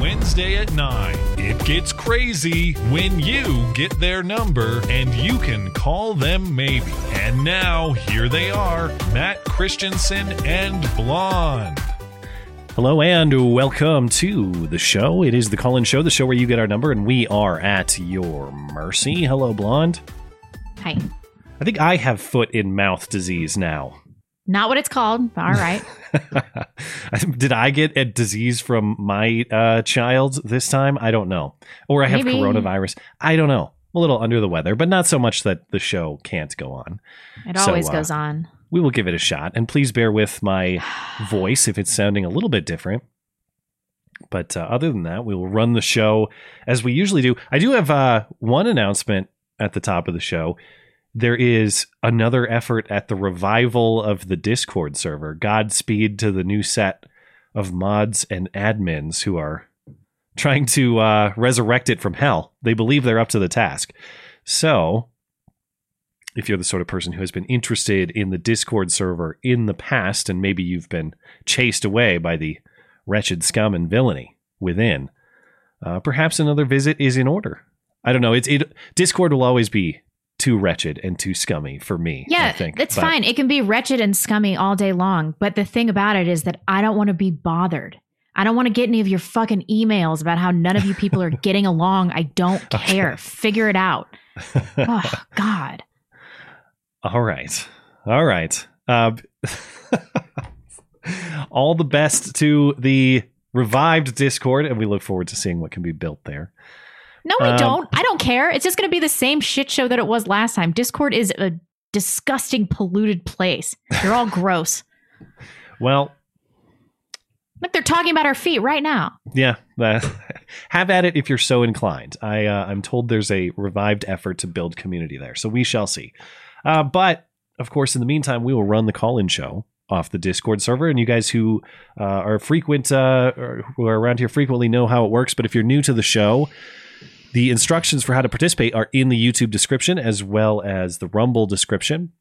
Wednesday at 9, it gets crazy when you get their number and you can call them maybe. And now, here they are Matt Christiansen and Blonde. Hello and welcome to the show. It is the call in show, the show where you get our number and we are at your mercy. Hello, Blonde. Hi. I think I have foot in mouth disease now. Not what it's called. All right. Did I get a disease from my uh, child this time? I don't know. Or I have Maybe. coronavirus. I don't know. I'm a little under the weather, but not so much that the show can't go on. It So, always uh, goes on. we will give it a shot. And please bear with my voice if it's sounding a little bit different. But uh, other than that, we will run the show as we usually do. I do have uh, one announcement at the top of the show. There is another effort at the revival of the Discord server. Godspeed to the new set of mods and admins who are trying to uh, resurrect it from hell. They believe they're up to the task. So, if you're the sort of person who has been interested in the Discord server in the past, and maybe you've been chased away by the wretched scum and villainy within, uh, perhaps another visit is in order. I don't know. It's it. Discord will always be too wretched and too scummy for me. I Yeah, think that's But- fine. It can be wretched and scummy all day long. But the thing about it is that I don't want to be bothered. I don't want to get any of your fucking emails about how none of you people are getting along. I don't care. Figure it out. Oh, God. All right. All right. Uh, all the best to the revived Discord, and we look forward to seeing what can be built there. No, we Um, don't. I don't care. It's just going to be the same shit show that it was last time. Discord is a disgusting, polluted place. They're all gross. Well, Look, they're talking about our feet right now. yeah, uh, have at it if you're so inclined. I uh, I'm told there's a revived effort to build community there, so we shall see. Uh, but of course, in the meantime, we will run the call-in show off the Discord server, and you guys who uh, are frequent uh, or who are around here frequently know how it works. But if you're new to the show, the instructions for how to participate are in the YouTube description as well as the Rumble description.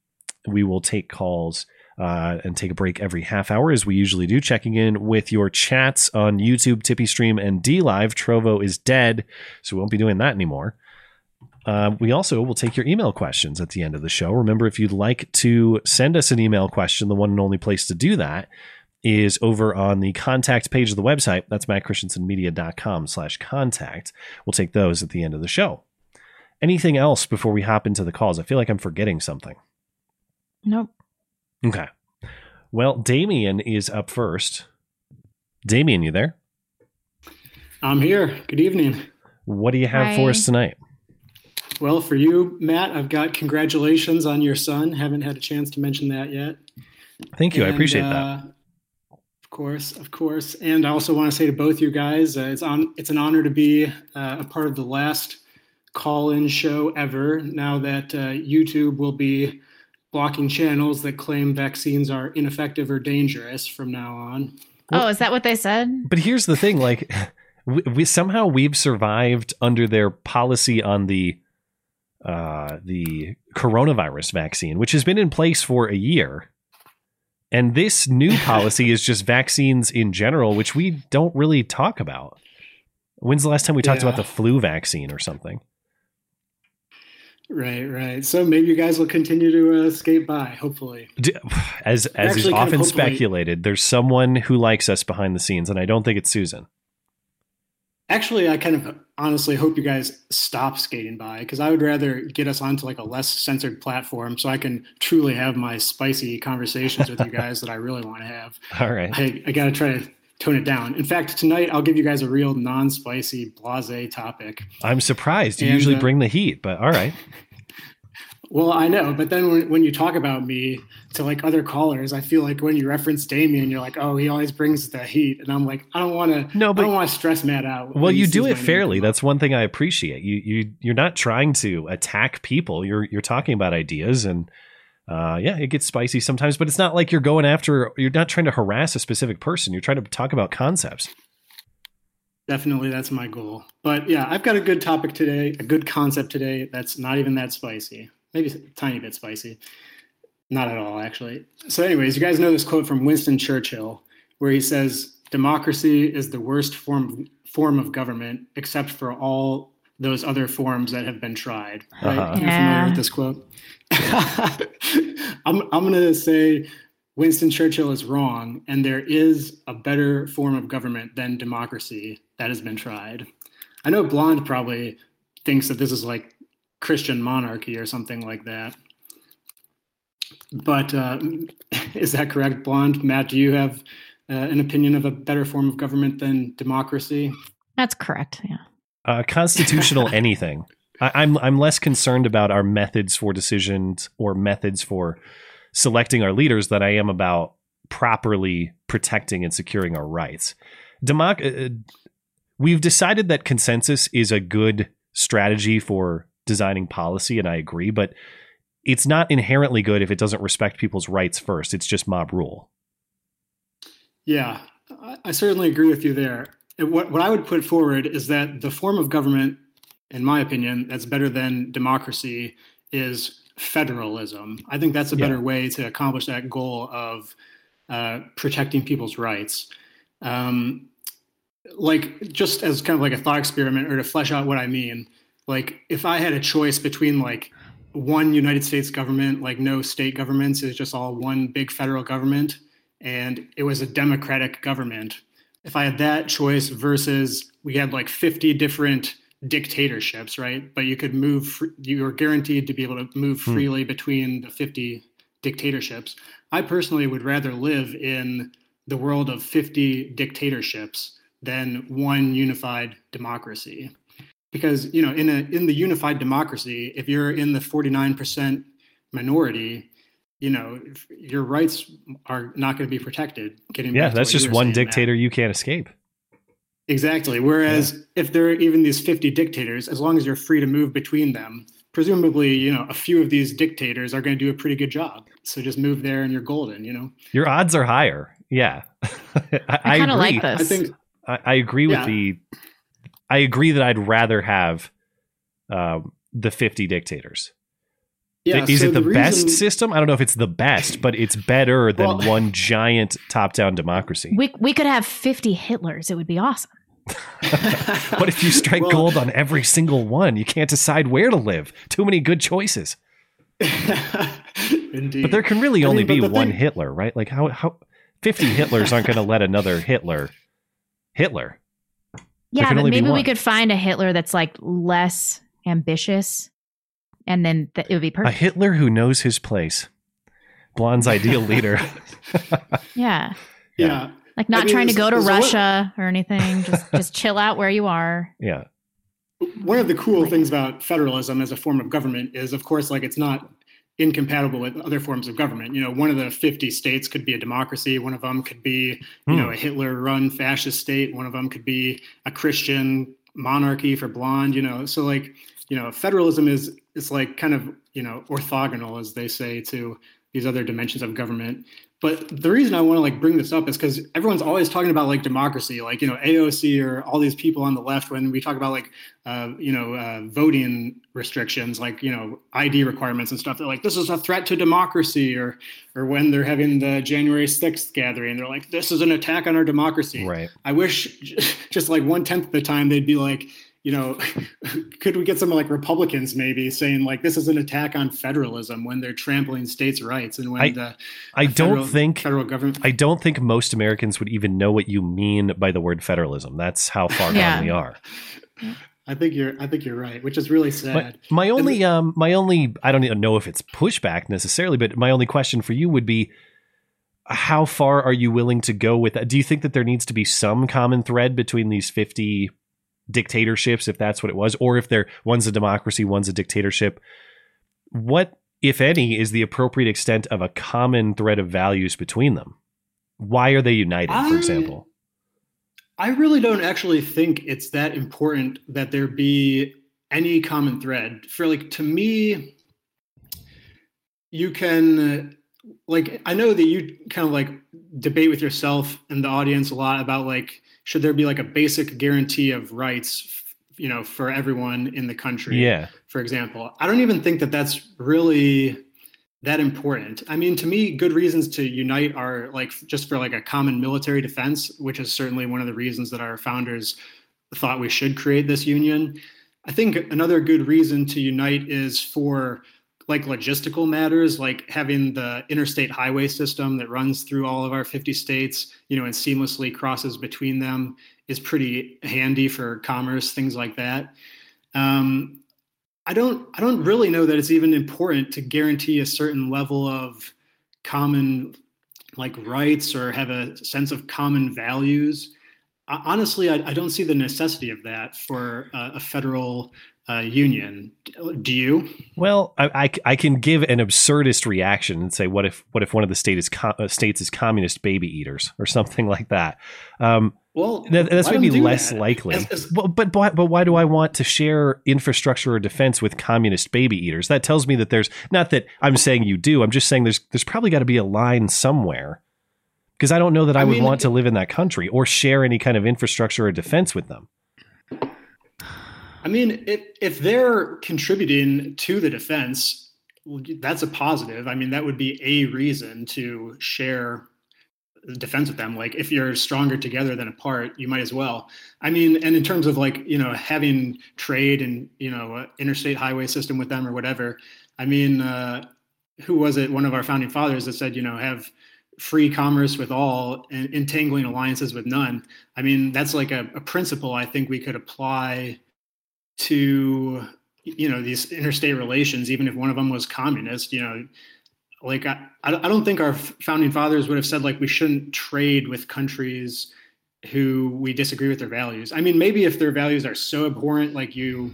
We will take calls uh, and take a break every half hour as we usually do, checking in with your chats on YouTube, TipeeeStream, and DLive. Trovo is dead, so we won't be doing that anymore. Uh, we also will take your email questions at the end of the show. Remember, if you'd like to send us an email question, the one and only place to do that is over on the contact page of the website. That's mattchristiansenmedia.com slash contact. We'll take those at the end of the show. Anything else before we hop into the calls? I feel like I'm forgetting something. Nope. Okay. Well, Damien is up first. Damien, you there? I'm here. Good evening. What do you have for us tonight? Well, for you, Matt, I've got congratulations on your son. Haven't had a chance to mention that yet. Thank you. I appreciate uh, that. Of course, of course. And I also want to say to both you guys, uh, it's on. It's an honor to be uh, a part of the last call-in show ever. Now that uh, YouTube will be blocking channels that claim vaccines are ineffective or dangerous from now on. Oh, is that what they said? But here's the thing: like, we, we somehow we've survived under their policy on the uh, the coronavirus vaccine, which has been in place for a year. And this new policy is just vaccines in general, which we don't really talk about. When's the last time we talked Yeah. about the flu vaccine or something? Right, right. So maybe you guys will continue to uh, skate by. Hopefully. As as is Actually, of often hopefully- speculated, there's someone who likes us behind the scenes, and I don't think it's Susan. Actually, I kind of honestly hope you guys stop skating by because I would rather get us onto like a less censored platform so I can truly have my spicy conversations with you guys that I really want to have. All right. I, I got to try to tone it down. In fact, tonight I'll give you guys a real non spicy, blase topic. I'm surprised. You And, usually uh, bring the heat, but all right. Well, I know, but then when, when you talk about me to like other callers, I feel like when you reference Damien, you're like, oh, he always brings the heat, and I'm like, I don't want to. No, but- I don't want to stress Matt out. Well, you do it fairly. That's one thing I appreciate. You you you're not trying to attack people. You're you're talking about ideas and uh, yeah, it gets spicy sometimes, but it's not like you're going after. You're not trying to harass a specific person. You're trying to talk about concepts. Definitely, that's my goal. But yeah, I've got a good topic today, a good concept today that's not even that spicy. Maybe a tiny bit spicy. Not at all, actually. So, anyways, you guys know this quote from Winston Churchill, where he says, "Democracy is the worst form form of government, except for all those other forms that have been tried." Right? Uh-huh. You're Yeah. familiar with this quote? I'm I'm gonna say Winston Churchill is wrong, and there is a better form of government than democracy that has been tried. I know Blonde probably thinks that this is like Christian monarchy or something like that. But uh, is that correct, Blonde? Matt, do you have uh, an opinion of a better form of government than democracy? That's correct. Yeah. Uh, constitutional anything. I, I'm I'm less concerned about our methods for decisions or methods for selecting our leaders than I am about properly protecting and securing our rights. Democ- uh, we've decided that consensus is a good strategy for designing policy, and I agree, but it's not inherently good if it doesn't respect people's rights first. It's just mob rule. Yeah, I, certainly agree with you there. What, what I would put forward is that the form of government, in my opinion, that's better than democracy is federalism. I think that's a Yeah. better way to accomplish that goal of uh, protecting people's rights. Um, like, just as kind of like a thought experiment or to flesh out what I mean, like, if I had a choice between like one United States government, like no state governments, is just all one big federal government, and it was a democratic government. If I had that choice versus we had like 50 different dictatorships, right? But you could move, you were guaranteed to be able to move Hmm. freely between the 50 dictatorships. I personally would rather live in the world of 50 dictatorships than one unified democracy. Because, you know, in a in the unified democracy, if you're in the 49% minority, you know, if your rights are not going to be protected. Getting Yeah, that's just one saying, Matt. dictator you can't escape. Exactly. Whereas if there are even these 50 dictators, as long as you're free to move between them, presumably, you know, a few of these dictators are going to do a pretty good job. So just move there and you're golden, you know? Your odds are higher. Yeah, I, I, kind of agree. like this. I think, I, I agree with Yeah. the. I agree that I'd rather have um, the fifty dictators. yeah. Is so it the, best reason- system? I don't know if it's the best, but it's better than Well- one giant top-down democracy. we we could have 50 Hitlers. It would be awesome. what if you strike Well- gold on every single one? You can't decide where to live. Too many good choices. Indeed. But there can really I only mean, be one thing- Hitler, right? Like how how fifty Hitlers aren't going to let another Hitler Hitler. There Yeah, but maybe we could find a Hitler that's like less ambitious, and then th- it would be perfect. A. Hitler who knows his place. Blonde's ideal leader. yeah, yeah. like not I mean, trying to go to this is what- Russia or anything. Just just chill out where you are. Yeah. One of the cool things about federalism as a form of government is, of course, like it's not incompatible with other forms of government. You know, one of the 50 states could be a democracy. One of them could be, you know, Hmm. a Hitler-run fascist state. One of them could be a Christian monarchy for blonde. You know, so like, you know, federalism is is like kind of you know orthogonal, as they say, to these other dimensions of government. But the reason I want to like bring this up is because everyone's always talking about like democracy, like you know AOC or all these people on the left when we talk about like uh, you know uh, voting restrictions, like you know ID requirements and stuff. They're like this is a threat to democracy, or or when they're having the January sixth gathering, they're like this is an attack on our democracy. Right. I wish just like one tenth of the time they'd be like, you know, could we get some like Republicans maybe saying like this is an attack on federalism when they're trampling states' rights and when I- the I don't federal- think federal government. I don't think most Americans would even know what you mean by the word federalism. That's how far Yeah. gone we are. I think you're. I think you're right, which is really sad. My, my only um my only I don't even know if it's pushback necessarily, but my only question for you would be how far are you willing to go with that? Do you think that there needs to be some common thread between these 50 dictatorships if that's what it was or if there one's a democracy, one's a dictatorship? What if any is the appropriate extent of a common thread of values between them? Why are they united, for example? I really don't actually think it's that important that there be any common thread. For like to me, you can like I know that you kind of like debate with yourself and the audience a lot about like should there be like a basic guarantee of rights you know for everyone in the country Yeah. for example? I don't even think that that's really that important. I mean to me good reasons to unite are like just for like a common military defense which is certainly one of the reasons that our founders thought we should create this union. I think another good reason to unite is for like logistical matters like having the interstate highway system that runs through all of our 50 states you know and seamlessly crosses between them is pretty handy for commerce things like that. Um, i don't i don't really know that it's even important to guarantee a certain level of common like rights or have a sense of common values. Honestly I, I don't see the necessity of that for a federal uh, union do you Well, I, I, I can give an absurdist reaction and say, what if what if one of the state is uh, states is communist baby eaters or something like that? Um, well that, that's maybe less that. likely. As- as- but but but why do I want to share infrastructure or defense with communist baby eaters? That tells me that there's not that I'm saying you do. I'm just saying there's there's probably got to be a line somewhere because I don't know that I, I would mean, want to live in that country or share any kind of infrastructure or defense with them. I mean, if if they're contributing to the defense, that's a positive. I mean, that would be a reason to share defense with them. Like, if you're stronger together than apart, you might as well. I mean, and in terms of like you know having trade and you know interstate highway system with them or whatever. I mean, uh, who was it? One of our founding fathers that said, you know, have free commerce with all and entangling alliances with none. I mean, that's like a, a principle I think we could apply to you know these interstate relations even if one of them was communist you know like i i don't think our founding fathers would have said like we shouldn't trade with countries who we disagree with their values i mean maybe if their values are so abhorrent like you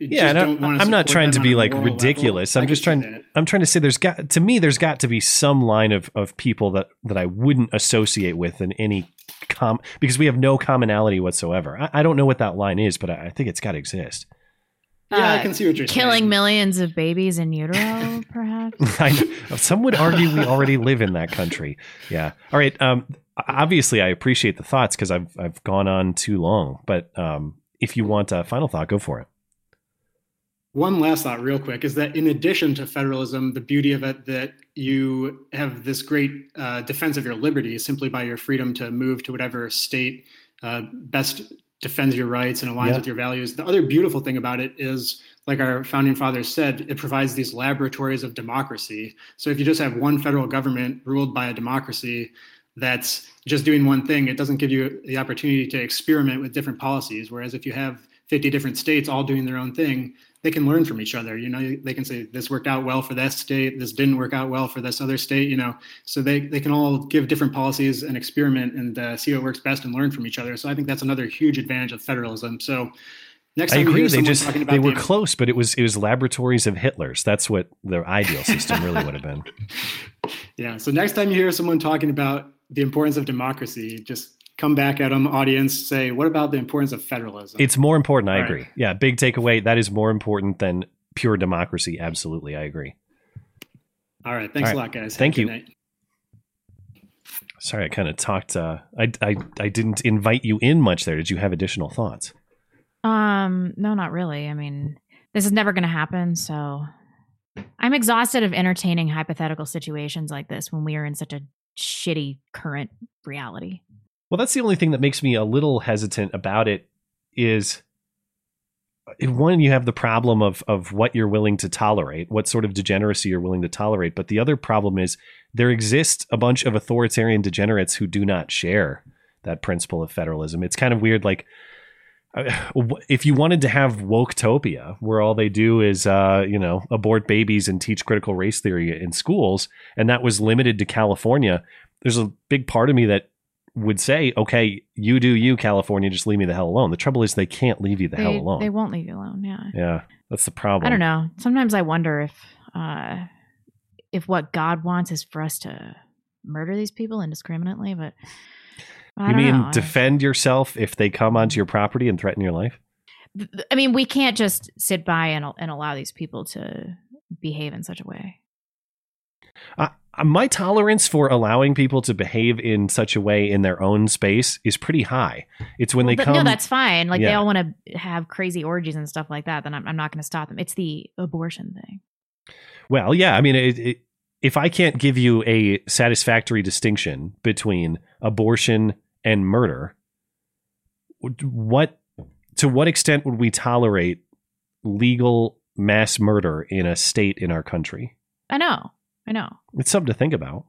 Yeah, I- I'm not trying to be like level, ridiculous. I I'm can just trying. I'm trying to say there's got to me. There's got to be some line of of people that that I wouldn't associate with in any com because we have no commonality whatsoever. I, I don't know what that line is, but I, I think it's got to exist. yeah i Uh, can see what you're Killing saying. millions of babies in utero, perhaps. I. Some would argue we already live in that country. Yeah. All right. Um. Obviously, I appreciate the thoughts because I've I've gone on too long. But um, if you want a final thought, go for it. One last thought, real quick, is that in addition to federalism, the beauty of it that you have this great uh, defense of your liberty simply by your freedom to move to whatever state uh, best defends your rights and aligns Yeah. with your values. The other beautiful thing about it is, like our founding fathers said, it provides these laboratories of democracy. So if you just have one federal government ruled by a democracy that's just doing one thing, it doesn't give you the opportunity to experiment with different policies. Whereas if you have 50 different states all doing their own thing, they can learn from each other. You know, they can say this worked out well for that state, this didn't work out well for this other state. You know, so they they can all give different policies and experiment and uh, see what works best and learn from each other. So I think that's another huge advantage of federalism. So next I time you agree. hear They someone just talking about they were the- close, but it was it was laboratories of Hitler's. That's what their ideal system really would have been. Yeah. So next time you hear someone talking about the importance of democracy, just come back at them, audience, say, what about the importance of federalism? It's more important. I All right. agree. Yeah, big takeaway. That is more important than pure democracy. Absolutely, I agree. All right. Thanks All a lot, guys. Thank you. night. Sorry, I kind of talked. Uh, I, I I didn't invite you in much there. Did you have additional thoughts? Um, no, not really. I mean, this is never going to happen. So I'm exhausted of entertaining hypothetical situations like this when we are in such a shitty current reality. Well, that's the only thing that makes me a little hesitant about it. Is one, you have the problem of of what you're willing to tolerate, what sort of degeneracy you're willing to tolerate. But the other problem is there exists a bunch of authoritarian degenerates who do not share that principle of federalism. It's kind of weird. Like, uh, if you wanted to have woketopia, where all they do is, uh, you know, abort babies and teach critical race theory in schools, and that was limited to California, there's a big part of me that would say, okay, you do you, California, just leave me the hell alone. The trouble is they can't leave you the They, hell alone. they won't leave you alone. Yeah. yeah, that's the problem. I don't know. Sometimes I wonder if uh if what God wants is for us to murder these people indiscriminately, but I You mean know. Defend yourself if they come onto your property and threaten your life? I mean, we can't just sit by and and allow these people to behave in such a way. My tolerance for allowing people to behave in such a way in their own space is pretty high. It's when Well, they come. no, that's fine. Like they all want to have crazy orgies and stuff like that. Then I'm, I'm not going to stop them. It's the abortion thing. Well, yeah. I mean, it, it, if I can't give you a satisfactory distinction between abortion and murder, what to what extent would we tolerate legal mass murder in a state in our country? I know. I know. It's something to think about.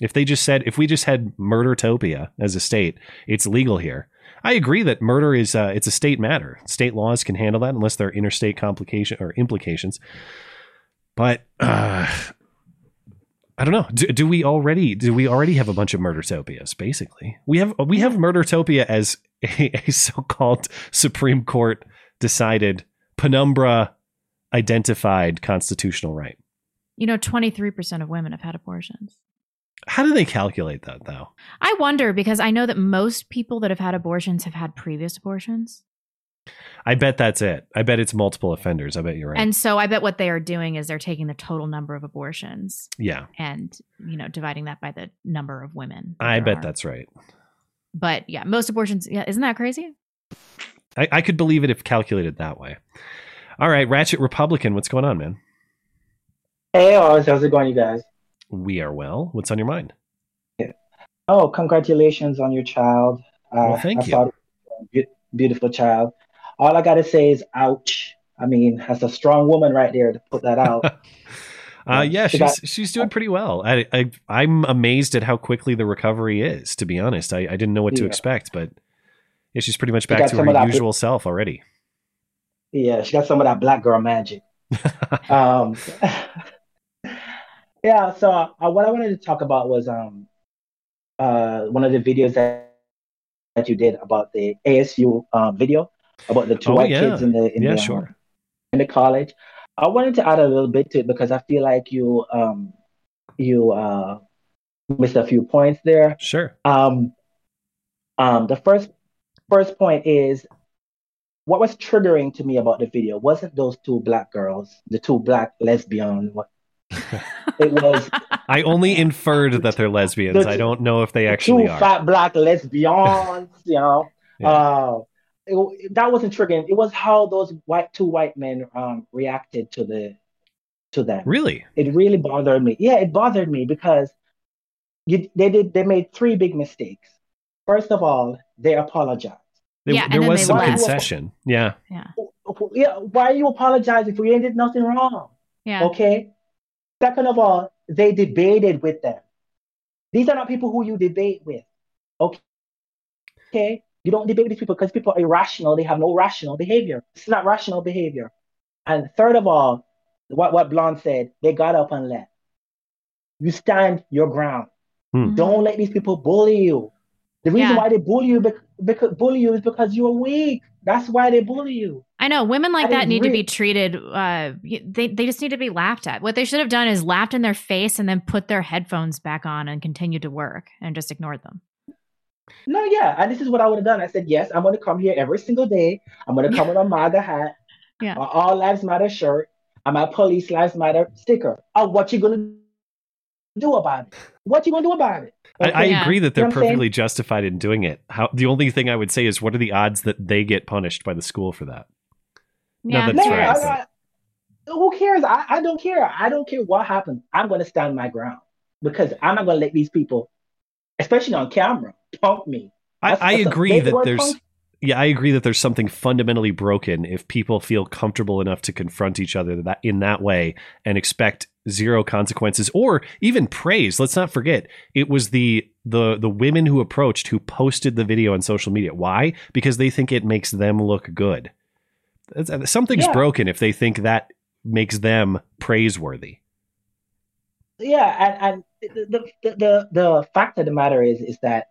If they just said, if we just had murdertopia as a state, it's legal here. I agree that murder is uh, it's a state matter. State laws can handle that unless there are interstate complication or implications. But uh, I don't know. Do, do we already do we already have a bunch of murdertopias? Basically, we have we have murdertopia as a, a so-called Supreme Court decided penumbra identified constitutional right. You know, 23% of women have had abortions. How do they calculate that though? I wonder because I know that most people that have had abortions have had previous abortions. I bet that's it. I bet it's multiple offenders. I bet you're right. And so I bet what they are doing is they're taking the total number of abortions yeah, and, you know, dividing that by the number of women. I bet are. that's right. But yeah, most abortions. Yeah, isn't that crazy? I, I could believe it if calculated that way. All right, Ratchet Republican, what's going on, man? Hey, Oz, how's it going, you guys? We are well. What's on your mind? Oh, congratulations on your child. Uh, Well, thank I you. be- beautiful child. All I gotta say is, ouch. I mean, that's a strong woman right there to put that out. Uh, yeah, She she's got- she's doing pretty well. I, I I'm amazed at how quickly the recovery is. To be honest, I, I didn't know what to Yeah. expect, but yeah, she's pretty much back to her usual self already. yeah, she got some of that black girl magic. um, yeah. So uh, what I wanted to talk about was um, uh, one of the videos that that you did about the ASU um, video about the two Oh, white yeah. kids in the in yeah, the, sure. in the college. I wanted to add a little bit to it because I feel like you um you uh missed a few points there. Sure. Um um the first first point is what was triggering to me about the video wasn't those two black girls, the two black lesbian. What it was I only inferred that they're lesbians. The I don't know if they the actually two are. fat black lesbians, you know. Yeah. Uh, it, that wasn't triggering. It was how those white two white men um reacted to the to them. Really? It really bothered me. Yeah, it bothered me because you, they did they made three big mistakes. First of all, they apologized. There, Yeah, there was some left. concession. Yeah. Yeah. Yeah, why you apologize if we ain't did nothing wrong? Yeah. Okay. Second of all, they debated with them. These are not people who you debate with. Okay. Okay. You don't debate with these people because people are irrational. They have no rational behavior. It's not rational behavior. And third of all, what, what Blonde said, they got up and left. You stand your ground. Hmm. Don't let these people bully you. The reason Yeah. why they bully you, bec- bec- bully you is because you're weak. That's why they bully you. I know women like I that need to be treated. Uh, they they just need to be laughed at. What they should have done is laughed in their face and then put their headphones back on and continued to work and just ignored them. No, yeah, and this is what I would have done. I said, yes, I'm going to come here every single day. I'm going to come with a MAGA hat, Yeah. a All Lives Matter shirt, and my Police Lives Matter sticker. Oh, what you going to do about it? What you going to do about it? I, I Yeah. agree that they're You know what I'm saying? perfectly justified in doing it. How the only thing I would say is, what are the odds that they get punished by the school for that? No, that's no, right. I- I- who cares? I, I don't care. I don't care what happens. I'm going to stand my ground because I'm not going to let these people, especially on camera, punk me. I, That's- I that's agree that there's punk- yeah, I agree that there's something fundamentally broken if people feel comfortable enough to confront each other that in that way and expect zero consequences or even praise. Let's not forget it was the the the women who approached who posted the video on social media. Why? Because they think it makes them look good. That's- Something's Yeah. broken if they think that makes them praiseworthy. yeah and, and the, the the the fact of the matter is is that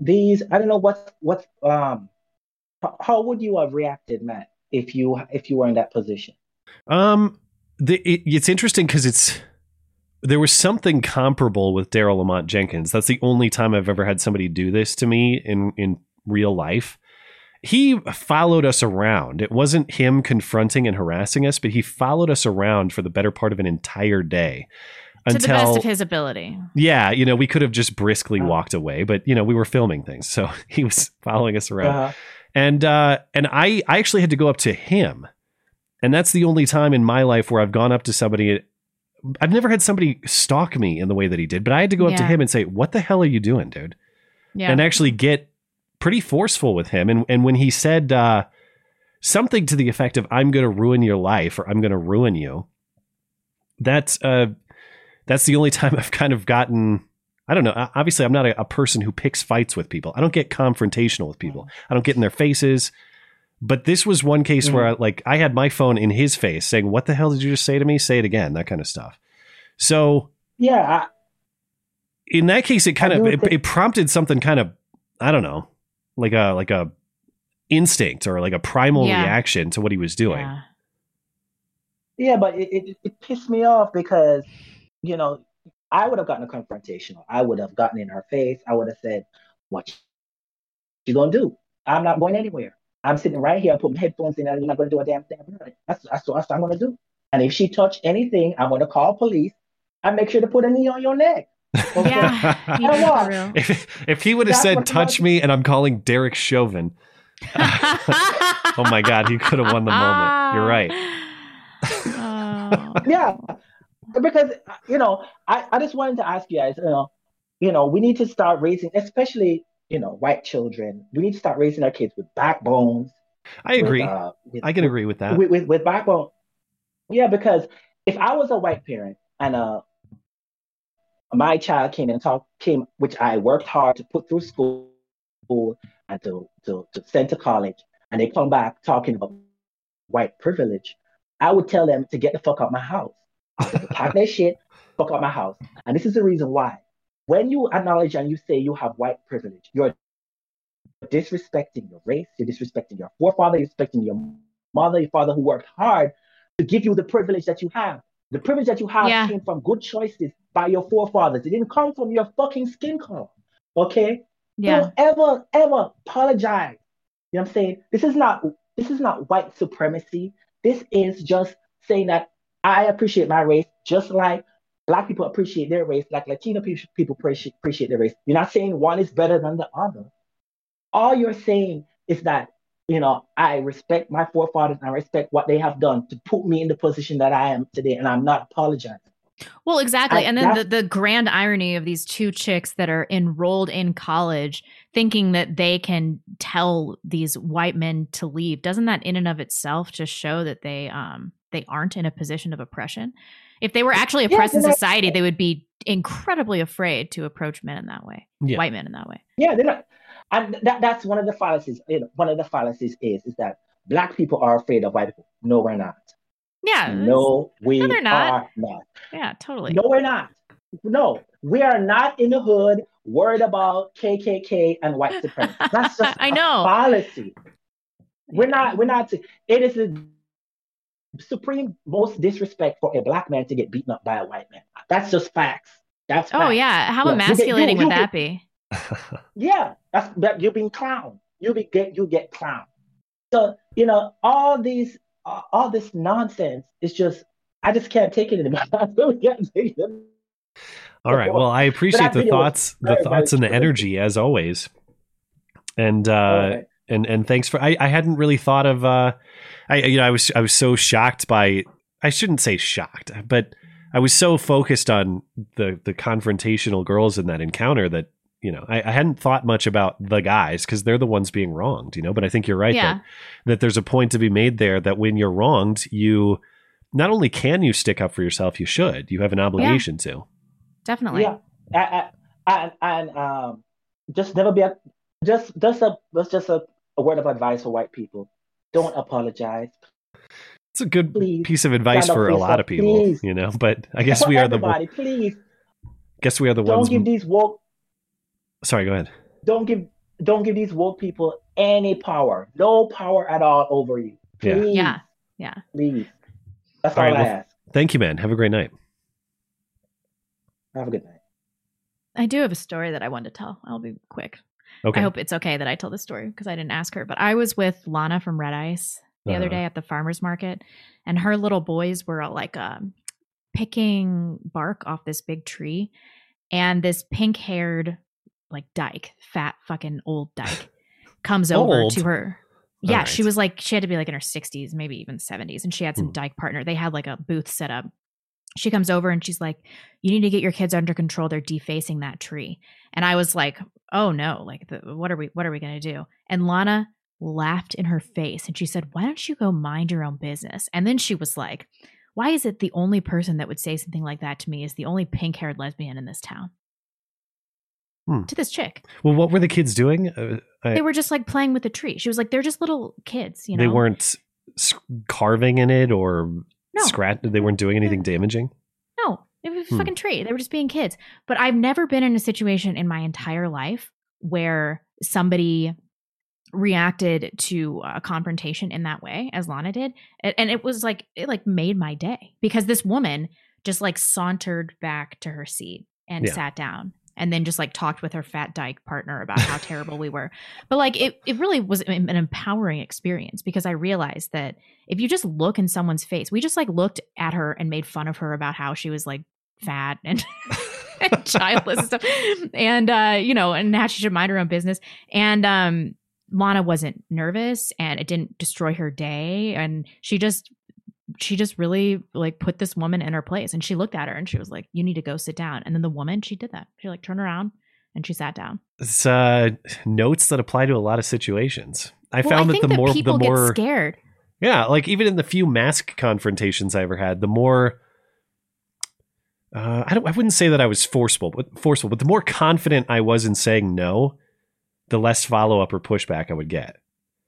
these i don't know what what um how, how would you have reacted matt if you if you were in that position Um, the, it, it's interesting because it's there was something comparable with Daryl Lamont Jenkins. That's the only time I've ever had somebody do this to me in in real life. He followed us around. It wasn't him confronting and harassing us, but he followed us around for the better part of an entire day. to the best of his ability. yeah, you know, we could have just briskly walked away, but you know, we were filming things, so he was following us around. Uh-huh. and uh and i i actually had to go up to him and that's the only time in my life where i've gone up to somebody i've never had somebody stalk me in the way that he did but i had to go up to him and say what the hell are you doing dude Yeah. and actually get pretty forceful with him and and when he said uh something to the effect of i'm going to ruin your life or i'm going to ruin you that's uh that's the only time i've kind of gotten I don't know. Obviously, I'm not a, a person who picks fights with people. I don't get confrontational with people. I don't get in their faces. But this was one case where, I, like, I had my phone in his face saying, "What the hell did you just say to me? Say it again." That kind of stuff. So Yeah, in that case, it kind I of it, it prompted something kind of I don't know, like a like a instinct or like a primal Yeah. reaction to what he was doing. Yeah. Yeah, but it, it, it pissed me off because, you know, I would have gotten a confrontational. I would have gotten in her face. I would have said, What you gonna do? I'm not going anywhere. I'm sitting right here, putting headphones in, and you're not gonna do a damn thing about it. That's, that's, what- that's what I'm gonna do. And if she touched anything, I'm gonna call police and make sure to put a knee on your neck. Okay? Yeah. he I did for want- If if he would have said "touch me" and I'm calling Derek Chauvin, oh my god, he could have won the moment. You're right. Oh. yeah because you know I, I just wanted to ask you guys you know you know we need to start raising especially you know white children we need to start raising our kids with backbones I agree. with, uh, with- I can agree with that. with, with, with backbone yeah because if i was a white parent and uh my child came and talked came which i worked hard to put through school and to, to, to send to college and they come back talking about white privilege. I would tell them to get the fuck out my house. I'll tell them to pack their shit fuck out my house. And this is the reason why. When you acknowledge and you say you have white privilege you're disrespecting your race you're disrespecting your forefather you're disrespecting your mother your father who worked hard to give you the privilege that you have. The privilege that you have Yeah. came from good choices by your forefathers it didn't come from your fucking skin color okay Yeah. don't ever, ever apologize. You know what I'm saying? This is not this is not white supremacy. This is just saying that I appreciate my race just like black people appreciate their race, like Latino people, people appreciate, appreciate their race. You're not saying one is better than the other. All you're saying is that, you know, I respect my forefathers and I respect what they have done to put me in the position that I am today, and I'm not apologizing. Well, exactly. I- and then the, the grand irony of these two chicks that are enrolled in college thinking that they can tell these white men to leave. Doesn't that in and of itself just show that they um they aren't in a position of oppression? If they were actually Yeah, oppressed in they're not- society, they would be incredibly afraid to approach men in that way. Yeah. White men in that way. Yeah, they're not. And that, that's one of the fallacies. You know, one of the fallacies is is that black people are afraid of white people. No, we're not. Yeah. No, we No, they're not. are not. Yeah, totally. No, we're not. No, we are not in the hood worried about KKK and white supremacy. That's just I a know. policy. We're not. We're not. It is the supreme most disrespect for a black man to get beaten up by a white man. That's just facts. That's Oh yeah. How Yeah, you get- you- emasculating you would get- that be? Yeah, that's that you're being clown. You be get you get clown. So you know all these all this nonsense is just I just can't take it anymore. I really can't take it. All right. Well, I appreciate the thoughts, the thoughts and the energy as always. And uh Alright. and and thanks for I, I hadn't really thought of uh I you know I was I was so shocked by I shouldn't say shocked, but I was so focused on the the confrontational girls in that encounter that you know I, I hadn't thought much about the guys because they're the ones being wronged, you know. But I think you're right Yeah. that that there's a point to be made there that when you're wronged, you not only can you stick up for yourself, you should. You have an obligation to. Definitely. Yeah, and, and, and um, just never be a just just a that's just a, a word of advice for white people. Don't apologize. It's a good Please, piece of advice stand for for a lot of people, please. you know. But I guess For we are the everybody. Please guess we are the don't ones. give these woke Sorry, go ahead. don't give don't give these woke people any power. No power at all over you. Yeah. Please, Yeah. Yeah. please. That's All all, right, I well, ask. Thank you, man. Have a great night. Have a good night. I do have a story that I wanted to tell. I'll be quick. Okay. I hope it's okay that I tell this story because I didn't ask her. But I was with Lana from Red Ice the other Uh-huh. day at the farmers market, and her little boys were uh, like um, picking bark off this big tree, and this pink haired, like dyke, fat fucking old dyke, comes over to her. Yeah, All she was like she had to be like in her 60s, maybe even 70s, and she had some Hmm. dyke partner. They had like a booth set up. She comes over and she's like, "You need to get your kids under control. They're defacing that tree." And I was like, "Oh no! Like, the, what are we? What are we gonna do?" And Lana laughed in her face and she said, "Why don't you go mind your own business?" And then she was like, "Why is it the only person that would say something like that to me is the only pink-haired lesbian in this town?" Hmm. To this chick, Well, what were the kids doing? Uh, I- they were just like playing with the tree. She was like, "They're just little kids, you know." they weren't carving in it or No. scratch. They weren't doing anything damaging. No, it was a Hmm. fucking tree. They were just being kids. But I've never been in a situation in my entire life where somebody reacted to a confrontation in that way as Lana did. And it was like it like made my day because this woman just like sauntered back to her seat and Yeah. sat down and then just like talked with her fat dyke partner about how terrible we were. But like it it really was an empowering experience because I realized that if you just look in someone's face, we just like looked at her and made fun of her about how she was like fat and, and childless and stuff. And uh, you know, and how she should mind her own business. And um Lana wasn't nervous and it didn't destroy her day. And she just she just really like put this woman in her place and she looked at her and she was like, You need to go sit down. And then the woman, she did that. She like turned around and she sat down. It's uh, notes that apply to a lot of situations. I Well, found I that the more people the more scared. Yeah, like even in the few mask confrontations I ever had, the more uh, I don't I wouldn't say that I was forceful, but forceful, but the more confident I was in saying no, the less follow up or pushback I would get.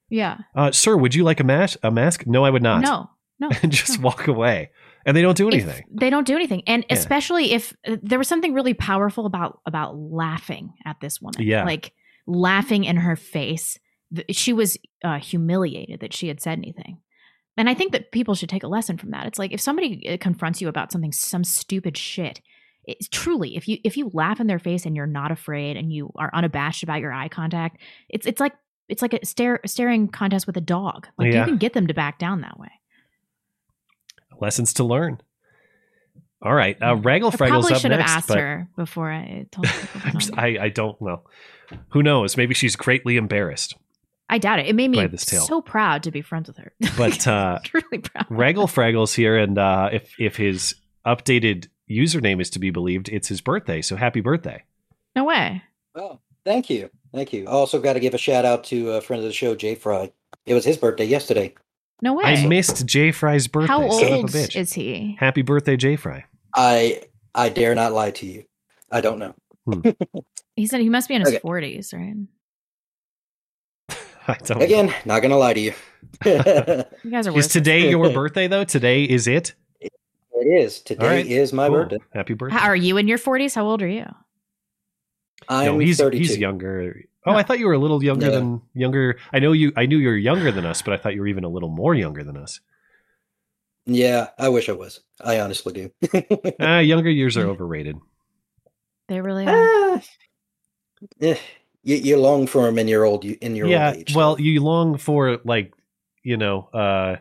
Yeah. Uh, sir, would you like a mask? A mask? No, I would not. No. No. and just no. walk away, and they don't do if anything. they don't do anything and Yeah. especially if uh, there was something really powerful about about laughing at this woman Yeah. like laughing in her face she was uh, humiliated that she had said anything and i think that people should take a lesson from that it's like if somebody uh, confronts you about something some stupid shit it's truly if you if you laugh in their face and you're not afraid and you are unabashed about your eye contact it's it's like it's like a stare staring contest with a dog like Yeah. you can get them to back down that way Lessons to learn. All right, uh, Raggle I Fraggle's probably up should have next, asked but her before I told her. I'm just. I I don't know. Who knows? Maybe she's greatly embarrassed. I doubt it. It made me this tale. so proud to be friends with her. But uh, really proud. Raggle Fraggle's here, and uh, if if his updated username is to be believed, it's his birthday. So happy birthday! No way. Oh, thank you. Thank you. I also got to give a shout out to a friend of the show, Jay Fry. It was his birthday yesterday. No way. I missed Jay Fry's birthday. How son of a old bitch. is he? Happy birthday, Jay Fry. I I dare not lie to you. I don't know. Hmm. He said he must be in his Okay. forties, right? I don't. Again, not gonna lie to you. You guys are Is today your birthday though? Today is it? it? is. Today All right. is my Cool. birthday. Happy birthday. How, are you in your forties? How old are you? I'm no, he's 32. he's younger. Oh, I thought you were a little younger Yeah. than younger. I know you. I knew you were younger than us, but I thought you were even a little more younger than us. Yeah, I wish I was. I honestly do. Ah, younger years are overrated. They really are. Ah, eh, you, you long for them in your old in your yeah. old age. Well, you long for like you know uh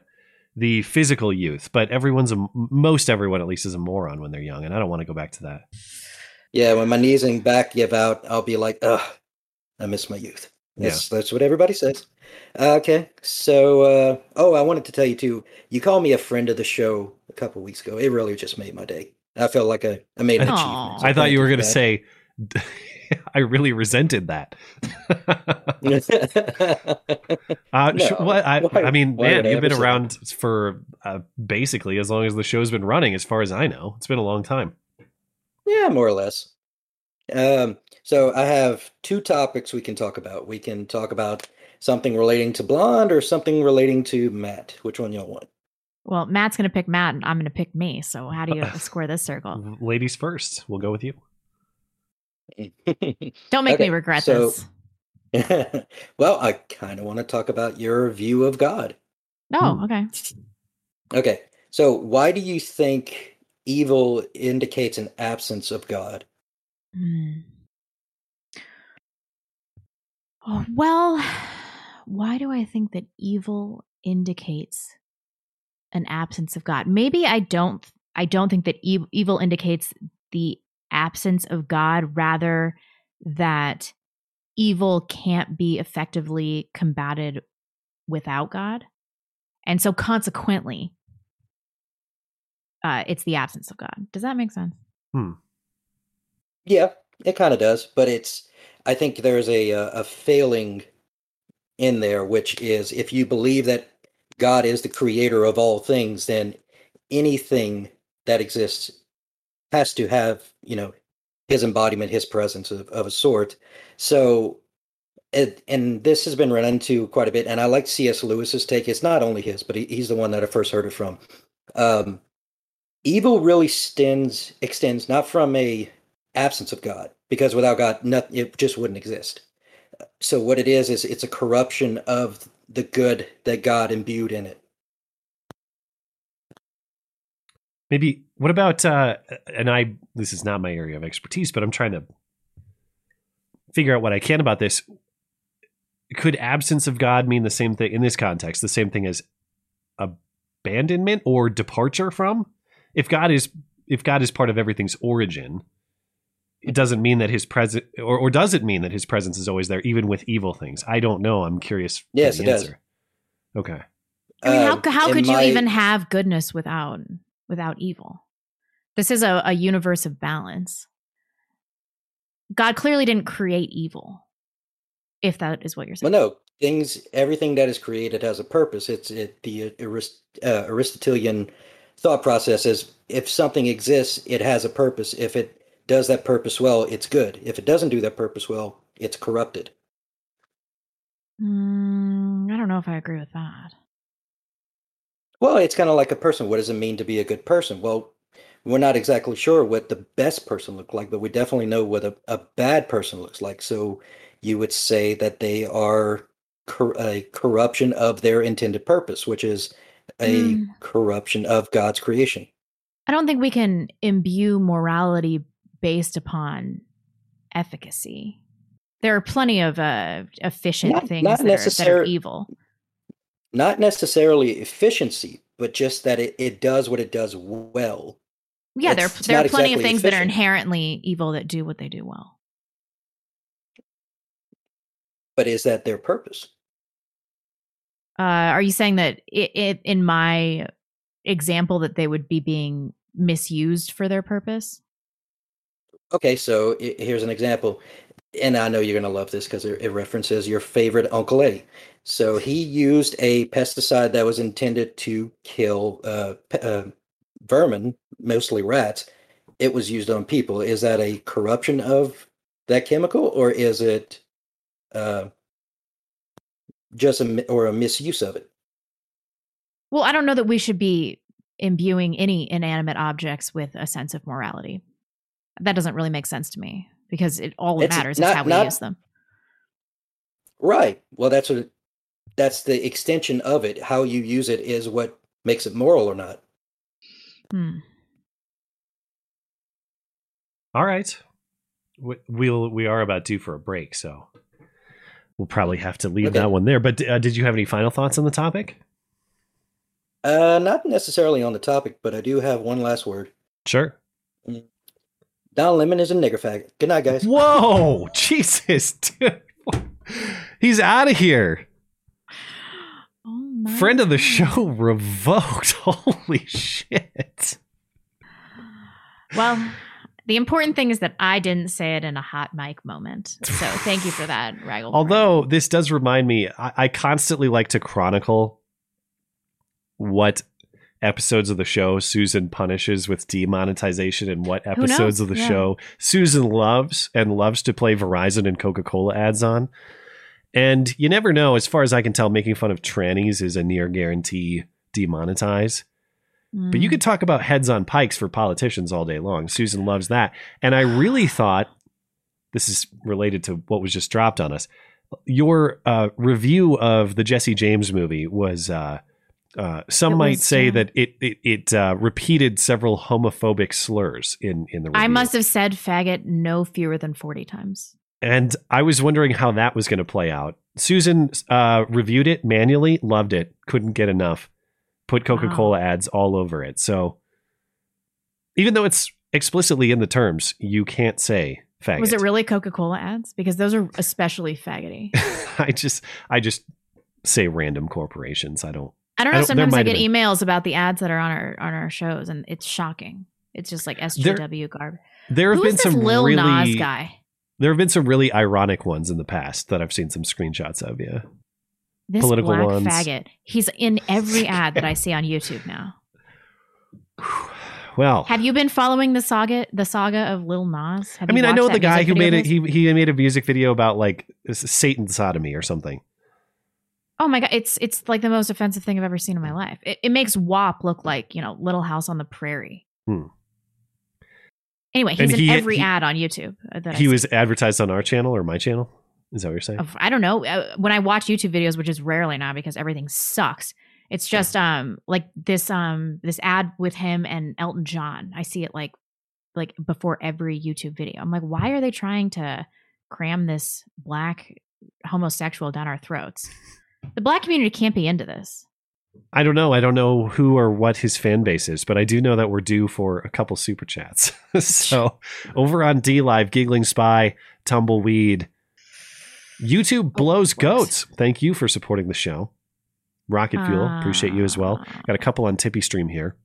the physical youth, but everyone's a most everyone at least is a moron when they're young, and I don't want to go back to that. yeah, when my knees and back give out, I'll be like, ugh, I miss my youth. That's that's what everybody says. Uh, okay, so uh, oh, I wanted to tell you too. You called me a friend of the show a couple weeks ago. It really just made my day. I felt like I, I made an Aw. achievement. so I thought you were going to say. I really resented that. that. Uh, sh- No. what I, Why- I mean, why man, you've been ever say around for uh, basically as long as the show's been running, as far as I know. It's been a long time. Yeah, more or less. Um, so I have two topics we can talk about. We can talk about something relating to blonde or something relating to Matt. Which one y'all want? Well, Matt's gonna pick Matt, and I'm gonna pick me. So how do you square this circle? Ladies first. We'll go with you. Don't make Okay, me regret so- this. well, I kind of want to talk about your view of God. Oh, Hmm. okay. Okay, so why do you think evil indicates an absence of God? Hmm. Oh, well, why do I think that evil indicates an absence of God? Maybe I don't I don't think that ev- evil indicates the absence of God, rather that evil can't be effectively combated without God. And so consequently, uh, it's the absence of God. Does that make sense? Hmm. Yeah, it kind of does, but it's. I think there's a uh, a failing in there, which is if you believe that God is the creator of all things, then anything that exists has to have you know his embodiment, his presence of, of a sort. So, it, and this has been run into quite a bit, and I like C.S. Lewis's take. It's not only his, but he, he's the one that I first heard it from. Um, evil really extends extends not from a absence of God, because without God, nothing it just wouldn't exist. So what it is is it's a corruption of the good that God imbued in it. Maybe what about uh and I this is not my area of expertise, but I'm trying to figure out what I can about this. Could absence of God mean the same thing in this context, the same thing as abandonment or departure from? If God is if God is part of everything's origin, it doesn't mean that his presence or, or does it mean that his presence is always there even with evil things? I don't know. I'm curious. for Yes, the it does. answer. Okay. I mean, how Um, how in could you my- even have goodness without without evil? This is a, a universe of balance. God clearly didn't create evil, if that is what you're saying. Well, no, things, everything that is created has a purpose. It's it, the Arist, uh, Aristotelian thought process is if something exists, it has a purpose. If it does that purpose well, it's good. If it doesn't do that purpose well, it's corrupted. Mm, I don't know if I agree with that. Well, it's kind of like a person. What does it mean to be a good person? Well, we're not exactly sure what the best person looked like, but we definitely know what a, a bad person looks like. So you would say that they are cor- a corruption of their intended purpose, which is a Mm. corruption of God's creation. I don't think we can imbue morality based upon efficacy. There are plenty of uh, efficient Not- things not that, are, that are evil. Not necessarily efficiency, but just that it, it does what it does well. Yeah, there, It's- it's there are plenty of exactly things that are inherently evil that do what they do well. But is that their purpose? Uh, are you saying that it, it in my example that they would be being misused for their purpose? Okay, so here's an example, and I know you're going to love this because it, references your favorite Uncle A. So he used a pesticide that was intended to kill uh, uh, vermin, mostly rats. It was used on people. Is that a corruption of that chemical, or is it uh, just a or a misuse of it? Well, I don't know that we should be imbuing any inanimate objects with a sense of morality. That doesn't really make sense to me because it all that matters not- is how we not- use them. Right. Well, that's what. It, that's the extension of it. How you use it is what makes it moral or not. Hmm. All right. We- We'll we are about due for a break, so we'll probably have to leave Okay. that one there. But uh, did you have any final thoughts on the topic? Uh, not necessarily on the topic, but I do have one last word. Sure. Don Lemon is a nigger faggot. Good night, guys. Whoa, Jesus, dude. He's out of here. Oh Friend of the show revoked. Holy shit. Well, the important thing is that I didn't say it in a hot mic moment. So thank you for that, Raggle. Although this does remind me, I, I constantly like to chronicle what episodes of the show Susan punishes with demonetization and what episodes of the Yeah. show Susan loves and loves to play Verizon and Coca Cola ads on. And you never know, as far as I can tell, making fun of trannies is a near guarantee demonetize. But Mm. you could talk about heads on pikes for politicians all day long. Susan loves that. And I really thought this is related to what was just dropped on us. Your uh, review of the Jesse James movie was. Uh, uh, some It might say that it it, it uh, repeated several homophobic slurs in in the review. I must have said faggot no fewer than 40 times. And I was wondering how that was going to play out. Susan uh, reviewed it manually, loved it, couldn't get enough, put Coca Cola ads all over it. So Even though it's explicitly in the terms, you can't say faggot. Was it really Coca Cola ads? Because those are especially faggoty. I just I just say random corporations. I don't I don't I know. don't- sometimes I get been. emails about the ads that are on our on our shows, and it's shocking. It's just like SJW garb. there have Who been some Lil really Nas guy? there have been some really ironic ones in the past that I've seen some screenshots of, yeah. This political black ones. faggot. He's in every ad that I see on YouTube now. Well, Have you been following the saga the saga of Lil Nas? Have I mean, I know the guy who made it. He he made a music video about like Satan sodomy or something. Oh my god, it's it's like the most offensive thing I've ever seen in my life. It, it makes WAP look like you know Little House on the Prairie. Hmm. Anyway, And he's he- in every he- ad on YouTube. He was advertised on our channel or my channel. Is that what you're saying? I don't know. Uh, When I watch YouTube videos, which is rarely now because everything sucks, it's just um like this um this ad with him and Elton John. I see it like like before every YouTube video. I'm like, why are they trying to cram this black homosexual down our throats? The black community can't be into this. I don't know. I don't know who or what his fan base is, but I do know that we're due for a couple super chats. so over on DLive, Giggling Spy, Tumbleweed, YouTube blows goats. Thank you for supporting the show. Rocket Fuel, appreciate you as well. Got a couple on TipeeeStream here.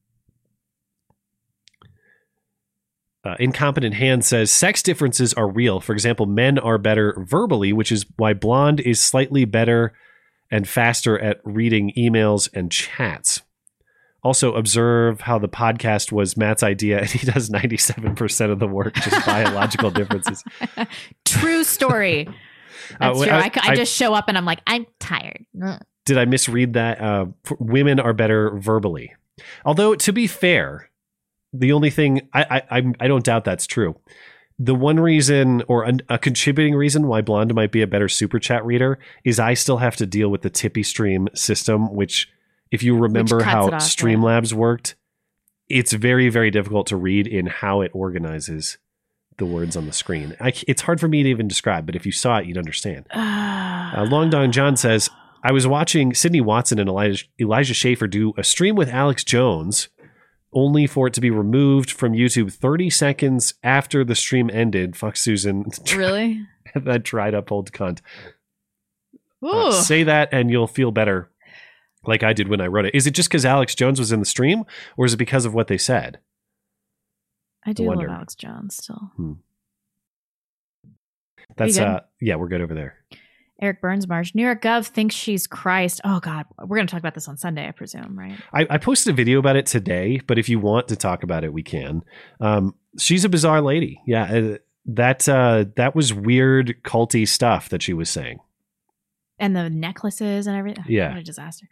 Uh, Incompetent Hand says sex differences are real. For example, men are better verbally, which is why Blonde is slightly better and faster at reading emails and chats. Also, observe how the podcast was Matt's idea and he does 97% of the work, just biological differences. True story. Uh, That's wh- true. I- I, I just show up and I'm like, I'm tired. Did I misread that? Uh, women are better verbally. Although, to be fair, the only thing I, I I don't doubt that's true. The one reason or an, a contributing reason why Blonde might be a better super chat reader is I still have to deal with the TipeeeStream system, which, if you remember how off, yeah. Streamlabs worked, it's very very difficult to read in how it organizes the words on the screen. I it's hard for me to even describe, but if you saw it, you'd understand. Uh, Long Dong John says, I was watching Sydney Watson and Elijah, Elijah Schaffer do a stream with Alex Jones, only for it to be removed from YouTube 30 seconds after the stream ended. Fuck Susan. really? that dried up old cunt. Uh, say that and you'll feel better, like I did when I wrote it. Is it just because Alex Jones was in the stream, or is it because of what they said? I do love. Alex Jones still. That's uh, yeah, we're good over there. Eric Burns Marsh. New York Gov thinks she's Christ. Oh God, we're gonna talk about this on Sunday, I presume, right? I, I posted a video about it today, but if you want to talk about it, we can. Um, she's a bizarre lady. Yeah, uh, that uh, that was weird, culty stuff that she was saying. And the necklaces and everything. Yeah. what a disaster.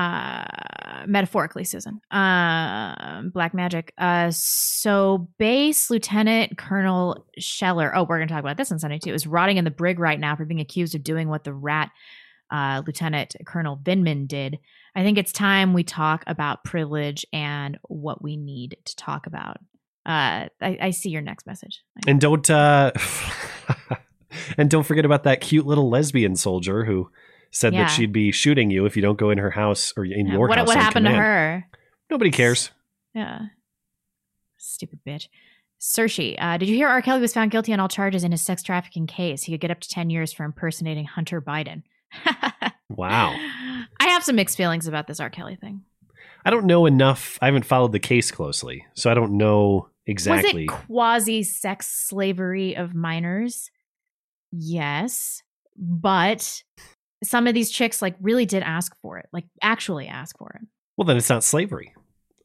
Uh, metaphorically, Susan. Um, black magic. Uh, so base Lieutenant Colonel Scheller. Oh, we're gonna talk about this on Sunday too. Is rotting in the brig right now for being accused of doing what the rat. Uh, Lieutenant Colonel Vindman did. I think it's time we talk about privilege and what we need to talk about. Uh, I, I see your next message. And don't uh, and don't forget about that cute little lesbian soldier who said Yeah. that she'd be shooting you if you don't go in her house or in Yeah, your what house. what happened to her? Nobody cares. Yeah. Stupid bitch. Saoirse, uh, did you hear R. Kelly was found guilty on all charges in his sex trafficking case? He could get up to 10 years for impersonating Hunter Biden. Wow. I have some mixed feelings about this R. Kelly thing. I don't know enough. I haven't followed the case closely, so I don't know exactly. Was it quasi sex slavery of minors? Yes. But some of these chicks like really did ask for it, like actually ask for it. Well, then it's not slavery.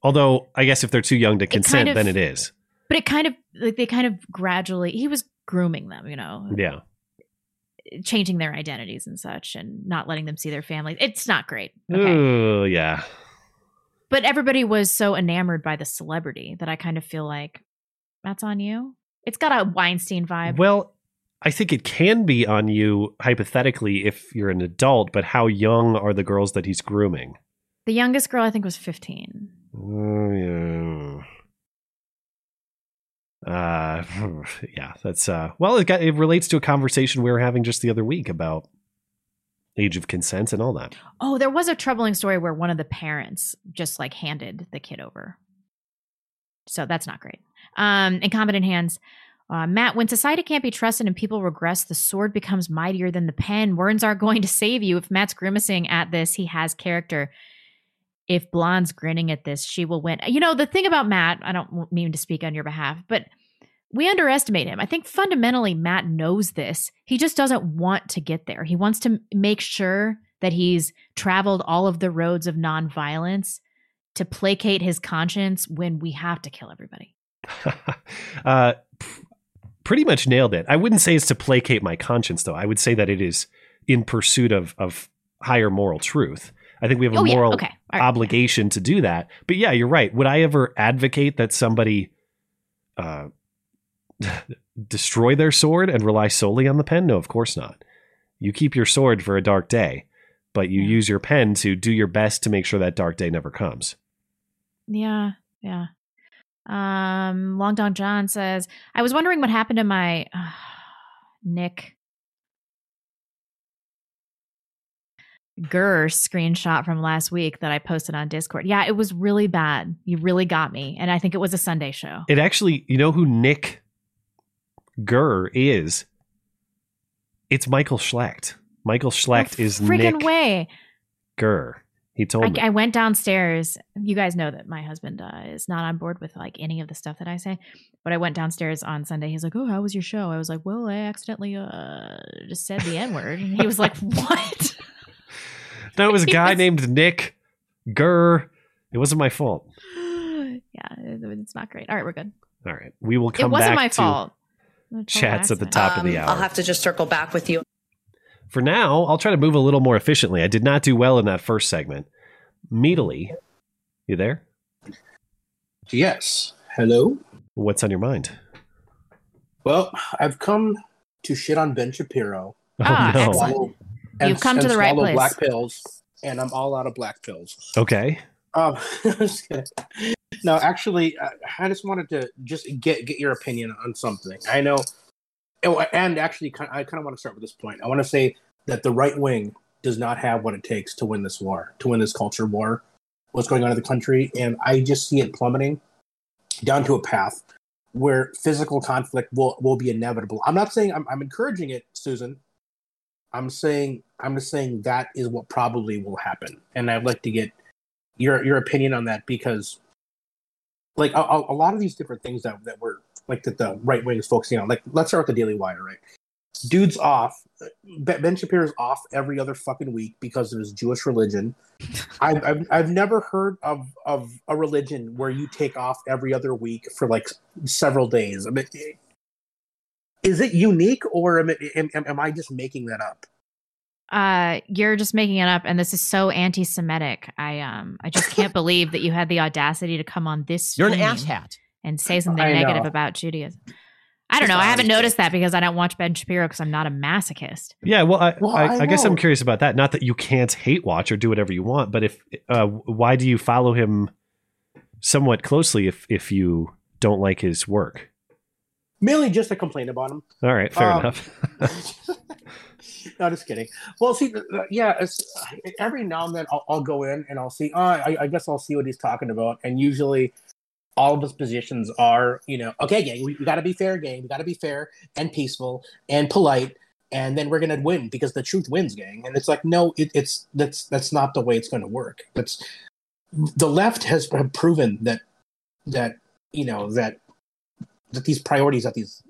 Although I guess if they're too young to consent, kind of- then it is. But it kind of like they kind of gradually he was grooming them, you know. Yeah. changing their identities and such and not letting them see their families. It's not great. Okay. Oh, yeah. But everybody was so enamored by the celebrity that I kind of feel like that's on you. It's got a Weinstein vibe. Well, I think it can be on you hypothetically if you're an adult, but how young are the girls that he's grooming? the youngest girl I think was 15. Oh, yeah. Uh, yeah, that's uh. Well, it got it relates to a conversation we were having just the other week about age of consent and all that. Oh, there was a troubling story where one of the parents just like handed the kid over. So that's not great. Um, incompetent hands. Uh, Matt, when society can't be trusted and people regress, the sword becomes mightier than the pen. Words aren't going to save you. If Matt's grimacing at this, he has character. If Blonde's grinning at this, she will win. You know, the thing about Matt, I don't mean to speak on your behalf, but we underestimate him. I think fundamentally, Matt knows this. He just doesn't want to get there. He wants to make sure that he's traveled all of the roads of nonviolence to placate his conscience when we have to kill everybody. uh, pretty much nailed it. I wouldn't say it's to placate my conscience, though. I would say that it is in pursuit of of higher moral truth. I think we have a Oh, yeah. moral Okay. All right. obligation to do that. But yeah, you're right. Would I ever advocate that somebody uh, destroy their sword and rely solely on the pen? No, of course not. You keep your sword for a dark day, but you Yeah. use your pen to do your best to make sure that dark day never comes. Yeah, yeah. Um, Long Dong John says, I was wondering what happened to my Nick Gurr screenshot from last week that I posted on Discord. Yeah, it was really bad. You really got me. And I think it was a Sunday show. It actually, you know who Nick Gurr is? It's Michael Schlecht. Michael Schlecht No is freaking Nick way. Gurr. He told me. I, I went downstairs. You guys know that my husband uh, is not on board with like any of the stuff that I say. But I went downstairs on Sunday. He's like, "Oh, how was your show?" I was like, "Well, I accidentally uh, just said the n word." And he was like, "What?" no, it was a guy was- named Nick Gurr. It wasn't my fault. yeah, it's not great. All right, we're good. All right. We will come. It wasn't back my to fault. Chats at the accident. top of the Um, hour. I'll have to just circle back with you. For now, I'll try to move a little more efficiently. I did not do well in that first segment. Meadily, you there? Yes. Hello. What's on your mind? Well, I've come to shit on Ben Shapiro. Oh, Ah, no. excellent. Swallow- You've come to and the right swallow place. Black pills, and I'm all out of black pills. Okay. Um, no, actually, uh, I just wanted to just get get your opinion on something. I know, and actually, I kind of want to start with this point. I want to say that the right wing does not have what it takes to win this war, to win this culture war. What's going on in the country, and I just see it plummeting down to a path where physical conflict will will be inevitable. I'm not saying I'm, I'm encouraging it, Susan. I'm saying I'm just saying that is what probably will happen, and I'd like to get your your opinion on that because like a, a lot of these different things that that were like that the right wing is focusing on like let's start with the daily wire right dude's off ben Ben shapiro's off every other fucking week because of his jewish religion I've, I've i've never heard of of a religion where you take off every other week for like several days i mean is it unique or am, it, am, am am i just making that up Uh, you're just making it up, and this is so anti-Semitic. I um, I just can't believe that you had the audacity to come on this. You're an stream asshat. And say something I negative know. about Judaism. I don't know. I haven't noticed that because I don't watch Ben Shapiro because I'm not a masochist. Yeah, well, I, Well, I, I I, guess I'm curious about that. Not that you can't hate watch or do whatever you want, but if uh, why do you follow him somewhat closely if if you don't like his work? mainly just to complain about him All right, fair Um, enough. no, just kidding. Well, see, th- th- yeah, it's, every now and then I'll, I'll go in and I'll see. Oh, I, I guess I'll see what he's talking about. And usually, all of his positions are, you know, okay, gang, we, we got to be fair, gang. We got to be fair and peaceful and polite, and then we're gonna win because the truth wins, gang. And it's like, no, it, it's that's that's not the way it's to work. That's the left has proven that that you know that that these priorities that these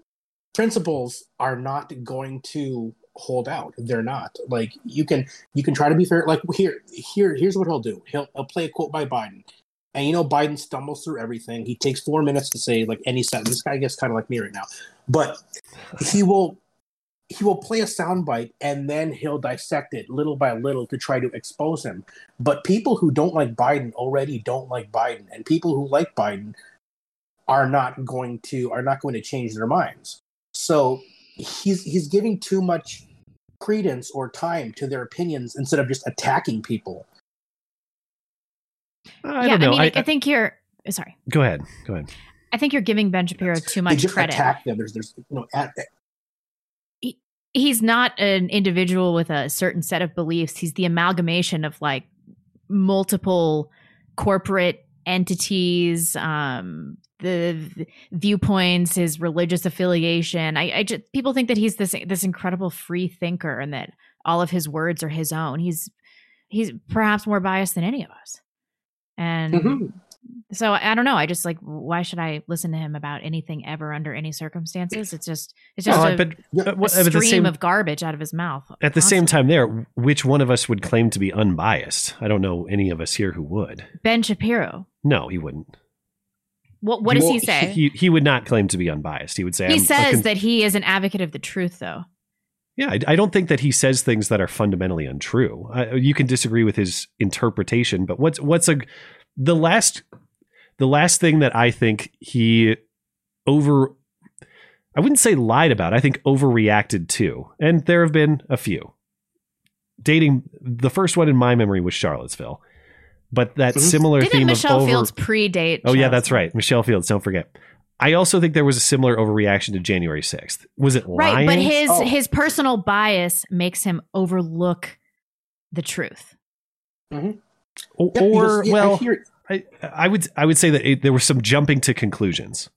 principles are not going to hold out they're not like you can you can try to be fair like here here here's what he'll do he'll, he'll play a quote by biden and you know biden stumbles through everything. He takes four minutes to say like any sentence. This guy gets kind of like me right now. But he will he will play a soundbite and then he'll dissect it little by little to try to expose him. But people who don't like biden already don't like biden. And people who like biden are not going to are not going to change their minds. So he's he's giving too much credence or time to their opinions instead of just attacking people. I yeah, don't know. I mean, I, I, I- think you're sorry. go ahead. Go ahead. I think you're giving Ben Shapiro too They much just credit. attack them. There's there's you know at, He's not an individual with a certain set of beliefs. He's the amalgamation of like multiple corporate entities, um, the viewpoints, his religious affiliation. I, I just people think that he's this this incredible free thinker and that all of his words are his own. He's he's perhaps more biased than any of us. And Mhm. so I don't know. I just like why should I listen to him about anything ever under any circumstances? It's just it's just Well, a, but, Yeah. a what- the stream same of garbage out of his mouth. at the same time, there, which one of us would claim to be unbiased? I don't know any of us here who would. Ben Shapiro. No, he wouldn't. What what does Well, he say? He he would not claim to be unbiased. He would say He I'm says con- that he is an advocate of the truth, though. Yeah, I, I don't think that he says things that are fundamentally untrue. Uh, you can disagree with his interpretation, but what's what's a the last the last thing that I think he over I wouldn't say lied about. I think overreacted to, and there have been a few. Dating the first one in my memory was Charlottesville, but that Mhm. similar Didn't theme Michelle of over. Fields predate? oh yeah, that's right, Michelle Fields. Don't forget. I also think there was a similar overreaction to January sixth. Was it lying? Right, but his Oh. his personal bias makes him overlook the truth. Mm-hmm. or, Yeah, or because, yeah, I well, hear- I, I would I would say that it, there was some jumping to conclusions.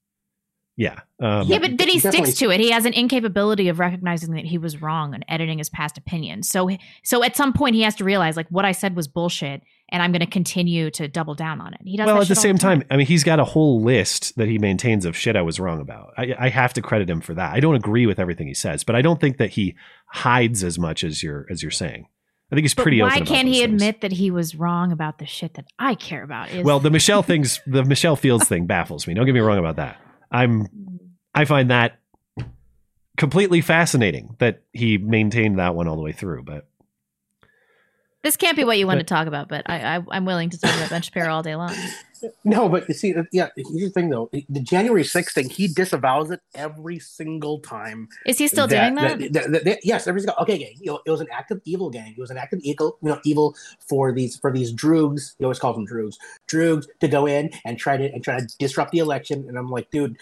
Yeah. Um, yeah, but then he sticks to it. He has an incapability of recognizing that he was wrong and editing his past opinions. So so at some point he has to realize like what I said was bullshit and I'm going to continue to double down on it. He does well, at the shit all same time, I mean, he's got a whole list that he maintains of shit I was wrong about. I, I have to credit him for that. I don't agree with everything he says, but I don't think that he hides as much as you're as you're saying. I think he's But pretty why open. about can't he things. admit that he was wrong about the shit that I care about? Is Well, the Michelle things, the Michelle Fields thing baffles me. Don't get me wrong about that. I'm, mm. I find that completely fascinating that he maintained that one all the way through. But this can't be what you want but- to talk about, but I, I I'm willing to talk about Ben Shapiro all day long. No, but you see, yeah, here's the thing though. The January 6th thing, he disavows it every single time. Is he still doing that? that- that- that- yes, every single. Okay, gang. You know, it was an active evil gang. It was an active evil, you know, evil for these for these droogs. He always calls them droogs. Droogs to go in and try to and try to disrupt the election. And I'm like, dude,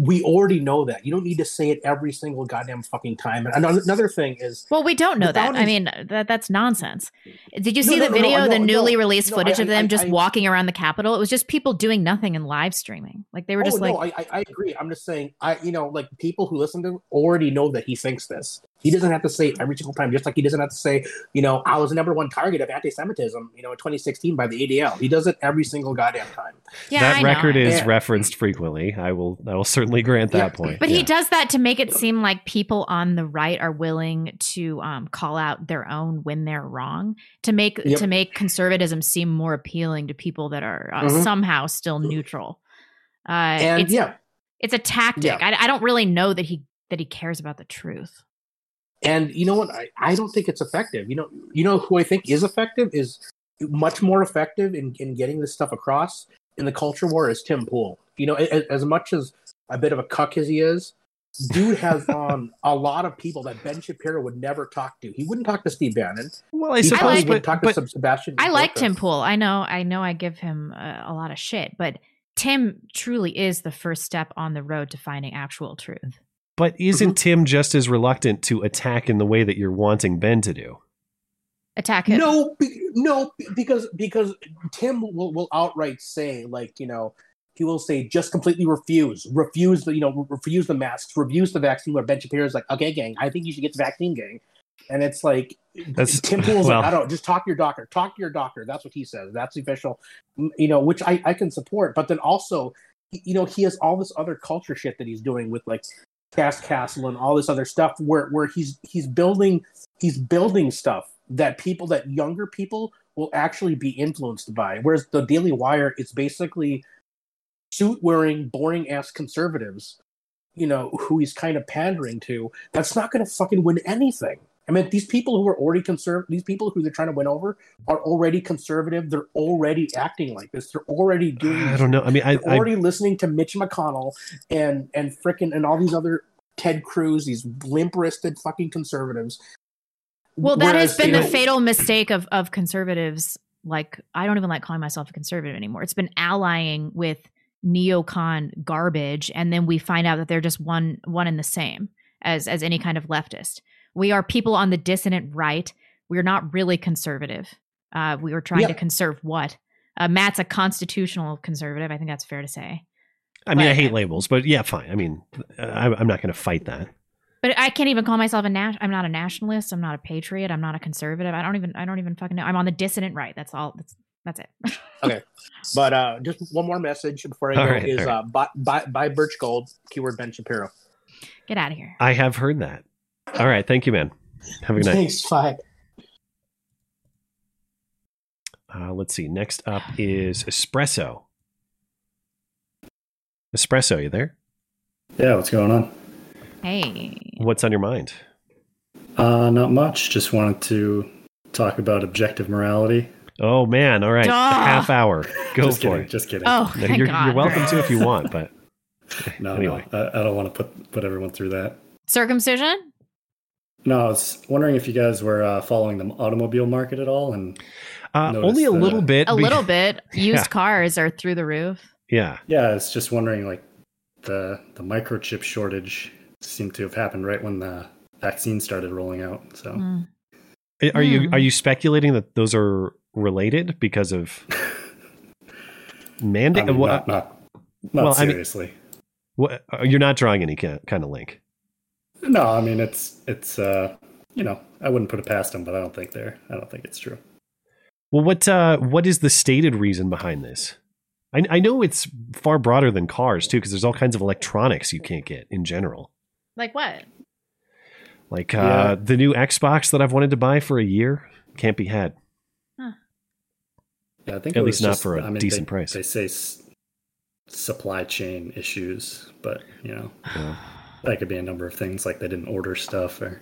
we already know that. You don't need to say it every single goddamn fucking time. And another, thing is, Well, we don't know The that. I mean, that that's nonsense. Did you see no, the no, no, video, I the newly no, released no, footage I- of them I- just I- walking around the Capitol? It was just people doing nothing and live streaming. Like they were oh, just oh like, no, I, I I agree. I'm just saying, I you know, like people who listen to him already know that he thinks this. He doesn't have to say it every single time, just like he doesn't have to say, you know, I was the number one target of anti-Semitism, you know, in 2016 by the ADL. He does it every single goddamn time. yeah, that I know. record is Yeah. referenced frequently. I will, I will certainly grant that Yeah. point. But he does that to make it seem like people on the right are willing to um, call out their own when they're wrong, to make Yep. to make conservatism seem more appealing to people that are uh, Mhm. somehow still neutral. Uh, And it's, yeah, it's a tactic. Yeah. I, I don't really know that he that he cares about the truth. And you know what? I, I don't think it's effective. You know, you know who I think is effective is much more effective in, in getting this stuff across in the culture war is Tim Pool. You know, as, as much as a bit of a cuck as he is, dude has on um, a lot of people that Ben Shapiro would never talk to. He wouldn't talk to Steve Bannon. well, I He suppose, like- wouldn't but, talk but to Sebastian. I like Tim Pool. I know. I know. I give him a, a lot of shit, but Tim truly is the first step on the road to finding actual truth. But Mm-hmm. isn't Tim just as reluctant to attack in the way that you're wanting Ben to do? Attack him. No, be, no, because because Tim will, will outright say like you know he will say just completely refuse, refuse the you know refuse the masks, refuse the vaccine. Where Ben Shapiro is like, okay, gang, I think you should get the vaccine, gang, and it's like That's- Tim Pool's well- like, I don't just talk to your doctor, talk to your doctor. That's what he says. That's the official, you know, which I I can support. But then also, you know, he has all this other culture shit that he's doing with like Cast Castle and all this other stuff where where he's he's building he's building stuff that people that younger people will actually be influenced by. Whereas the Daily Wire is basically suit wearing, boring ass conservatives, you know, who he's kind of pandering to. That's not going to fucking win anything. I mean, these people who are already conservative, these people who they're trying to win over are already conservative. They're already acting like this. They're already doing. I don't know. I mean, I, They're I already listening to Mitch McConnell and and frickin' and all these other Ted Cruz, these limp wristed fucking conservatives. Well, that Whereas, has been the know- fatal mistake of of conservatives. Like, I don't even like calling myself a conservative anymore. It's been allying with neocon garbage, and then we find out that they're just one one and the same as as any kind of leftist. We are people on the dissident right. We're not really conservative. Uh, we were trying Yeah. to conserve what? Uh, Matt's a constitutional conservative. I think that's fair to say. I mean, I hate labels, but yeah, fine. I mean, I, I'm not going to fight that. But I can't even call myself a nat- I'm not a nationalist. I'm not a patriot. I'm not a conservative. I don't even. I don't even fucking know. I'm on the dissident right. That's all. That's that's it. Okay, but uh, just one more message before I All go right, is all right. uh, buy, buy, buy Birch Gold, keyword Ben Shapiro. Get out of here. I have heard that. All right, thank you, man. Have a good night. Thanks, bye. Uh, let's see. Next up is Espresso. Espresso, you there? Yeah, what's going on? Hey. What's on your mind? Uh, not much. Just wanted to talk about objective morality. Oh man! All right, Duh. half hour. Go just for kidding, it. Just kidding. Oh, No, thank you're, God. you're welcome All to if you want, but no, anyway. no, I, I don't want to put put everyone through that. Circumcision? No, I was wondering if you guys were uh, following the automobile market at all, and uh, only a the- little bit. A little bit. Used Yeah. cars are through the roof. Yeah. yeah, I was just wondering, like the the microchip shortage seemed to have happened right when the vaccine started rolling out. So Mm. Are you Hmm. are you speculating that those are related because of mandate? I mean, what, not not, not well, I mean- seriously. what- uh, you're not drawing any kind kind of link. No, I mean it's it's uh you know I wouldn't put it past them, but I don't think they're I don't think it's true. Well, what uh, what is the stated reason behind this? I, I know it's far broader than cars too, because there's all kinds of electronics you can't get in general. Like what? Like uh, Yeah. the new Xbox that I've wanted to buy for a year can't be had. Huh. Yeah, I think At least not just- for a I mean, decent they, price. They say s- supply chain issues, but you know Yeah. That could be a number of things, like they didn't order stuff or.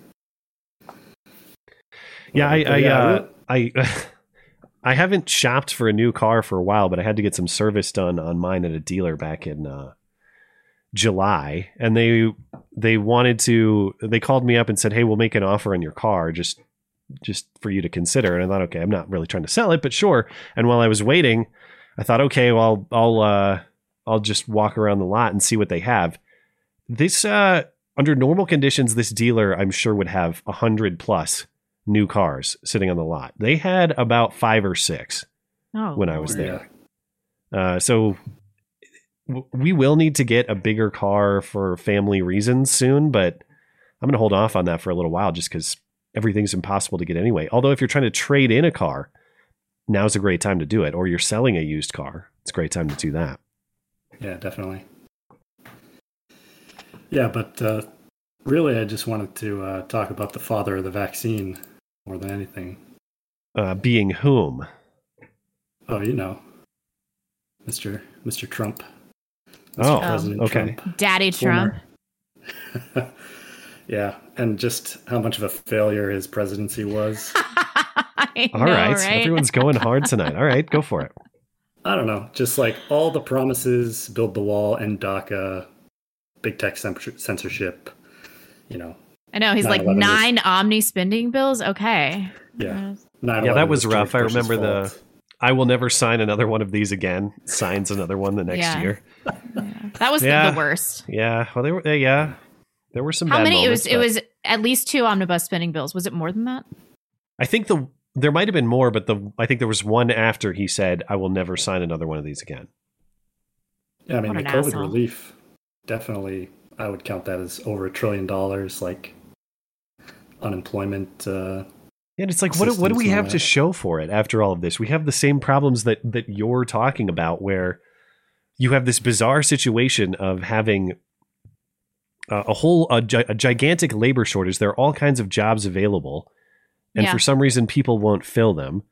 Yeah, I I uh, I I haven't shopped for a new car for a while, but I had to get some service done on mine at a dealer back in uh, July, and they they wanted to. They called me up and said, "Hey, we'll make an offer on your car just just for you to consider." And I thought, okay, I'm not really trying to sell it, but sure. And while I was waiting, I thought, okay, well, I'll uh, I'll just walk around the lot and see what they have. This uh, under normal conditions, this dealer I'm sure would have a hundred plus new cars sitting on the lot. They had about five or six Oh, when I was Lord. there. Uh, so w- we will need to get a bigger car for family reasons soon, but I'm going to hold off on that for a little while just because everything's impossible to get anyway. Although if you're trying to trade in a car, now's a great time to do it. Or you're selling a used car, it's a great time to do that. Yeah, definitely. Yeah, but uh, really, I just wanted to uh, talk about the father of the vaccine more than anything. Uh, being whom? Oh, you know, Mister Mister Trump. Oh, President okay. Trump. Daddy Trump. Yeah, and just how much of a failure his presidency was. I All know, right. right? Everyone's going hard tonight. All right. Go for it. I don't know, just like all the promises, build the wall, and DACA, big tech censorship. You know, I know. He's like 9/11 was- nine omni spending bills. Okay. yeah. Yeah, that was rough. I George Bush's remember the. I will never sign another one of these again. Signs another one the next Yeah. year. That was Yeah. the worst. Yeah. Well, they were. they- yeah. There were some. How bad many? Moments, it was. It was at least two omnibus spending bills. Was it more than that? I think the there might have been more, but the I think there was one after he said, "I will never sign another one of these again." Yeah, I mean, What the COVID asshole. relief definitely, I would count that as over a trillion dollars. Like unemployment. Uh, And it's like, what, do- what do we have all to show for it after all of this? We have the same problems that that you're talking about, where you have this bizarre situation of having uh, a whole a, gi- a gigantic labor shortage. There are all kinds of jobs available, and Yeah. for some reason, people won't fill them.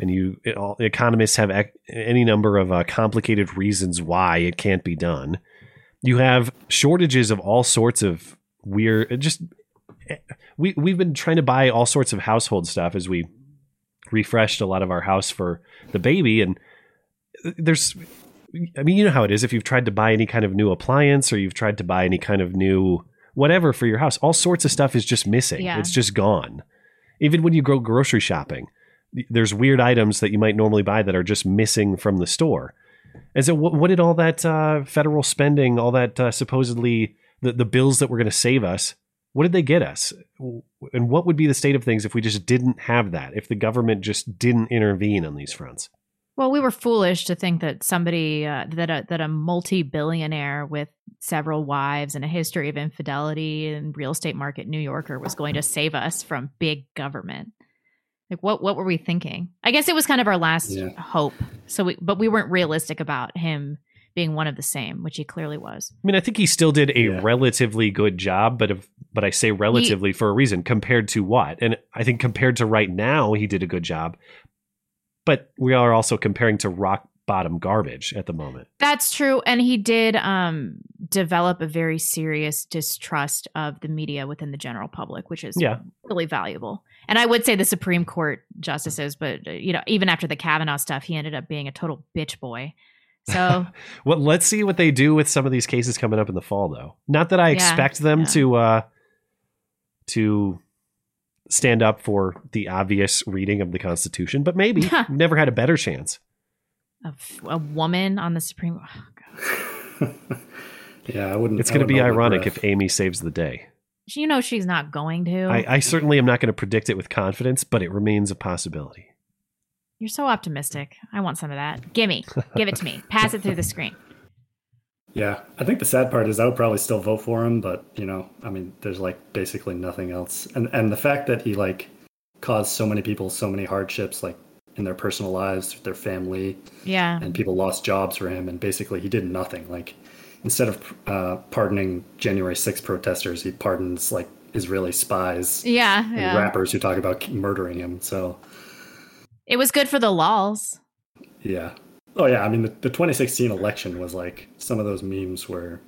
And you, it, all, economists have ec- any number of uh, complicated reasons why it can't be done. You have shortages of all sorts of weird, just we we've been trying to buy all sorts of household stuff as we refreshed a lot of our house for the baby. And there's I mean you know how it is. If you've tried to buy any kind of new appliance or you've tried to buy any kind of new whatever for your house all sorts of stuff is just missing. Yeah. it's just gone. Even when you go grocery shopping there's weird items that you might normally buy that are just missing from the store and so what, what did all that uh, federal spending all that uh, supposedly the, the bills that were going to save us what did they get us? And what would be the state of things if we just didn't have that? If the government just didn't intervene on these fronts? Well, we were foolish to think that somebody uh, that a, that a multi-billionaire with several wives and a history of infidelity in real estate market New Yorker was going to save us from big government. Like what what were we thinking? I guess it was kind of our last Yeah. hope. So we but we weren't realistic about him being one of the same, which he clearly was. I mean, I think he still did a Yeah. relatively good job, but if, but I say relatively for a reason. Compared to what? And I think compared to right now, he did a good job. But we are also comparing to rock bottom garbage at the moment. That's true. And he did um, develop a very serious distrust of the media within the general public, which is Yeah. really valuable. And I would say the Supreme Court justices, but uh, you know, even after the Kavanaugh stuff, he ended up being a total bitch boy. So Well, let's see what they do with some of these cases coming up in the fall, though. Not that I Yeah, expect them yeah. to uh, to stand up for the obvious reading of the Constitution, but maybe never had a better chance. A woman on the Supreme oh, God. Yeah, I wouldn't. It's going to be ironic if Amy saves the day. You know she's not going to. I, I certainly am not going to predict it with confidence, but it remains a possibility. You're so optimistic. I want some of that. Gimme. Give it to me. Pass it through the screen. Yeah, I think the sad part is I would probably still vote for him, but you know, I mean, there's like basically nothing else, and and the fact that he like caused so many people so many hardships, like in their personal lives, their family, Yeah. and people lost jobs for him, and basically he did nothing. Like instead of uh, pardoning January 6 protesters, he pardons like Israeli spies Yeah. and Yeah. rappers who talk about murdering him. So It was good for the lols. yeah. Oh yeah, I mean the, the 2016 election was like some of those memes where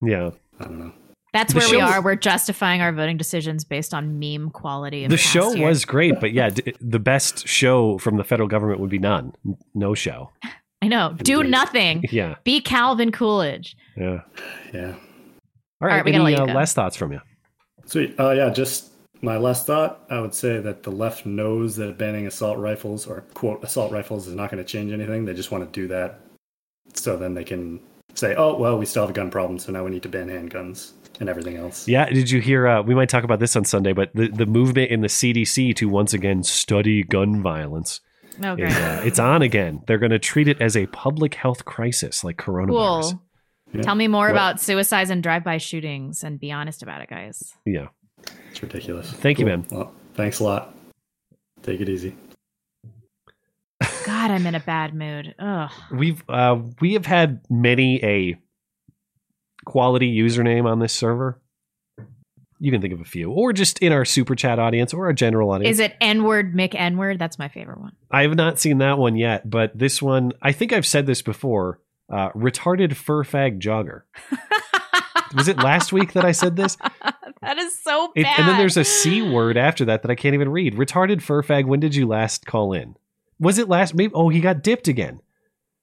Yeah. I don't know. That's The where we show- are. We're justifying our voting decisions based on meme quality. Of The show year. was great, but yeah, d- the best show from the federal government would be none. N- No show. I know. Do nothing. Yeah. Be Calvin Coolidge. Yeah. Yeah. All right. right, we gotta any let uh, go. last thoughts from you? Sweet. Uh, yeah, just my last thought. I would say that the left knows that banning assault rifles or quote assault rifles is not going to change anything. They just want to do that so then they can say, "Oh, well, we still have a gun problem, so now we need to ban handguns and everything else." Yeah. Did you hear? Uh, we might talk about this on Sunday, but the, the movement in the CDC to once again study gun violence Oh, great. is uh, it's on again. They're going to treat it as a public health crisis like coronavirus. Cool. Yeah. Tell me more Well, about suicides and drive-by shootings and be honest about it, guys. Yeah. It's ridiculous. Thank you, man. Well, thanks a lot. Take it easy. God, I'm in a bad mood. Ugh. We've uh, we have had many a quality username on this server. You can think of a few, or just in our super chat audience or our general audience. Is it N-word Mick N-word? That's my favorite one. I have not seen that one yet, but this one, I think I've said this before. Uh, retarded fur fag jogger. Was it last week that I said this? that is so It, bad. and then there's a c word after that that I can't even read. Retarded fur fag. When did you last call in? Was it last? Maybe. Oh, he got dipped again.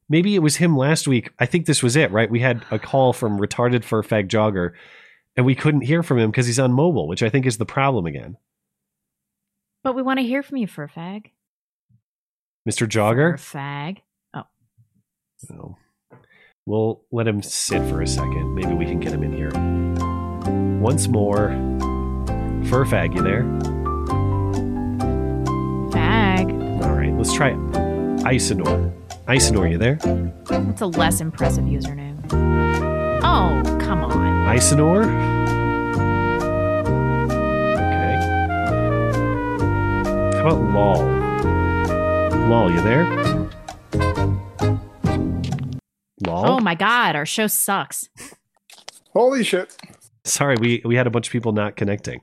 Maybe it was him last week. I think this was it, right? We had a call from retarded fur fag jogger, and we couldn't hear from him because he's on mobile, which I think is the problem again. But we want to hear from you, fur fag. Mr. Jogger. Fag. Oh, So we'll let him sit for a second. Maybe we can get him in here. Once more. Fur fag, you there? fag. All right, let's try it. Isanor. Isanor, you there? That's a less impressive username. Oh, come on. Isanor? Okay. How about Lol? Lol, you there? Lol? Oh my god, our show sucks. Holy shit. Sorry, we, we had a bunch of people not connecting.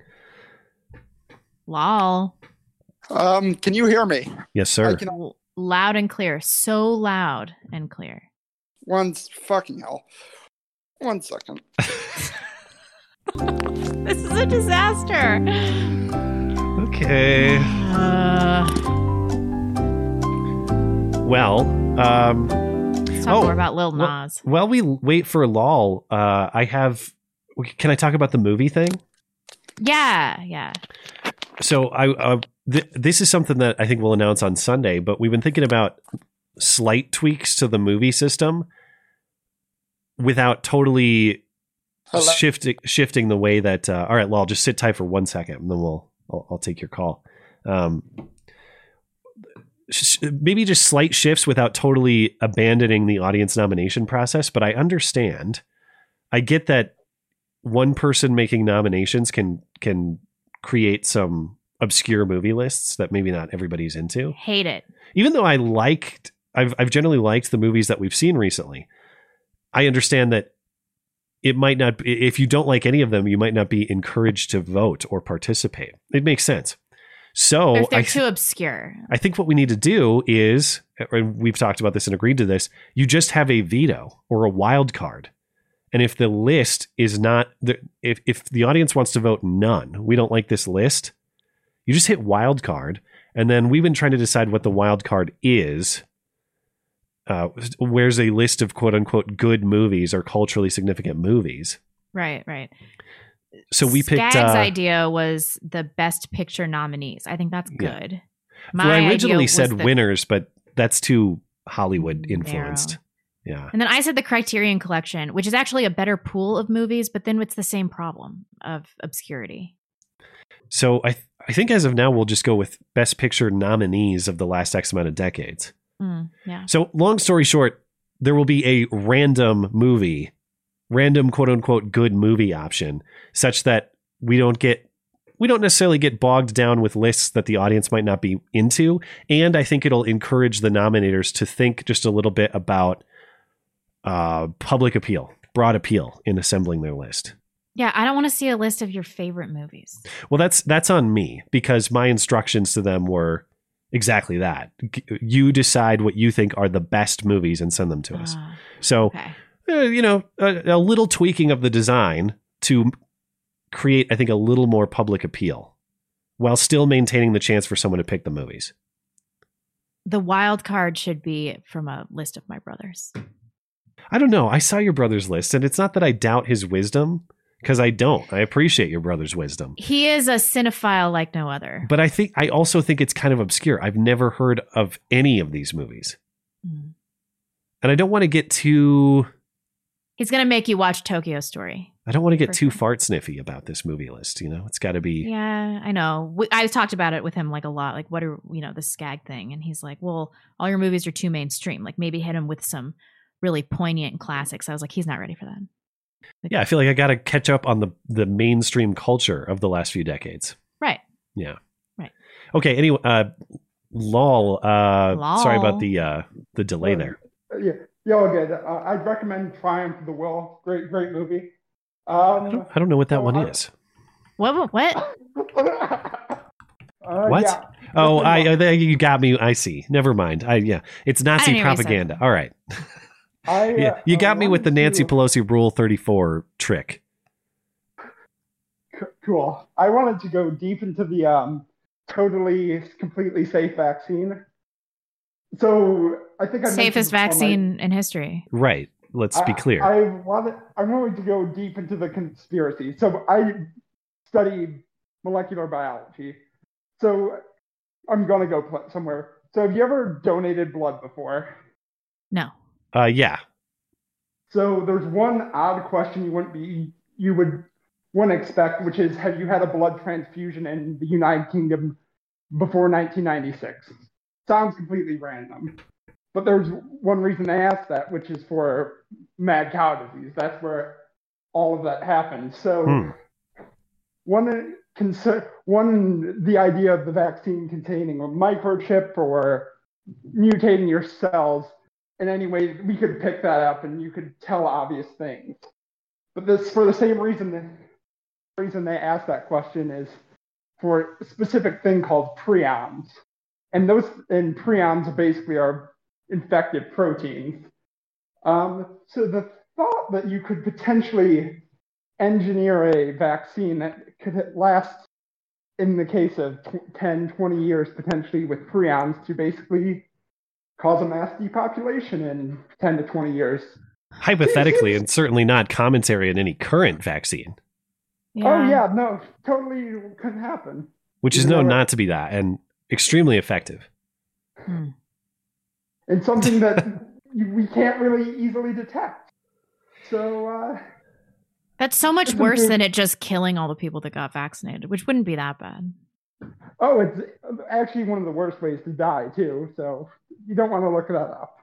Lol. Um, can you hear me? Yes, sir. I can, L- loud and clear. So loud and clear. one fucking hell. One second. This is a disaster. Okay. Uh, Well, um, let's talk Oh, more about Lil well- Nas. while we wait for Lol, uh, I have. Can I talk about the movie thing? Yeah, yeah. So I uh, th- this is something that I think we'll announce on Sunday, but we've been thinking about slight tweaks to the movie system without totally Hello? shifting shifting the way that. Uh, all right, Lol, just sit tight for one second, and then we'll I'll, I'll take your call. Um, sh- maybe just slight shifts without totally abandoning the audience nomination process. But I understand. I get that one person making nominations can can create some obscure movie lists that maybe not everybody's into. Hate it. Even though I liked, I've I've generally liked the movies that we've seen recently. I understand that it might not. If you don't like any of them, you might not be encouraged to vote or participate. It makes sense. So They're, they're I, too obscure. I think what we need to do is, and we've talked about this and agreed to this, you just have a veto or a wild card. And if the list is not, the- if, if the audience wants to vote none, we don't like this list, you just hit wild card. And then we've been trying to decide what the wild card is. Uh, where's a list of quote unquote good movies or culturally significant movies? Right, right. So we picked. Skag's uh, idea was the best picture nominees. I think that's Yeah. good. well, I originally said the- winners, but that's too Hollywood influenced. Yeah. And then I said the Criterion Collection, which is actually a better pool of movies, but then it's the same problem of obscurity. So I th- I think as of now we'll just go with best picture nominees of the last X amount of decades. Mm, yeah. So long story short, there will be a random movie, random quote unquote good movie option, such that we don't get we don't necessarily get bogged down with lists that the audience might not be into. And I think it'll encourage the nominators to think just a little bit about uh, public appeal, broad appeal in assembling their list. Yeah, I don't want to see a list of your favorite movies. Well, that's that's on me because my instructions to them were exactly that. G- You decide what you think are the best movies and send them to us. Ah, So, okay. uh, you know, a, a little tweaking of the design to create, I think, a little more public appeal while still maintaining the chance for someone to pick the movies. The wild card should be from a list of my brothers. I don't know. I saw your brother's list, and it's not that I doubt his wisdom because I don't. I appreciate your brother's wisdom. He is a cinephile like no other. But I think I also think it's kind of obscure. I've never heard of any of these movies. Mm. And I don't want to get too He's going to make you watch Tokyo Story. I don't want to get too fart sniffy about this movie list, you know. It's got to be Yeah, I know. We, I talked about it with him like a lot. Like, what are you know the skag thing? And he's like, "Well, all your movies are too mainstream. Like, maybe hit him with some really poignant classics." I was like, "He's not ready for that." Yeah, I feel like I got to catch up on the the mainstream culture of the last few decades. Right. Yeah. Right. Okay, anyway, uh lol uh sorry about the uh the delay there. Uh, yeah, yeah, all good. Uh, I'd recommend Triumph of the Will. Great, great movie. Um, I don't know what that so one I- is. What? What? uh, What? yeah. Oh, Listen, I uh, you got me. I see. Never mind. I yeah, it's Nazi didn't hear what you said. propaganda. All right. I, uh, Yeah, you I got me with the Nancy to- Pelosi Rule 34 trick. Cool. I wanted to go deep into the um, totally, completely safe vaccine. So I think I Safest mentioned before my- vaccine in history. Right. Let's be clear. I, wanted, I wanted to go deep into the conspiracy. So I studied molecular biology. So I'm going to go somewhere. So have you ever donated blood before? No. Uh yeah. So there's one odd question you wouldn't be you would wouldn't expect, which is have you had a blood transfusion in the United Kingdom before 1996? Sounds completely random. But there's one reason they asked that, which is for mad cow disease. That's where all of that happened. So Hmm. one concern, one the idea of the vaccine containing a microchip or mutating your cells in any way we could pick that up and you could tell obvious things. But this for the same reason the reason they asked that question is for a specific thing called prions. And those and prions basically are infected proteins. Um, so the thought that you could potentially engineer a vaccine that could last in the case of tw 10, 20 years potentially with prions to basically cause a mass depopulation in 10 to 20 years. Hypothetically, and certainly not commentary on any current vaccine, Oh yeah, no, totally couldn't happen. which is You known never- not to be that and extremely effective. Hmm. And something that we can't really easily detect. So uh, That's so much worse than it just killing all the people that got vaccinated, which wouldn't be that bad. Oh, it's actually one of the worst ways to die too. So you don't want to look that up.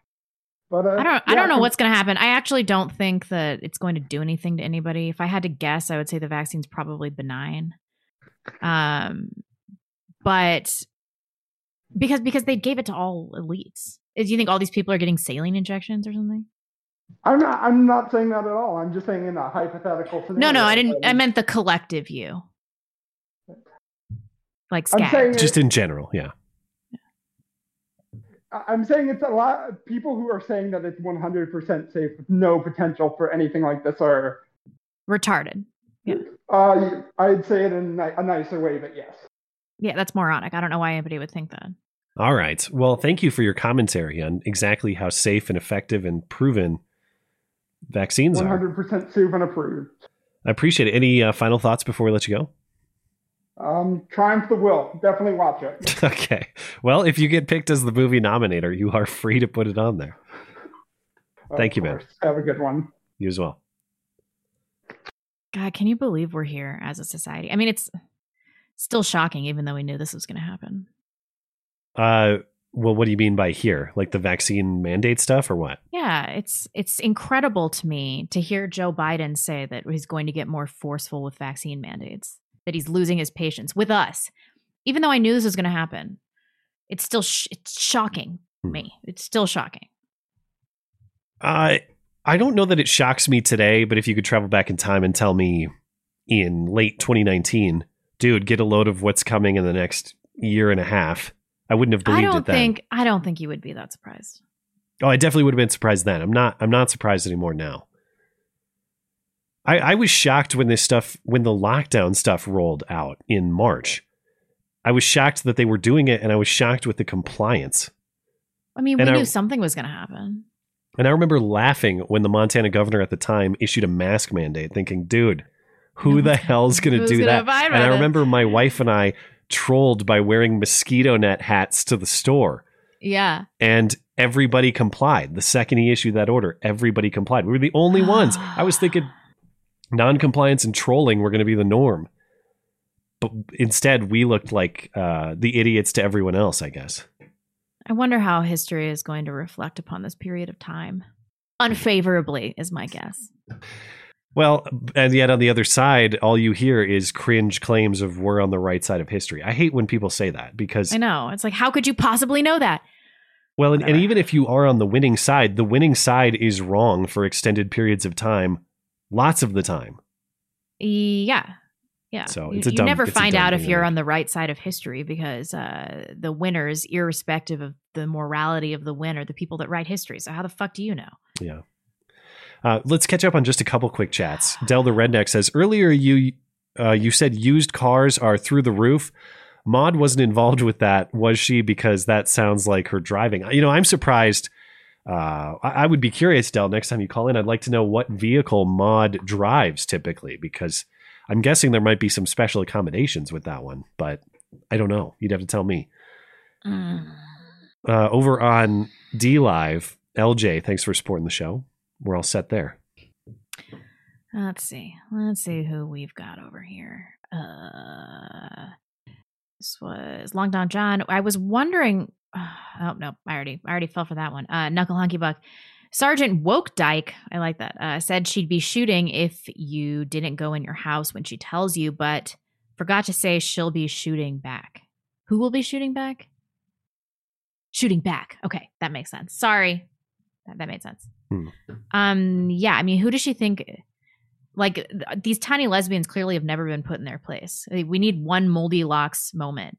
But uh, I don't. I don't know what's going to happen. I actually don't think that it's going to do anything to anybody. If I had to guess, I would say the vaccine's probably benign. Um, but because because they gave it to all elites. Do you think all these people are getting saline injections or something? I'm not. I'm not saying that at all. I'm just saying in a hypothetical scenario. No, no, I didn't. I meant the collective you. Like I'm saying Just in general, yeah. I- I'm saying it's a lot. Of people who are saying that it's 100% safe with no potential for anything like this are. retarded. Uh, I'd say it in a nicer way, but yes. Yeah, that's moronic. I don't know why anybody would think that. All right. Well, thank you for your commentary on exactly how safe and effective and proven vaccines are. 100% safe and approved. I appreciate it. Any uh, final thoughts before we let you go? Um, Triumph the Will. Definitely watch it. okay. Well, if you get picked as the movie nominator, you are free to put it on there. Of Thank you, man. Have a good one. You as well. God, can you believe we're here as a society? I mean, it's still shocking, even though we knew this was going to happen. Uh, well, what do you mean by here? Like the vaccine mandate stuff or what? Yeah, it's it's incredible to me to hear Joe Biden say that he's going to get more forceful with vaccine mandates, that he's losing his patience with us. Even though I knew this was going to happen, it's still sh- it's shocking me. It's still shocking. Uh, I don't know that it shocks me today, but if you could travel back in time and tell me in late 2019, dude, get a load of what's coming in the next year and a half, I wouldn't have I believed don't it then. think I don't think you would be that surprised. Oh, I definitely would have been surprised then. I'm not. I'm not surprised anymore now. I, I was shocked when this stuff, when the lockdown stuff rolled out in March. I was shocked that they were doing it, and I was shocked with the compliance. I mean, we And I- knew something was going to happen. And I remember laughing when the Montana governor at the time issued a mask mandate, thinking, "Dude, who the hell's going to do gonna that?" And I remember my wife and I trolled by wearing mosquito net hats to the store. Yeah. and everybody complied. The second he issued that order, everybody complied. We were the only ones. I was thinking non-compliance and trolling were going to be the norm, but instead we looked like uh, the idiots to everyone else. I guess. I wonder how history is going to reflect upon this period of time. Unfavorably, is my guess. Well, and yet on the other side, all you hear is cringe claims of we're on the right side of history. I hate when people say that because I know. It's like, how could you possibly know that? Well, and, and even if you are on the winning side, the winning side is wrong for extended periods of time, lots of the time. Yeah. Yeah. So you, it's a you dumb- never find out if you're on the right side of history because uh, the winners, irrespective of the morality of the win, are the people that write history. So how the fuck do you know? Yeah. Uh, let's catch up on just a couple quick chats. Del the Redneck says earlier you uh, you said used cars are through the roof. Maud wasn't involved with that, was she? Because that sounds like her driving. You know, I'm surprised. Uh, I, I would be curious, Del. Next time you call in, I'd like to know what vehicle mod drives typically, because I'm guessing there might be some special accommodations with that one, but I don't know. You'd have to tell me. Mm. Uh, over on DLive, LJ, thanks for supporting the show. We're all set there. Let's see. Let's see who we've got over here. Uh, this was Long Don John. I was wondering. Oh no, I already, I already fell for that one. Uh, Knuckle Hunky Buck. Sergeant Woke Dyke, I like that. Uh, said she'd be shooting if you didn't go in your house when she tells you, but forgot to say she'll be shooting back. Who will be shooting back? Shooting back. Okay, that makes sense. Sorry, that, that made sense. Hmm. Um, yeah, I mean, who does she think? Like th- these tiny lesbians clearly have never been put in their place. Like, We need one Moldylocks moment,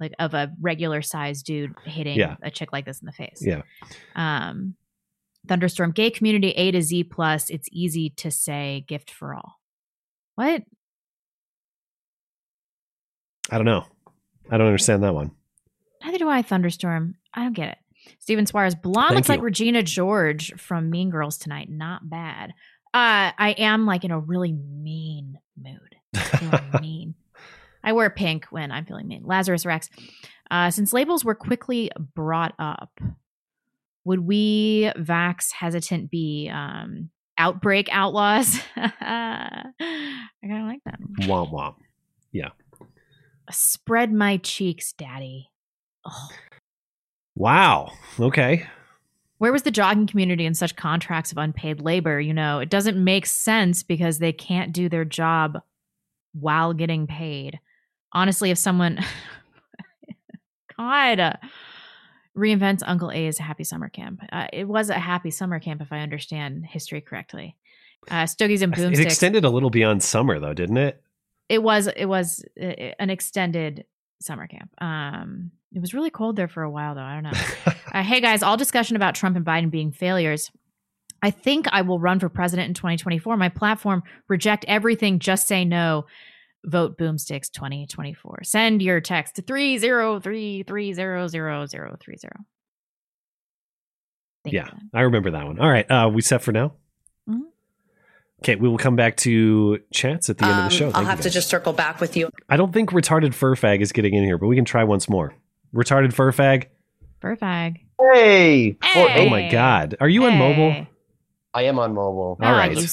like of a regular sized dude hitting Yeah. a chick like this in the face. Yeah. Um, thunderstorm gay community A to Z plus. It's easy to say gift for all. What? I don't know. I don't understand that one. Neither do I. Thunderstorm. I don't get it. Steven Suarez. Blonde Thank looks like. Regina George from Mean Girls tonight. Not bad. Uh, I am like in a really mean mood. Mean. I wear pink when I'm feeling mean. Lazarus Rex. Uh, since labels were quickly brought up, would we vax hesitant be um, outbreak outlaws? I kind of like that. Womp womp. Yeah. Spread my cheeks, daddy. Oh. Wow. Okay. Where was the jogging community in such contracts of unpaid labor? You know, it doesn't make sense because they can't do their job while getting paid. Honestly, if someone, God, uh, reinvents Uncle A's Happy Summer Camp, uh, it was a happy summer camp if I understand history correctly. Uh, Stogies and It Boomsticks. extended a little beyond summer, though, didn't it? it was it was uh, an extended summer camp. Um, it was really cold there for a while, though. I don't know. uh, hey guys, all discussion about Trump and Biden being failures. I think I will run for president in 2024. My platform: reject everything, just say no. Vote Boomsticks 2024. Send your text to three zero three three zero zero zero three zero. yeah, I remember that one. All right, uh, we set for now. Mhm. Okay, we will come back to chats at the end of the Um, show. I'll have to just circle back with you. I don't think retarded fur fag is getting in here, but we can try once more. Retarded fur fag. Fur fag. Hey! Oh my god, are you on mobile? I am on mobile. All right. you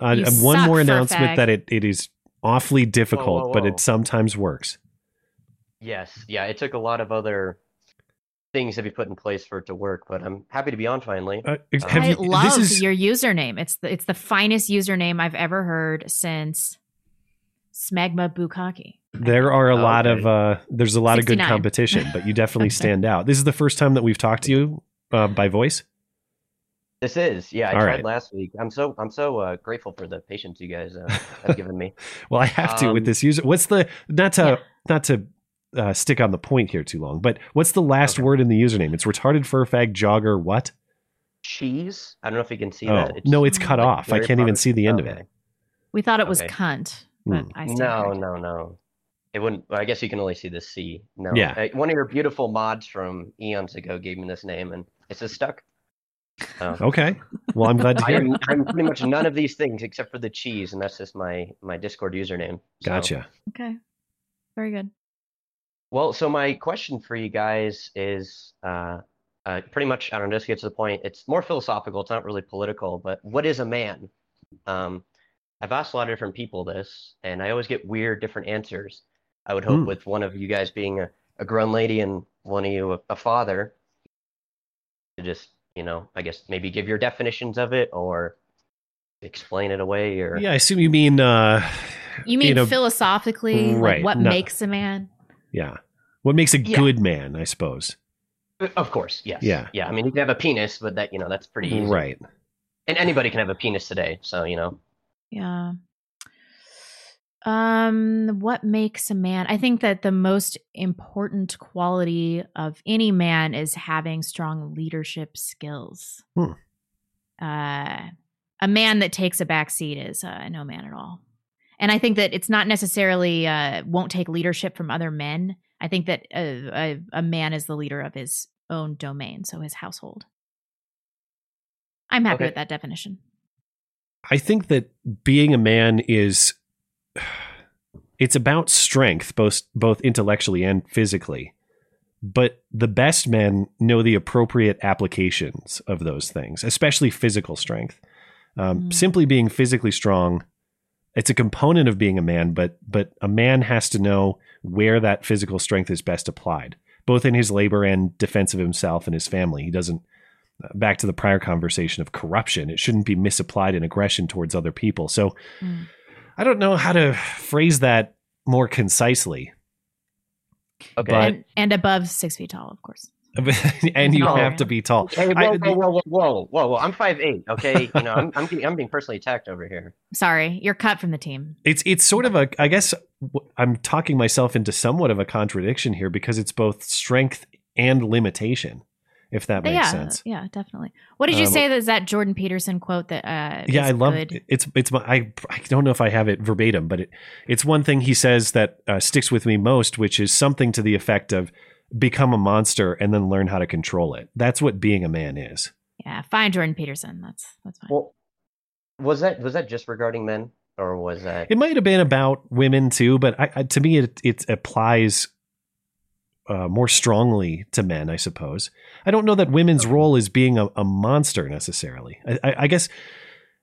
Uh, you uh, one suck, more announcement fag. that it, it is awfully difficult, Whoa, whoa, but it sometimes works. Yes, yeah, it took a lot of other things to be put in place for it to work, but I'm happy to be on finally. Uh, Um, have I love this is your username. It's the it's the finest username I've ever heard since Smegma Bukaki. there are a lot of uh, there's a lot of good competition, but you definitely stand out. This is the first time that we've talked to you uh, by voice. This is, yeah, I All tried right. last week. I'm so I'm so uh, grateful for the patience you guys uh, have given me. Well, I have to with Um, this user. What's the not to not to uh, stick on the point here too long, but what's the last word in the username? It's retarded fur fag jogger. What? Cheese? I don't know if you can see oh that. no, it's cut like off. I can't even see the end of Okay. it. We thought it was Okay. cunt, but Hmm. I No, corrected. no, no. It wouldn't. well, I guess you can only see the C. No. Yeah. Uh, one of your beautiful mods from eons ago gave me this name, and it's just stuck. So, Okay. Well, I'm glad to I hear. am. I'm pretty much none of these things except for the cheese, and that's just my my Discord username. So- Gotcha. Okay. Very good. Well, so my question for you guys is uh, uh, pretty much, I don't know, just get to the point. It's more philosophical. It's not really political, but what is a man? Um, I've asked a lot of different people this, and I always get weird, different answers. I would hope Hmm. with one of you guys being a, a grown lady and one of you a, a father, to just, you know, I guess maybe give your definitions of it or explain it away or Yeah, I assume you mean. uh You mean know, philosophically, right, like what no. makes a man? Yeah. What makes a Yeah. good man? I suppose. Of course, yes. Yeah. Yeah. I mean, you can have a penis, but that, you know, that's pretty easy. Right. And anybody can have a penis today. So, you know, Yeah. Um, what makes a man? I think that the most important quality of any man is having strong leadership skills. Hmm. Uh, a man that takes a back seat is uh, no man at all. And I think that it's not necessarily uh, won't take leadership from other men. I think that a, a, a man is the leader of his own domain, so his household. I'm happy Okay. with that definition. I think that being a man is it's about strength both both intellectually and physically. But the best men know the appropriate applications of those things, especially physical strength. Um, Mm. Simply being physically strong, it's a component of being a man, but but a man has to know where that physical strength is best applied, both in his labor and defense of himself and his family. He doesn't back to the prior conversation of corruption. It shouldn't be misapplied in aggression towards other people. So Mm. I don't know how to phrase that more concisely. Okay. But and, and above six feet tall, of course. and you No. have to be tall. Hey, I- whoa, whoa, whoa, whoa, whoa, whoa, whoa! I'm five eight. Okay, you know, I'm I'm, getting, I'm being personally attacked over here. Sorry, you're cut from the team. It's it's sort of a I guess I'm talking myself into somewhat of a contradiction here because it's both strength and limitation, if that makes yeah, sense. yeah, definitely. What did you Um, say? That is that Jordan Peterson quote that? Uh, yeah, is I love good? it's it's my I I don't know if I have it verbatim, but it it's one thing he says that uh, sticks with me most, which is something to the effect of become a monster and then learn how to control it. That's what being a man is. Yeah, fine, Jordan Peterson. That's that's fine. Well, was that was that just regarding men, or was that? It might have been about women too, but I, I, to me, it it applies uh, more strongly to men. I suppose. I don't know that women's role is being a, a monster necessarily. I, I, I guess.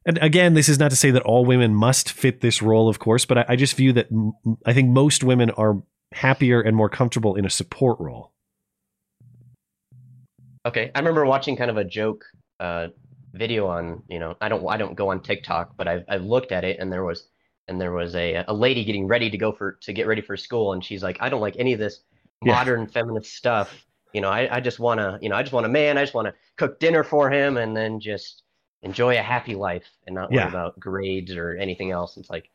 And again, this is not to say that all women must fit this role, of course, but I, I just view that m- I think most women are happier and more comfortable in a support role? Okay, I remember watching kind of a joke uh, video on you know I don't I don't go on TikTok, but I've I've looked at it and there was and there was a a lady getting ready to go for to get ready for school and she's like I don't like any of this Yeah. modern feminist stuff. You know I I just want to you know I just want a man. I just want to cook dinner for him and then just enjoy a happy life and not worry Yeah. about grades or anything else. It's like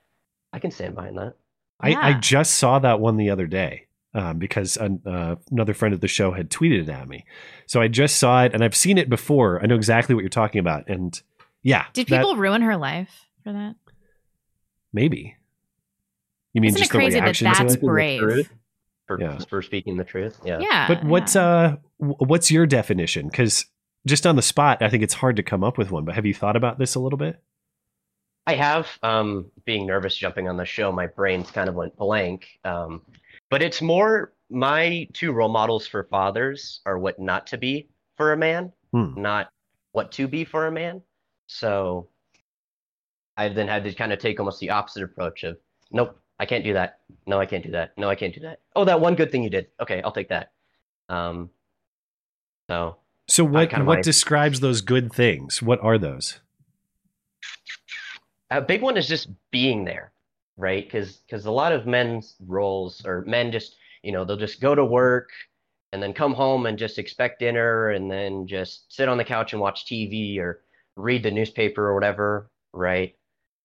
I can stand behind that. I, I just saw that one the other day um, because an, uh, another friend of the show had tweeted it at me. So I just saw it and I've seen it before. I know exactly what you're talking about. And yeah, Did that- people ruin her life for that? maybe. You mean Isn't it just crazy the that that's to it? brave? For, Yeah. for speaking the truth. Yeah. Yeah. But what's uh what's your definition? Because just on the spot, I think it's hard to come up with one. But have you thought about this a little bit? I have. Um, being nervous jumping on the show, my brain's kind of went blank. Um, but it's more my two role models for fathers are what not to be for a man, Hmm. not what to be for a man. So I've then had to kind of take almost the opposite approach of, nope, I can't do that. No, I can't do that. No, I can't do that. Oh, that one good thing you did. Okay, I'll take that. Um, so So what what describes those good things? What are those? a big one is just being there, right? Because because a lot of men's roles or men just you know they'll just go to work and then come home and just expect dinner and then just sit on the couch and watch TV or read the newspaper or whatever, right?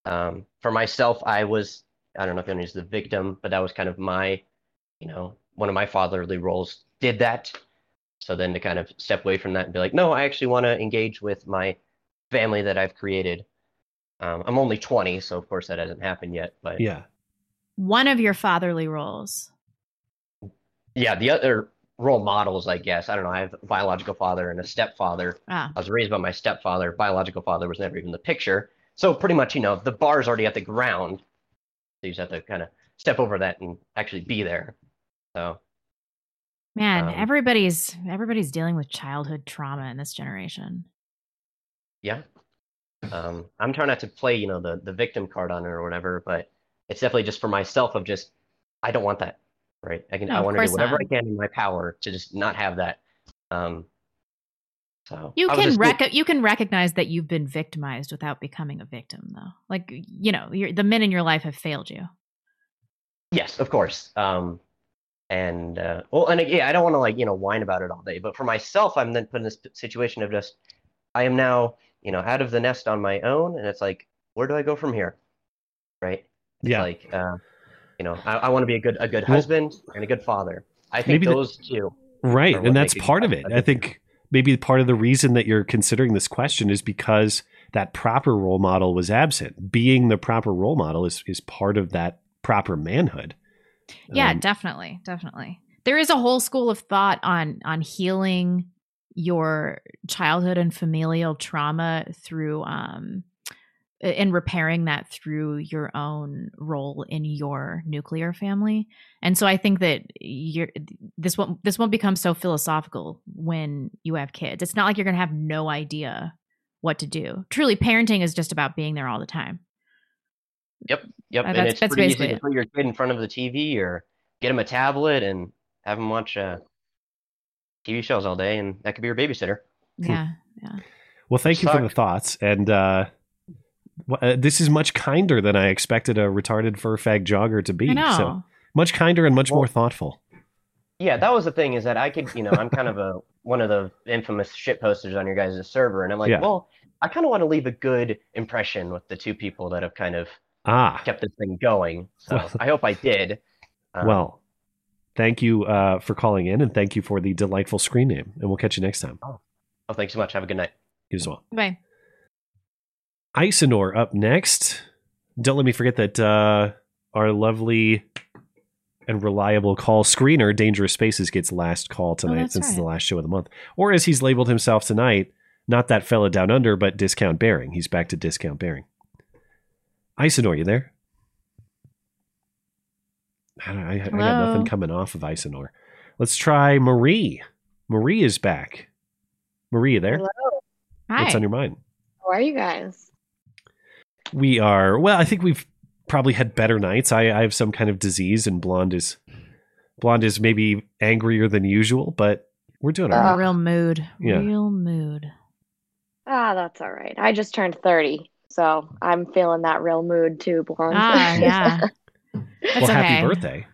Um, for myself, I was I don't know if anybody's the victim, but that was kind of my you know one of my fatherly roles did that. So then to kind of step away from that and be like, no, I actually want to engage with my family that I've created. Um, I'm only 20, so of course that hasn't happened yet. But Yeah. One of your fatherly roles. yeah, the other role models, I guess. I don't know. I have a biological father and a stepfather. Ah. I was raised by my stepfather. Biological father was never even in the picture. So pretty much, you know, the bar's already at the ground. So you just have to kind of step over that and actually be there. So Man, Um, everybody's everybody's dealing with childhood trauma in this generation. yeah, um, I'm trying not to play, you know, the the victim card on it or whatever, but it's definitely just for myself of just I don't want that, right? I can No, I want to do whatever not. I can in my power to just not have that. Um, so You can just- rec- you can recognize that you've been victimized without becoming a victim, though. Like you know, you're, the men in your life have failed you. Yes, of course. Um, and uh, well, and yeah, I don't want to like you know whine about it all day, but for myself, I'm then put in this situation of just I am now you know out of the nest on my own, and it's like where do I go from here, right? It's Yeah. Like uh, you know, I, I want to be a good a good Well- husband and a good father. I think Maybe the- those two. Right. And that's part of good it. husband. I think maybe part of the reason that you're considering this question is because that proper role model was absent. Being the proper role model is, is part of that proper manhood. Yeah, Um, definitely, definitely. There is a whole school of thought on on healing your childhood and familial trauma through um and repairing that through your own role in your nuclear family. And so I think that you're this won't this won't become so philosophical when you have kids. It's not like you're going to have no idea what to do. Truly parenting is just about being there all the time. Yep, yep. Uh, and that's- it's that's pretty basically easy to put your kid in front of the TV or get him a tablet and have him watch uh, TV shows all day, and that could be your babysitter. Yeah. Yeah. Well, thank you for the thoughts. And uh, wh- uh, this is much kinder than I expected a retarded fur fag jogger to be. I know. So much kinder and much more thoughtful. Yeah, that was the thing is that I could, you know, I'm kind of a one of the infamous shit posters on your guys' server, and I'm like, Yeah. well, I kind of want to leave a good impression with the two people that have kind of Ah, kept this thing going. So Well- I hope I did. Um, well, thank you uh, for calling in and thank you for the delightful screen name. And we'll catch you next time. oh, thanks so much. Have a good night. You as well. Bye. Isanor up next. Don't let me forget that uh, our lovely and reliable call screener, Dangerous Spaces, gets last call tonight Oh, that's since it's the last show of the month. Or as he's labeled himself tonight, not that fella down under, but Discount Bearing. He's back to Discount Bearing. Isanor, you there? I, don't- I, I got nothing coming off of Isanor. Let's try Marie. Marie is back. Marie, you there? Hello. What's on your mind? How are you guys? We are well. I think we've probably had better nights. I, I have some kind of disease, and blonde is Blonde is maybe angrier than usual, but we're doing all A right. real mood. Yeah. Real mood. Ah, that's all right. I just turned 30, so I'm feeling that real mood too, blonde. Ah, yeah. That's well, happy birthday.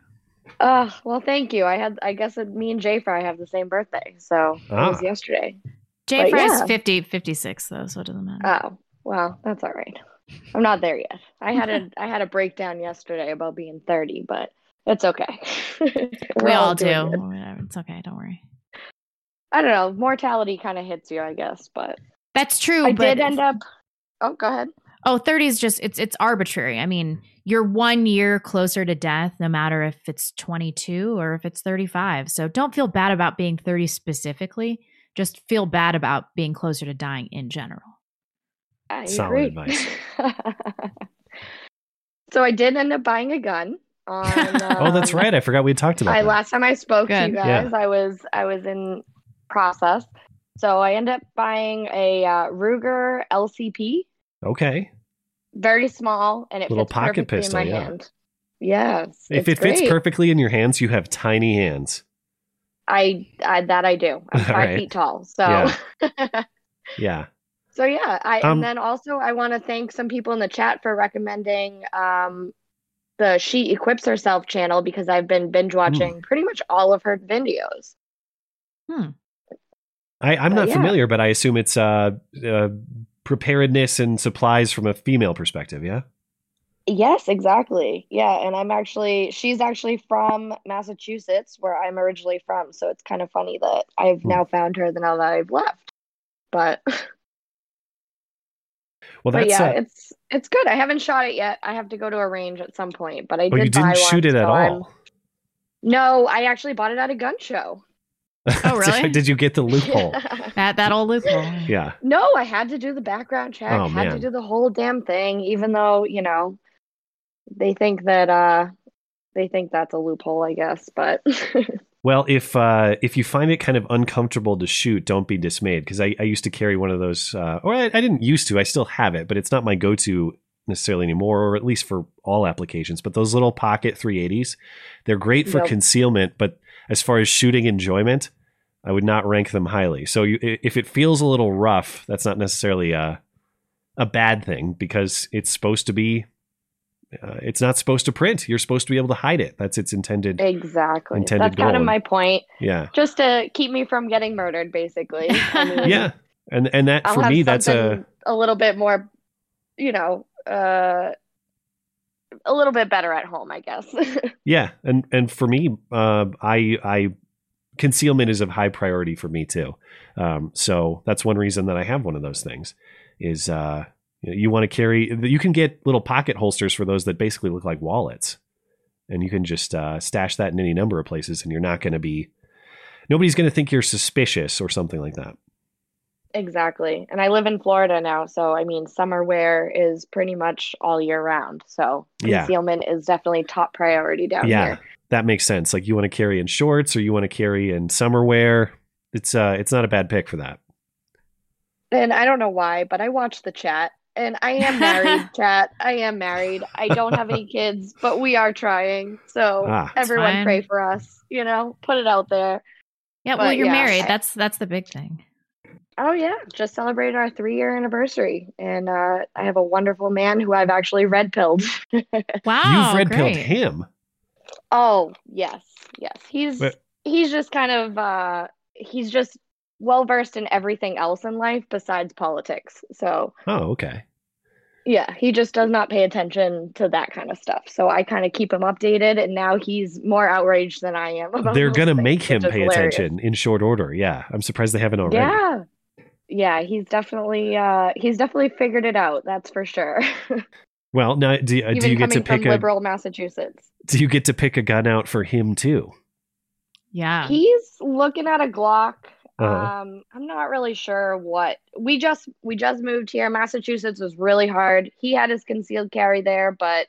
Oh, well, thank you. I had, I guess, it, me and Jay Fry have the same birthday, so it was Ah. yesterday. Jay But Fry's yeah. 50, 56, though, so it doesn't matter. Oh, well, that's all right. I'm not there yet. I had a, I had a breakdown yesterday about being 30, but it's okay. We're all do. It's okay. Don't worry. I don't know. Mortality kind of hits you, I guess, but That's true. I but did end up. Oh, go ahead. Oh, 30 is just it's it's arbitrary. I mean, you're one year closer to death, no matter if it's 22 or if it's 35. So don't feel bad about being 30 specifically. Just feel bad about being closer to dying in general. I Solid agree. advice. so I did end up buying a gun. On, oh, that's um, right. I forgot we talked about I that. last time I spoke to Good. you Yeah. guys, I was I was in process. So I ended up buying a uh, Ruger LCP, okay. very small, and it Little fits pocket pistol, in my yeah. hand. Yes, If it's it fits great. perfectly in your hands, you have tiny hands. I, I that I do. I'm All five right. feet tall, so Yeah. Yeah. So yeah. I Um, and then also I want to thank some people in the chat for recommending um the She Equips Herself channel because I've been Hmm. binge watching pretty much all of her videos. Hmm. I, I'm But not yeah. familiar, but I assume it's uh, uh, preparedness and supplies from a female perspective. Yeah. Yes, exactly. Yeah, and I'm actually she's actually from Massachusetts, where I'm originally from, so it's kind of funny that I've Hmm. now found her than now that I've left. But Well, but yeah, uh, it's it's good. I haven't shot it yet. I have to go to a range at some point, but I oh, did you didn't shoot one, it at so I'm- all. No, I actually bought it at a gun show. Oh, really? Did you get the loophole? That that old loophole. yeah. No, I had to do the background check, Oh, had to do the whole damn thing, even though, you know, they think that uh they think that's a loophole, I guess, but Well, if uh, if you find it kind of uncomfortable to shoot, don't be dismayed because I, I used to carry one of those, uh, or I, I didn't used to. I still have it, but it's not my go-to necessarily anymore, or at least for all applications. But those little pocket 380s, they're great for Yep. concealment, but as far as shooting enjoyment, I would not rank them highly. So you, if it feels a little rough, that's not necessarily a a bad thing because it's supposed to be. Uh, it's not supposed to print. You're supposed to be able to hide it. That's its intended. exactly. Intended That's kind of my point. Yeah. Just to keep me from getting murdered, basically. I mean, yeah and and that I'll for me that's a a little bit more, you know, uh, a little bit better at home, I guess. yeah and and for me uh i i concealment is of high priority for me too um so that's one reason that i have one of those things is uh you, know, you want to carry you can get little pocket holsters for those that basically look like wallets and you can just uh stash that in any number of places and you're not going to be nobody's going to think you're suspicious or something like that Exactly. And I live in Florida now, so I mean, summer wear is pretty much all year round. So Yeah. concealment is definitely top priority down here. yeah here. that makes sense like you want to carry in shorts or you want to carry in summer wear it's uh it's not a bad pick for that And I don't know why, but I watched the chat. And I am married, chat. I am married. I don't have any kids, but we are trying. So Ah. Everyone fine. pray for us, you know, put it out there. Yeah, well, you're yeah, married. I- That's that's the big thing. Oh yeah, just celebrated our three year anniversary. And uh, I have a wonderful man who I've actually red pilled. Wow, you've red pilled him Oh, yes, yes. He's But- he's just kind of uh he's just well versed in everything else in life besides politics. So, oh okay yeah, he just does not pay attention to that kind of stuff. So I kind of keep him updated and now he's more outraged than I am about they're gonna make him pay hilarious. attention in short order yeah i'm surprised they haven't already Yeah. Yeah, he's definitely uh he's definitely figured it out, that's for sure. well now do, uh, do you get to coming from pick a liberal Massachusetts. do you get to pick a gun out for him too Yeah. He's looking at a Glock. Uh-huh. Um, I'm not really sure what we just we just moved here. Massachusetts was really hard. He had his concealed carry there, but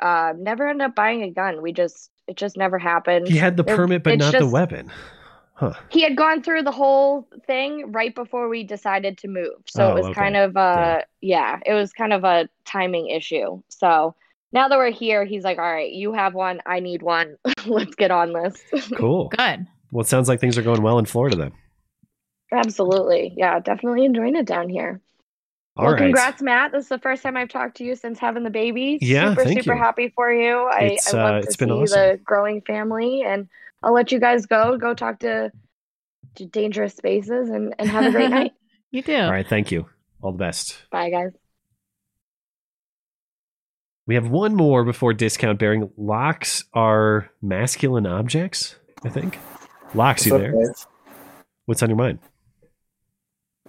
uh, never ended up buying a gun. We just it just never happened. he had the It- permit but it's not the weapon huh He had gone through the whole thing right before we decided to move. So Oh, it was okay. kind of uh yeah, it was kind of a timing issue. So now that we're here, he's like, all right, you have one, I need one. Let's get on this. Cool. Good. Well, it sounds like things are going well in Florida then. Absolutely. Yeah, definitely enjoying it down here. All well, right. congrats, Matt. This is the first time I've talked to you since having the baby. Yeah, super, thank super you. happy for you. I, It's, I love uh, to it's see been awesome. the growing family, and I'll let you guys go. Go talk to, to dangerous spaces, and, and have a great night. You do. All right. Thank you. All the best. Bye, guys. We have one more before discount bearing. Locks are masculine objects, I think. Locks, you What's up, there? guys? What's on your mind?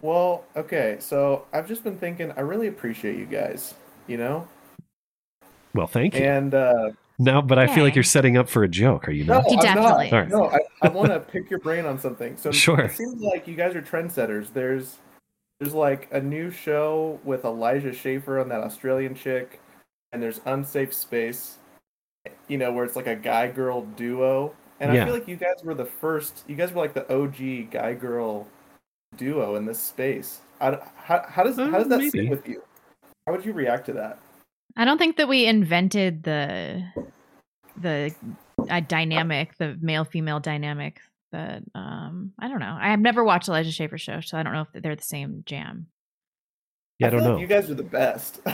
Well, okay, so I've just been thinking, I really appreciate you guys, you know? Well, thank you. And, uh, No, but I feel like you're setting up for a joke. Are you no, not? I'm definitely not. is. No, I, I want to pick your brain on something. So Sure. it seems like you guys are trendsetters. There's, there's like a new show with Elijah Schaffer and that Australian chick, and there's Unsafe Space, you know, where it's like a guy-girl duo. And Yeah. I feel like you guys were the first. You guys were like the OG guy-girl duo in this space. I, how, how does how does that maybe. sit with you? How would you react to that? I don't think that we invented the the uh, dynamic, the male female dynamic. But um, I don't know. I have never watched Elijah Schaffer show, so I don't know if they're the same jam. Yeah, I don't feel know. like you guys are the best.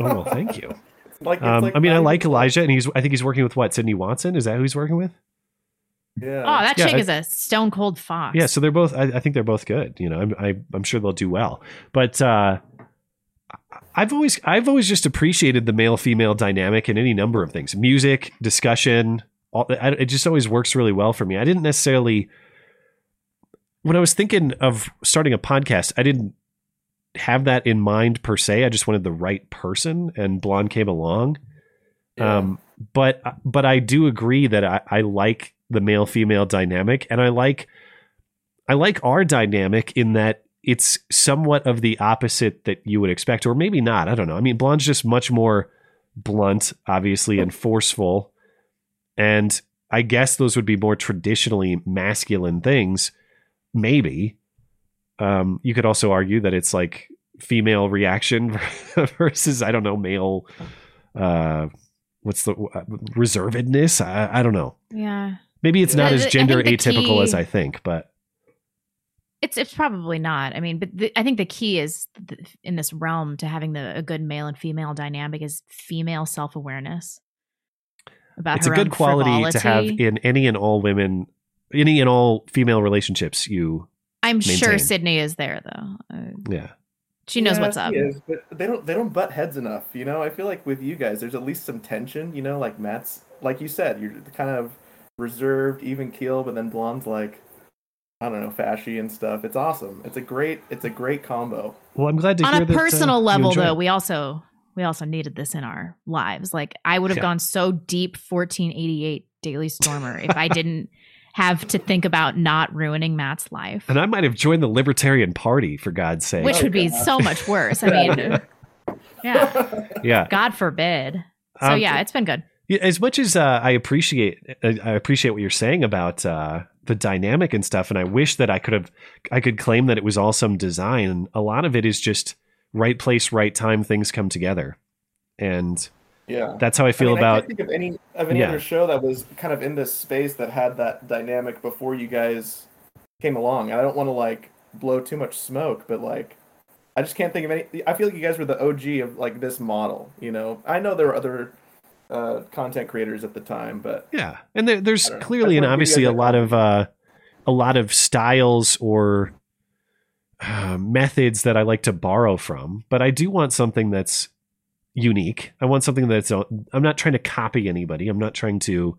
Oh, well, thank you. Like, it's Um, like I mean, I like Elijah, and he's. I think he's working with what Sydney Watson. Is that who he's working with? Yeah. Oh, that Yeah, chick I- is a stone cold fox. Yeah, so they're both. I, I think they're both good. You know, I'm. I, I'm sure they'll do well. But uh, I've always, I've always just appreciated the male female dynamic in any number of things, music, discussion. All, I, it just always works really well for me. I didn't necessarily. When I was thinking of starting a podcast, I didn't have that in mind per se. I just wanted the right person, and Blonde came along. Um, but but I do agree that I, I like the male female dynamic, and I like I like our dynamic in that it's somewhat of the opposite that you would expect, or maybe not. I don't know. I mean, Blonde's just much more blunt, obviously, and forceful, and I guess those would be more traditionally masculine things. Maybe. Um, you could also argue that it's like female reaction versus I don't know male. Uh, what's the uh, reservedness? I, I don't know. yeah. Maybe it's not as gender think the atypical as I think, but It's it's probably not. I mean, but the, I think the key is th- in this realm to having the a good male and female dynamic is female self awareness about it's a good own quality to have in any and all women, any and all female relationships. You, I'm sure. Sydney is there though. Uh, yeah, she knows Yeah, what's she up. is, but they don't they don't butt heads enough. You know, I feel like with you guys, there's at least some tension. You know, like Matt's, like you said, you're kind of reserved, even keel, but then Blonde's like, I don't know, fashy and stuff. It's awesome. It's a great it's a great combo. Well, I'm glad to On hear On a that, uh, personal you level, though, it. we also we also needed this in our lives. Like I would have Yeah. gone so deep 1488 Daily Stormer if I didn't have to think about not ruining Matt's life, and I might have joined the Libertarian Party for God's sake. which would be so much worse. I mean, yeah, yeah. God forbid. So Um, yeah, it's been good. As much as uh, I appreciate I I appreciate what you're saying about uh, the dynamic and stuff, and I wish that I could have I could claim that it was all some design. A lot of it is just right place, right time. Things come together, and Yeah, that's how I feel mean, I about. can't think of any of any Yeah. other show that was kind of in this space that had that dynamic before you guys came along. And I don't want to like blow too much smoke, but like I just can't think of any. I feel like you guys were the OG of like this model. You know, I know there were other uh, content creators at the time, but Yeah, and there, there's I don't know. clearly and wanna give you obviously a lot of uh, a lot of styles or uh, methods that I like to borrow from, but I do want something that's unique. I want something that's I'm not trying to copy anybody. I'm not trying to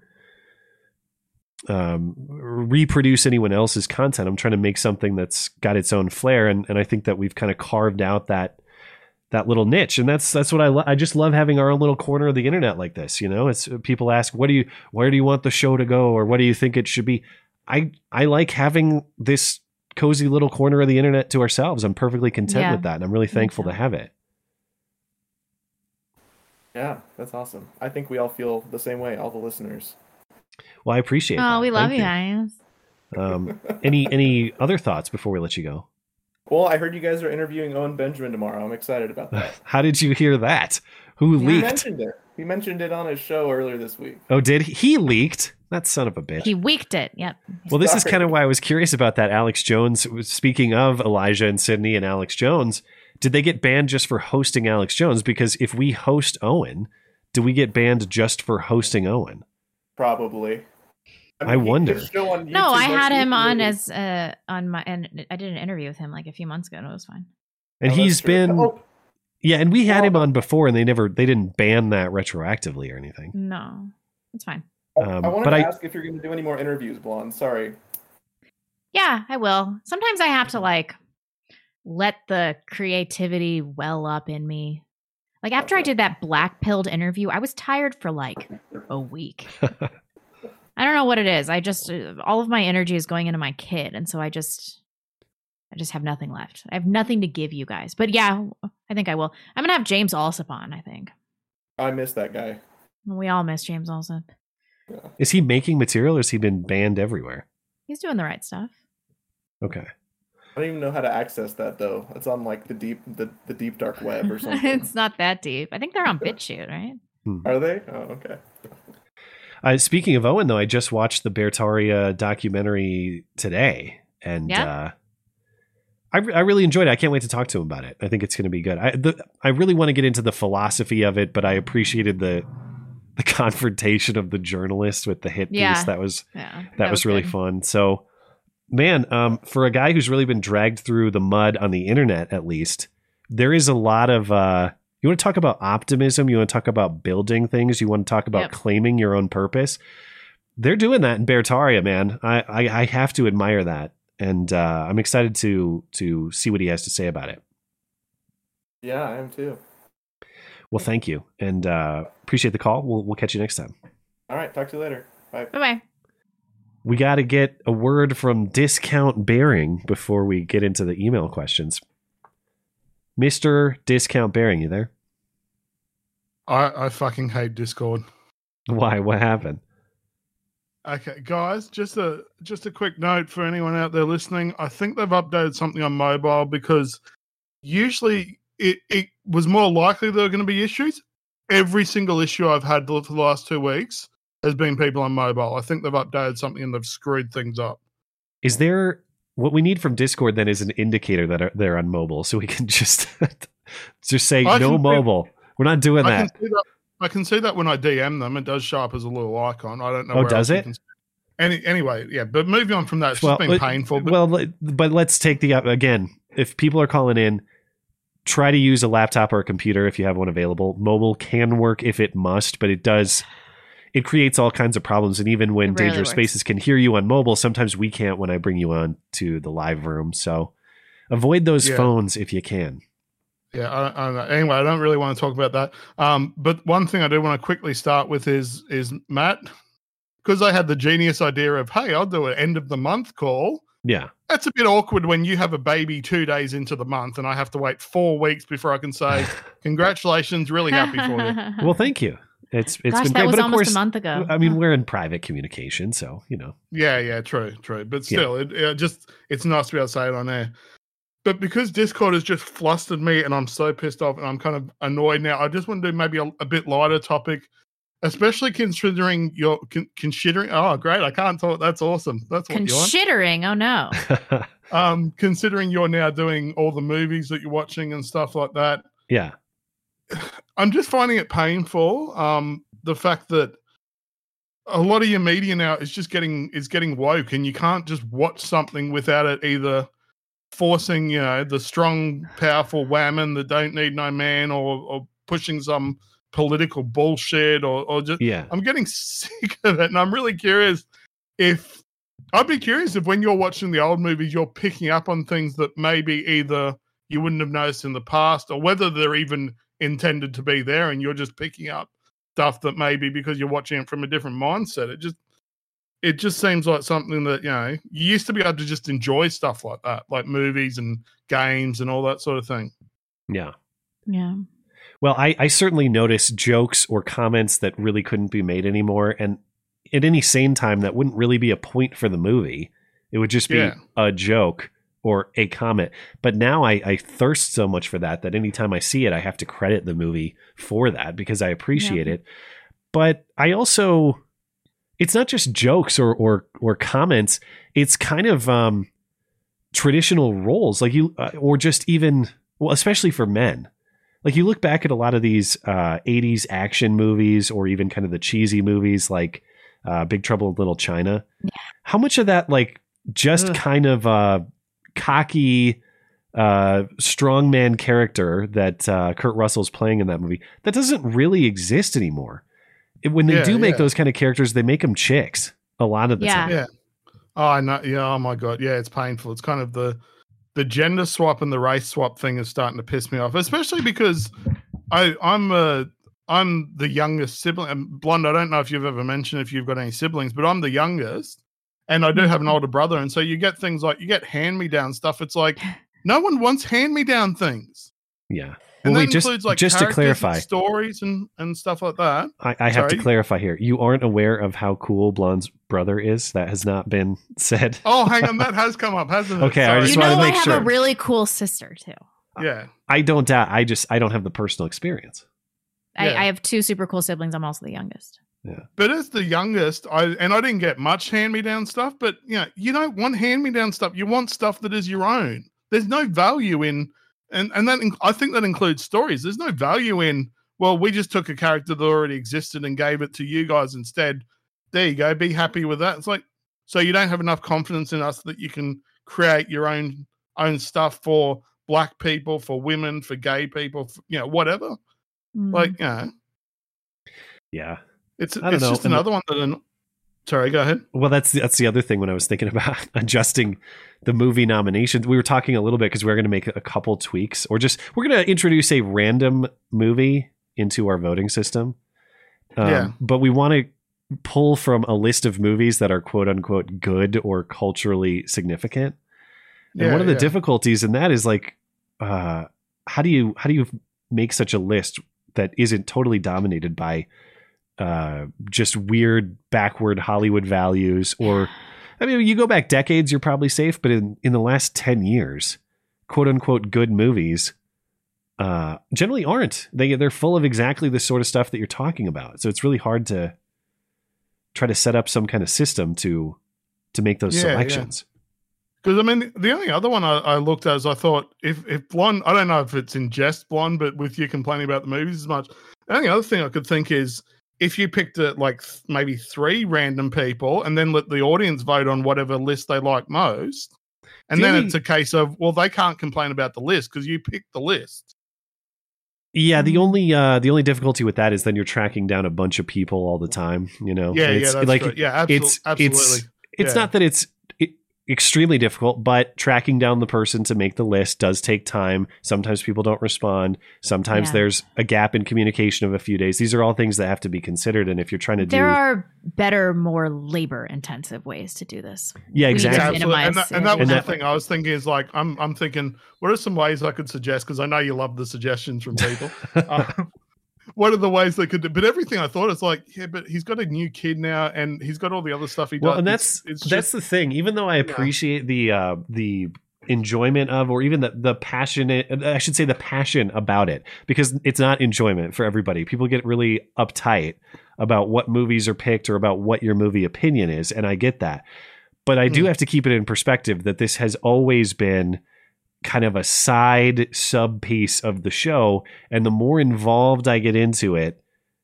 um, reproduce anyone else's content. I'm trying to make something that's got its own flair, and and I think that we've kind of carved out that that little niche and that's that's what I lo- I just love having our own little corner of the internet like this you know it's people ask what do you where do you want the show to go or what do you think it should be I I like having this cozy little corner of the internet to ourselves I'm perfectly content Yeah, with that and I'm really thankful to have it yeah, that's awesome. I think we all feel the same way. All the listeners. well I appreciate Oh, that. we love Thank you guys. um any any other thoughts before we let you go Well, I heard you guys are interviewing Owen Benjamin tomorrow. I'm excited about that. how did you hear that who You leaked mentioned it. He mentioned it on his show earlier this week. Oh, did he? He leaked. That son of a bitch. He leaked it. Yep. Well, this is kind of why I was curious about that. Alex Jones, speaking of Elijah and Sydney and Alex Jones, did they get banned just for hosting Alex Jones? Because if we host Owen, do we get banned just for hosting Owen? Probably. I he- wonder. his show on No, I had most him on as uh on my and I did an interview with him like a few months ago and it was fine. And Oh, that's he's true. been, Oh, yeah, and we had Well, him on before, and they never, they didn't ban that retroactively or anything. No, it's fine. Um, I wanted but to I, ask if you're going to do any more interviews, Blonde. Sorry. Yeah, I will. Sometimes I have to like let the creativity well up in me. Like after I did that black pilled interview, I was tired for like a week. I don't know what it is. I just uh, all of my energy is going into my kid, and so I just I just have nothing left. I have nothing to give you guys. But yeah, I think I will. I'm gonna have James Alsop on. I think I miss that guy. we all miss James Alsop. is he making material or has he been banned everywhere? He's doing the right stuff. Okay. I don't even know how to access that though. It's on like the deep the, the deep dark web or something. it's not that deep. I think they're on BitChute, right? Are they? Oh, okay. Uh, speaking of Owen, though, I just watched the Bertaria documentary today, and Yeah? uh, I, re- I really enjoyed it. I can't wait to talk to him about it. I think it's going to be good. I the, I really want to get into the philosophy of it, but I appreciated the the confrontation of the journalist with the hit Yeah. piece. That was Yeah, that, that was, was really good. fun. So, man, um, for a guy who's really been dragged through the mud on the internet, at least there is a lot of. Uh, you want to talk about optimism? You want to talk about building things? You want to talk about Yep. claiming your own purpose? They're doing that in Bertaria, man. I, I I have to admire that, and uh, I'm excited to to see what he has to say about it. Yeah, I am too. Well, thank you, and uh, appreciate the call. We'll we'll catch you next time. All right, talk to you later. Bye. Bye bye. We got to get a word from Discount Bearing before we get into the email questions. Mister Discount Bearing, you there? I, I fucking hate Discord. Why? What happened? Okay, guys, just a just a quick note for anyone out there listening. I think they've updated something on mobile because usually it, it was more likely there were going to be issues. Every single issue I've had for the last two weeks has been people on mobile. I think they've updated something and they've screwed things up. Is there what we need from Discord then is an indicator that are, they're on mobile, so we can just just say I no mobile. We're not doing I that. can that. I can see that when I DM them, it does show up as a little icon. I don't know. Oh, where does it? can see Any, anyway, yeah. But moving on from that, it's well, just been but- painful. But well, let- but let's take the again. If people are calling in, try to use a laptop or a computer if you have one available. Mobile can work if it must, but it does. It creates all kinds of problems, and even when It Dangerous works. Spaces can hear you on mobile, sometimes we can't when I bring you on to the live room. So avoid those Yeah. phones if you can. Yeah, I, I don't know. Anyway, I don't really want to talk about that. Um, but one thing I do want to quickly start with is is Matt, because I had the genius idea of, hey, I'll do an end of the month call. Yeah. That's a bit awkward when you have a baby two days into the month and I have to wait four weeks before I can say, congratulations, really happy for you. Well, thank you. It's it's Gosh, been that great, was but of almost a course, month ago. I mean, we're in private communication, so you know. Yeah, yeah, true, true. But Yeah. still, it, it just it's nice to be able to say it on air. But because Discord has just flustered me and I'm so pissed off and I'm kind of annoyed now, I just want to do maybe a, a bit lighter topic, especially considering you're con- considering. Oh, great! I can't talk. That's awesome. That's what you want. Considering, oh no. Um, considering you're now doing all the movies that you're watching and stuff like that, yeah. I'm just finding it painful. Um, the fact that a lot of your media now is just getting is getting woke, and you can't just watch something without it either forcing, you know, the strong, powerful women that don't need no man, or or pushing some political bullshit, or or just Yeah. I'm getting sick of it, and I'm really curious if I'd be curious if when you're watching the old movies, you're picking up on things that maybe either you wouldn't have noticed in the past, or whether they're even intended to be there, and you're just picking up stuff that maybe because you're watching it from a different mindset. It just it just seems like something that you know you used to be able to just enjoy stuff like that, like movies and games and all that sort of thing. Yeah. Yeah. Well, I, I certainly notice jokes or comments that really couldn't be made anymore. And at any sane time, that wouldn't really be a point for the movie. It would just be Yeah. a joke or a comment. But now I, I thirst so much for that that anytime I see it, I have to credit the movie for that because I appreciate Yeah. it. But I also, it's not just jokes or or or comments. It's kind of um, traditional roles, like you, uh, or just even well, especially for men. Like you look back at a lot of these uh, '80s action movies, or even kind of the cheesy movies like uh, Big Trouble in Little China. How much of that, like, just kind of uh, cocky, uh, strongman character that uh, Kurt Russell's playing in that movie that doesn't really exist anymore. It- when they Yeah, do make yeah. those kind of characters, they make them chicks a lot of the time. Yeah. Oh, I know. Yeah. Oh my god. Yeah, it's painful. It's kind of the the gender swap and the race swap thing is starting to piss me off, especially because I I'm uh I'm the youngest sibling. And blonde. I don't know if you've ever mentioned if you've got any siblings, but I'm the youngest, and I do have an older brother, and so you get things like you get hand me down stuff. It's like no one wants hand me down things. Yeah. And Well, that wait, just includes like just to characters and clarify, stories and, and stuff like that. I, I have to clarify here. You aren't aware of how cool Blonde's brother is. That has not been said. Oh, hang on, that has come up, hasn't it? Okay, I Sorry. just you wanted know, to I have sure. a really cool sister too. Yeah. I don't doubt. I just I don't have the personal experience. I, Yeah. I have two super cool siblings. I'm also the youngest. Yeah. But as the youngest, I and I didn't get much hand me down stuff, but you know, you don't want hand me down stuff. You want stuff that is your own. There's no value in and and that I think that includes stories. There's no value in well, we just took a character that already existed and gave it to you guys instead. There you go. Be happy with that. It's like so you don't have enough confidence in us that you can create your own own stuff for black people, for women, for gay people, for, you know, whatever. Like, mm. you know, Yeah. it's it's know. just And- another one that. Sorry, go ahead. Well, that's the, that's the other thing when I was thinking about adjusting the movie nominations. We were talking a little bit because we are going to make a couple tweaks, or just we're going to introduce a random movie into our voting system. Um, Yeah. But we want to pull from a list of movies that are quote unquote good or culturally significant. And Yeah, one of the yeah. difficulties in that is like, uh, how do you how do you make such a list that isn't totally dominated by uh, just weird backward Hollywood values or I mean you go back decades you're probably safe but in in the last 10 years quote unquote good movies uh generally aren't. They they're full of exactly the sort of stuff that you're talking about. So it's really hard to try to set up some kind of system to to make those Yeah, yeah. selections. Because I mean, the only other one I, I looked at is I thought if if blonde, I don't know if it's in jest blonde, but with you complaining about the movies as much, the only other thing I could think is if you picked it like th- maybe three random people and then let the audience vote on whatever list they like most, and The then only- it's a case of well they can't complain about the list because you picked the list. Yeah, the only uh the only difficulty with that is then you're tracking down a bunch of people all the time, you know. Yeah, And yeah, it's that's like true. Yeah, absolu- it's absolutely. it's it's Yeah. not that it's extremely difficult, but tracking down the person to make the list does take time. Sometimes people don't respond. Sometimes Yeah. there's a gap in communication of a few days. These are all things that have to be considered and if you're trying to do There are better, more labor intensive ways to do this. Yeah, We need exactly. Absolutely. And minimize that, and that was And the that- thing I was thinking is like I'm I'm thinking what are some ways I could suggest because I know you love the suggestions from people. um, what are the ways they could do? But everything I thought is like yeah, but he's got a new kid now and he's got all the other stuff he well, does. and that's it's that's just- the thing. Even though I appreciate the uh, the enjoyment of, or even the the passionate, I should say the passion about it, because it's not enjoyment for everybody. People get really uptight about what movies are picked or about what your movie opinion is, and I get that. But I do Hmm. have to keep it in perspective that this has always been kind of a side sub piece of the show, and the more involved I get into it,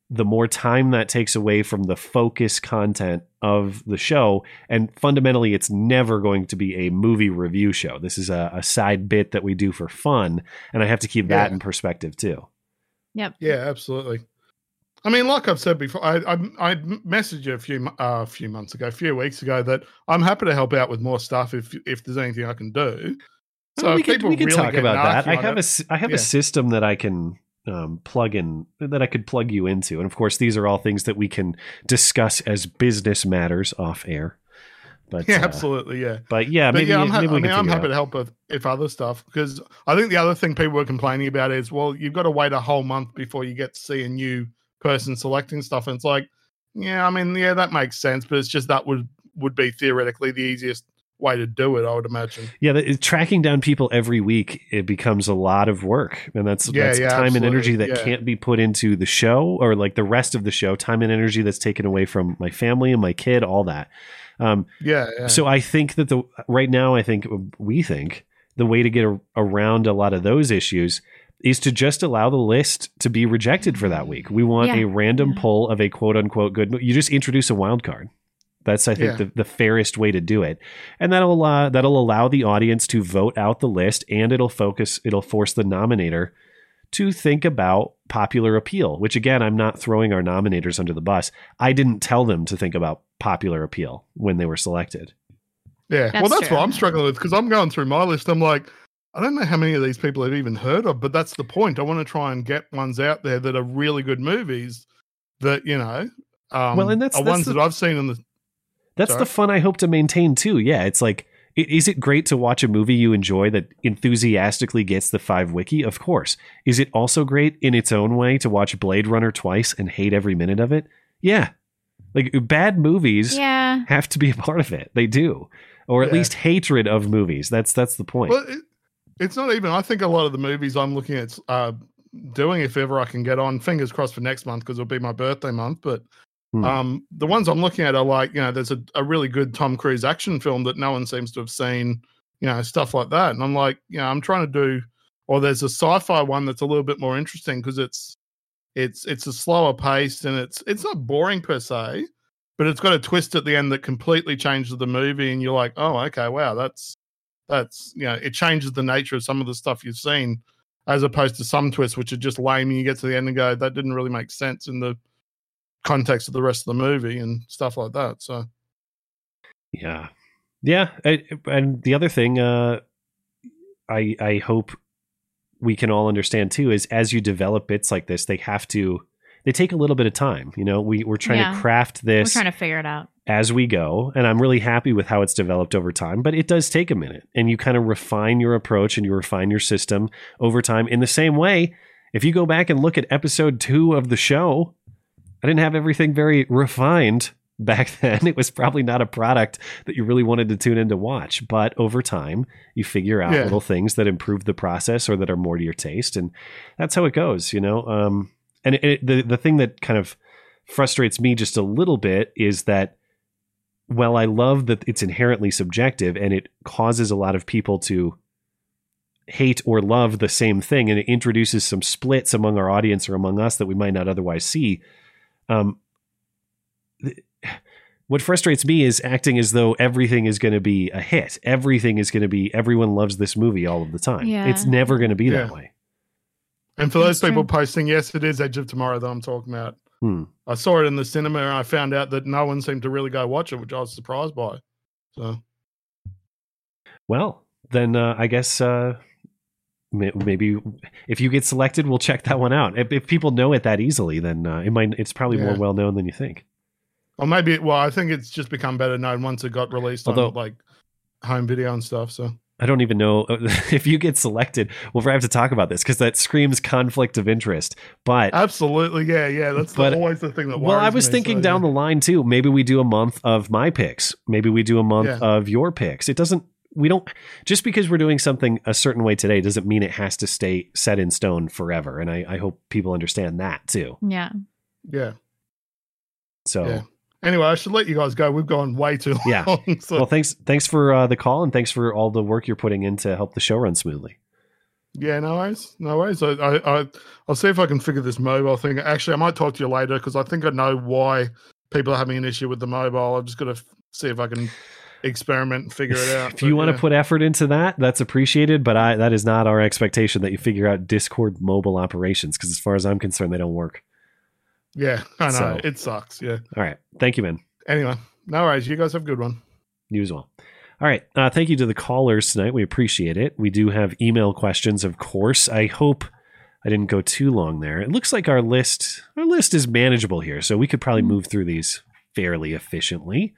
the more time that takes away from the focus content of the show. And fundamentally, it's never going to be a movie review show. This is a, a side bit that we do for fun. And I have to keep that in perspective too. Yep. Yeah, absolutely. I mean, like I've said before, I I, I messaged you a few uh, a few months ago, a few weeks ago, that I'm happy to help out with more stuff if if there's anything I can do. So Well, we could, we could really talk about that. I have a it- I have yeah. a system that I can um, plug in that I could plug you into, and of course, these are all things that we can discuss as business matters off air. But yeah, uh, absolutely, yeah. But yeah, But maybe, yeah, I'm, ha- maybe I mean, can I'm happy out. to help with if other stuff because I think the other thing people were complaining about is, well, you've got to wait a whole month before you get to see a new person selecting stuff, and it's like, yeah, I mean, yeah, that makes sense, but it's just that would would be theoretically the easiest way to do it. I would imagine. Yeah, the, tracking down people every week it becomes a lot of work, and that's Yeah, that's yeah, time and energy that yeah. can't be put into the show or like the rest of the show. Time and energy that's taken away from my family and my kid, all that. Um, Yeah, yeah. So I think that the right now, I think we think the way to get a, around a lot of those issues is to just allow the list to be rejected for that week. We want Yeah. a random pull of a quote unquote good. You just introduce a wild card. That's I think Yeah. the, the fairest way to do it, and that'll uh, that'll allow the audience to vote out the list, and it'll focus. It'll force the nominator to think about popular appeal. Which again, I'm not throwing our nominators under the bus. I didn't tell them to think about popular appeal when they were selected. Yeah, well, That's that's true. what I'm struggling with because I'm going through my list. I'm like, I don't know how many of these people I've even heard of, but that's the point. I want to try and get ones out there that are really good movies that you know, um, Well, and that's- are that's ones the- that I've seen in the. That's Sorry? the fun I hope to maintain too. Yeah, it's like is it great to watch a movie you enjoy that enthusiastically gets the five wiki? Of course. Is it also great in its own way to watch Blade Runner twice and hate every minute of it? Yeah. Like bad movies Yeah. have to be a part of it. They do. Or at Yeah. least hatred of movies. That's that's the point. Well, it, it's not even. I think a lot of the movies I'm looking at uh, doing, if ever I can get on, fingers crossed for next month because it'll be my birthday month. But Hmm. um, the ones I'm looking at are like, you know, there's a, a really good Tom Cruise action film that no one seems to have seen, you know, stuff like that. And I'm like, you know, I'm trying to do, or there's a sci-fi one that's a little bit more interesting because it's, it's, it's a slower pace and it's, it's not boring per se, but it's got a twist at the end that completely changes the movie. And you're like, oh, okay, wow, that's, that's, you know, it changes the nature of some of the stuff you've seen as opposed to some twists which are just lame and you get to the end and go that didn't really make sense in the context of the rest of the movie and stuff like that so Yeah, yeah, I, and the other thing, uh, I I hope we can all understand too is as you develop bits like this, they have to they take a little bit of time. You know, we we're trying Yeah. to craft We're this trying to figure it out. as we go, and I'm really happy with how it's developed over time. But it does take a minute, and you kind of refine your approach and you refine your system over time. In the same way, if you go back and look at episode two of the show, I didn't have everything very refined back then. It was probably not a product that you really wanted to tune in to watch. But over time, you figure out Yeah. little things that improve the process or that are more to your taste, and that's how it goes. You know, um, and it, it- the the thing that kind of frustrates me just a little bit is that while I love that it's inherently subjective and it causes a lot of people to hate or love the same thing and it introduces some splits among our audience or among us that we might not otherwise see um th- what frustrates me is acting as though everything is going to be a hit. Everything is going to be everyone loves this movie all of the time. Yeah. it's never going to be that way. And for those people posting yes it is edge of tomorrow that i'm talking about. Hmm. i saw it in the cinema and i found out that no one seemed to really go watch it which i was surprised by so. Well, then uh, I guess uh, may- maybe if you get selected, we'll check that one out. If, if people know it that easily, then uh, it might. It's probably more well known than you think. or maybe well i think it's just become better known once it got released Although- on like home video and stuff so I don't even know if you get selected. We'll have to talk about this because that screams conflict of interest. But absolutely yeah yeah that's But- always the thing that well, I was me, thinking so, down the line too. Maybe we do a month of my picks. Maybe we do a month Yeah. of your picks. It doesn't. We don't just because we're doing something a certain way today doesn't mean it has to stay set in stone forever. And I, I hope people understand that too. Yeah. yeah So. Yeah. Anyway, I should let you guys go. We've gone way too Yeah. long. so, well, thanks thanks for uh, the call and thanks for all the work you're putting in to help the show run smoothly. yeah, no worries, no worries. I, I, I, I'll see if I can figure this mobile thing. Actually, I might talk to you later because I think I know why people are having an issue with the mobile. I'm just gonna f- see if I can experiment and figure it out. If you want to put effort into that, that's appreciated, but I that is not our expectation that you figure out Discord mobile operations because as far as I'm concerned, they don't work. yeah, I know So- it sucks. Yeah. All right, thank you, man. Anyway, no worries. You guys have a good one. You as well. All right. Uh, thank you to the callers tonight. We appreciate it. We do have email questions, of course. I hope I didn't go too long there. It looks like our list our list is manageable here, so we could probably move through these fairly efficiently.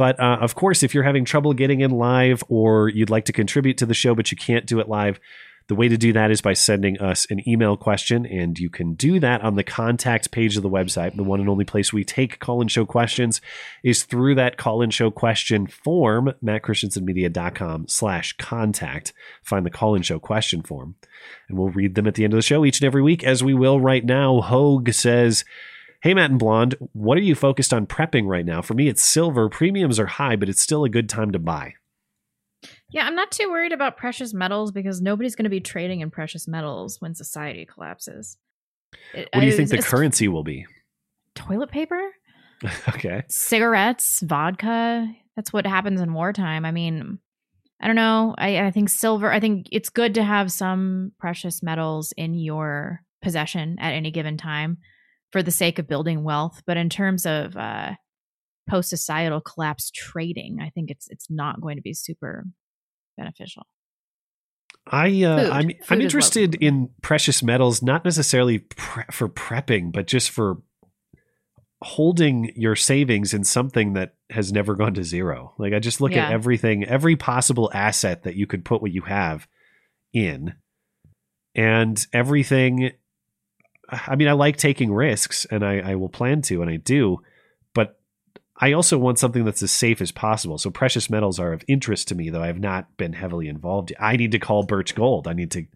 But uh, of course, if you're having trouble getting in live or you'd like to contribute to the show but you can't do it live, The way to do that is by sending us an email question, and you can do that on the contact page of the website. The one and only place we take call in show questions is through that call in show question form, mattchristiansenmedia.com slash contact. Find the call in show question form, and we'll read them at the end of the show each and every week, as we will right now. Hogue says, Hey, Matt and Blonde, what are you focused on prepping right now? For me, it's silver. Premiums are high, but it's still a good time to buy. Yeah, I'm not too worried about precious metals because nobody's going to be trading in precious metals when society collapses. It- What do you I- think the currency will be? Toilet paper, okay. cigarettes, vodka. That's what happens in wartime. I mean, I don't know. I, I think silver. I think it's good to have some precious metals in your possession at any given time for the sake of building wealth. But in terms of uh, post societal collapse trading, I think it's it's not going to be super beneficial. I uh, Food. I'm Food I'm is interested in precious metals, not necessarily pre- for prepping, but just for holding your savings in something that has never gone to zero. Like I just look Yeah. at everything, every possible asset that you could put what you have in, and everything. I mean, I like taking risks, and I, I will plan to, and I do, but I also want something that's as safe as possible. So precious metals are of interest to me, though I have not been heavily involved. I need to call Birch Gold. I need to, I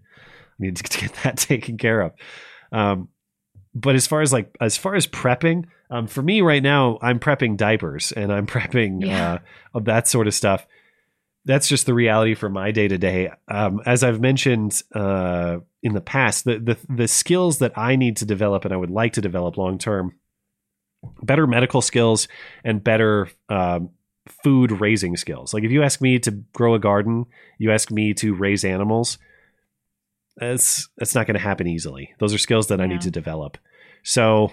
need to get that taken care of. Um, but as far as like as far as prepping, um, for me right now, I'm prepping diapers and I'm prepping Yeah. uh, of that sort of stuff. That's just the reality for my day to day. Um, As I've mentioned uh, in the past, the, the the skills that I need to develop and I would like to develop long term better medical skills and better um, food raising skills. Like if you ask me to grow a garden, you ask me to raise animals, that's that's not going to happen easily. Those are skills that I need to develop. So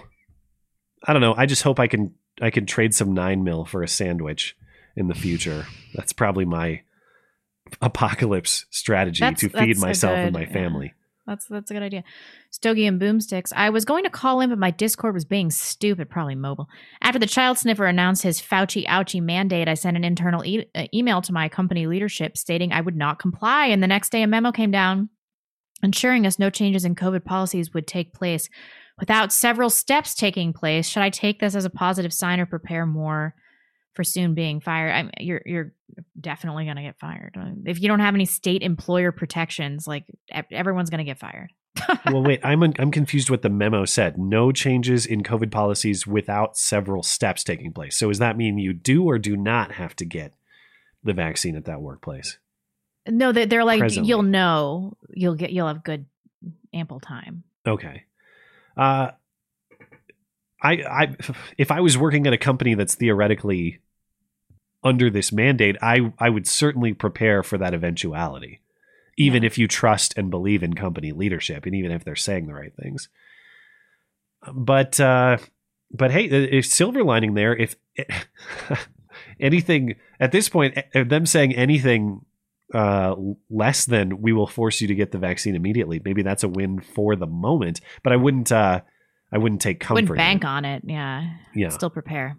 I don't know. I just hope I can I can trade some nine mil for a sandwich in the future. That's probably my apocalypse strategy That's- to feed myself and good- my yeah. family. That's that's a good idea. Stogie and Boomsticks. I was going to call in, but my Discord was being stupid, probably mobile. After the child sniffer announced his Fauci ouchie mandate, I sent an internal e- uh, email to my company leadership stating I would not comply. And the next day, a memo came down ensuring us no changes in COVID policies would take place without several steps taking place. Should I take this as a positive sign or prepare more for soon being fired? I'm, you're you're definitely going to get fired Uh, if you don't have any state employer protections. Like everyone's going to get fired. well, wait, I'm I'm confused what the memo said. No changes in COVID policies without several steps taking place. So does that mean you do or do not have to get the vaccine at that workplace? No, they, they're like Presently. you'll know you'll get you'll have good ample time. Okay. Uh I I if I was working at a company that's theoretically under this mandate, I I would certainly prepare for that eventuality. Even if you trust and believe in company leadership and even if they're saying the right things. But uh but hey, if silver lining there if anything at this point them saying anything uh, less than we will force you to get the vaccine immediately. Maybe that's a win for the moment, but I wouldn't. Uh, I wouldn't take comfort. Wouldn't bank on it. Yeah. Yeah. Still prepare.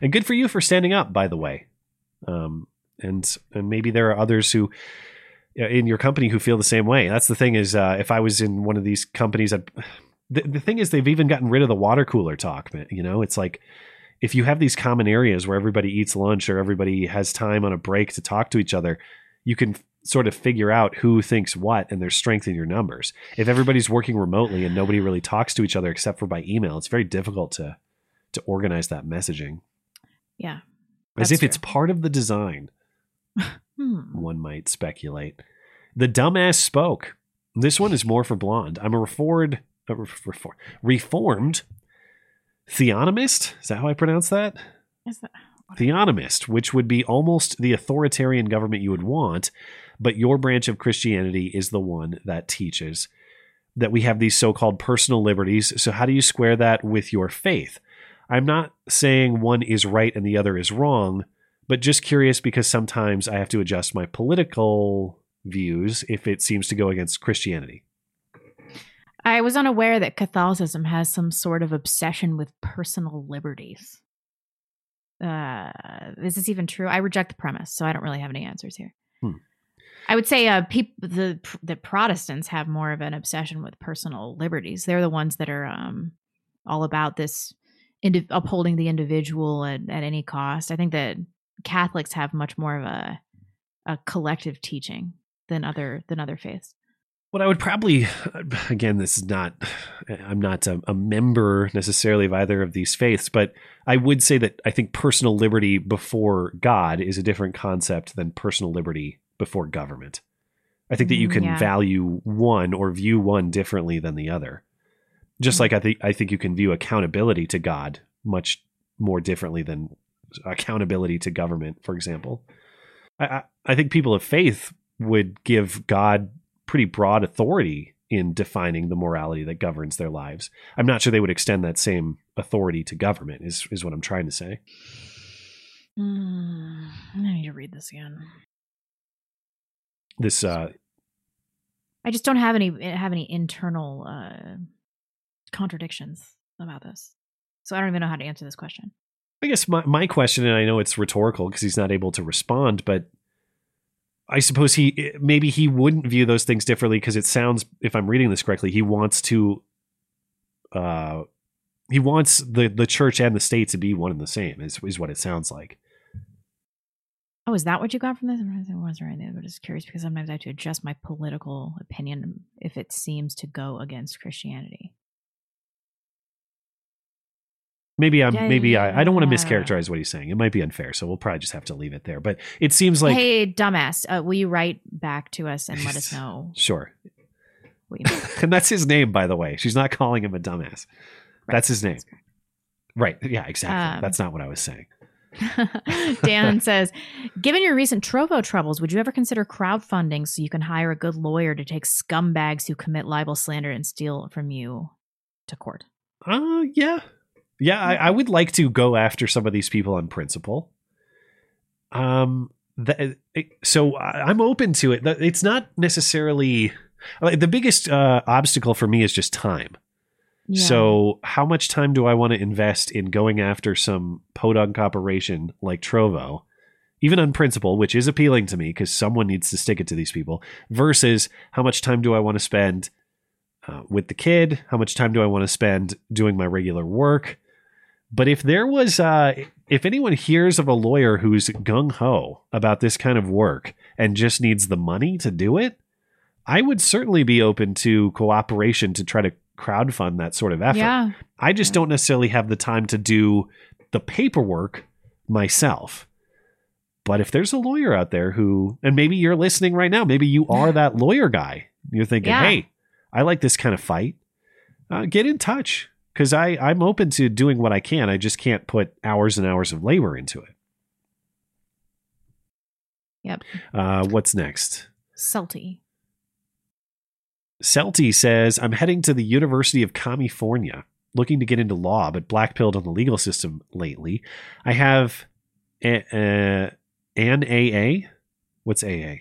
And good for you for standing up, by the way. Um, and and maybe there are others who uh, in your company who feel the same way. That's the thing is, uh, if I was in one of these companies, I'd, the the thing is they've even gotten rid of the water cooler talk. You know, it's like if you have these common areas where everybody eats lunch or everybody has time on a break to talk to each other, you can sort of figure out who thinks what and there's strength in your numbers. If everybody's working remotely and nobody really talks to each other except for by email, it's very difficult to to organize that messaging. Yeah. As if it's part of the design, Hmm. one might speculate. The dumbass spoke. This one is more for blonde. I'm a reformed, a ref- reformed theonomist. Is that how I pronounce that? Is that- Theonomist, which would be almost the authoritarian government you would want, but your branch of Christianity is the one that teaches that we have these so called personal liberties. So, how do you square that with your faith? I'm not saying one is right and the other is wrong, but just curious because sometimes I have to adjust my political views if it seems to go against Christianity. I was unaware that Catholicism has some sort of obsession with personal liberties. Uh, is this even true? I reject the premise, so I don't really have any answers here. I would say uh, peop- the the Protestants have more of an obsession with personal liberties. They're the ones that are um, all about this upholding the individual at, at any cost. I think that Catholics have much more of a a collective teaching than other than other faiths. What I would probably, again, this is not, I'm not a, a, member necessarily of either of these faiths, but I would say that I think personal liberty before God is a different concept than personal liberty before government. I think that you can yeah. value one or view one differently than the other. Just mm-hmm. like I think I think you can view accountability to God much more differently than accountability to government, for example. I, I, I think people of faith would give God pretty broad authority in defining the morality that governs their lives. I'm not sure they would extend that same authority to government. Is is what I'm trying to say. Mm, I need to read this again. This uh I just don't have any have any internal uh contradictions about this. So I don't even know how to answer this question. I guess my, my question, and I know it's rhetorical because he's not able to respond, but I suppose he maybe he wouldn't view those things differently because it sounds, if I'm reading this correctly, he wants to, uh, he wants the the church and the state to be one and the same. Is is what it sounds like. Oh, is that what you got from this? I was right. I'm just curious because sometimes I have to adjust my political opinion if it seems to go against Christianity. Maybe I'm. Yeah, maybe I. I don't want to mischaracterize what he's saying. It might be unfair, so we'll probably just have to leave it there. But it seems like, hey, dumbass, uh, will you write back to us and let us know? sure. and that's his name, by the way. She's not calling him a dumbass. Right. That's his name. Right. Yeah. Exactly. Um, that's not what I was saying. Dan says, given your recent Trovo troubles, would you ever consider crowdfunding so you can hire a good lawyer to take scumbags who commit libel, slander, and steal from you to court? Uh, yeah, yeah, I, I, would like to go after some of these people on principle. Um, the, so I'm open to it. It's not necessarily like the biggest uh, obstacle for me is just time. So, how much time do I want to invest in going after some podunk operation like Trovo, even on principle, which is appealing to me because someone needs to stick it to these people, versus how much time do I want to spend uh, with the kid? How much time do I want to spend doing my regular work? But if there was, uh, if anyone hears of a lawyer who's gung ho about this kind of work and just needs the money to do it, I would certainly be open to cooperation to try to crowdfund that sort of effort. Yeah. I just don't necessarily have the time to do the paperwork myself. But if there's a lawyer out there who, and maybe you're listening right now, maybe you are that lawyer guy. You're thinking, yeah. hey, I like this kind of fight. Uh, get in touch because I I'm open to doing what I can. I just can't put hours and hours of labor into it. Yep. Uh, what's next? Salty. Celty says, I'm heading to the University of California, looking to get into law, but blackpilled on the legal system lately. I have a, a, an AA. What's AA?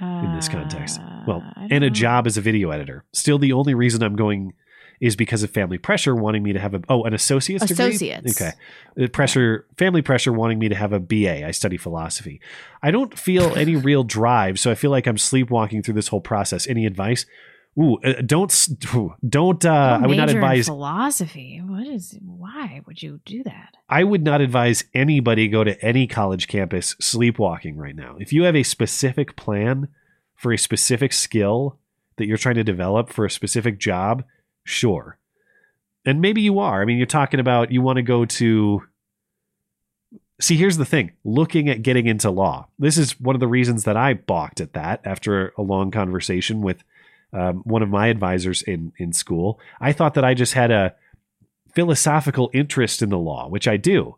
in this context. Well, Uh, and a know. job as a video editor. Still, the only reason I'm going is because of family pressure wanting me to have a oh an associate's degree. Associates. Okay, the pressure, family pressure wanting me to have a BA. I study philosophy. I don't feel any real drive, so I feel like I'm sleepwalking through this whole process. Any advice? Ooh, uh, don't don't. Uh, I would not advise. philosophy. What is? Why would you do that? I would not advise anybody go to any college campus sleepwalking right now. If you have a specific plan for a specific skill that you're trying to develop for a specific job, sure. And maybe you are. I mean, you're talking about you want to go to See, here's the thing. Looking at getting into law. This is one of the reasons that I balked at that after a long conversation with um, one of my advisors in in school. I thought that I just had a philosophical interest in the law, which I do.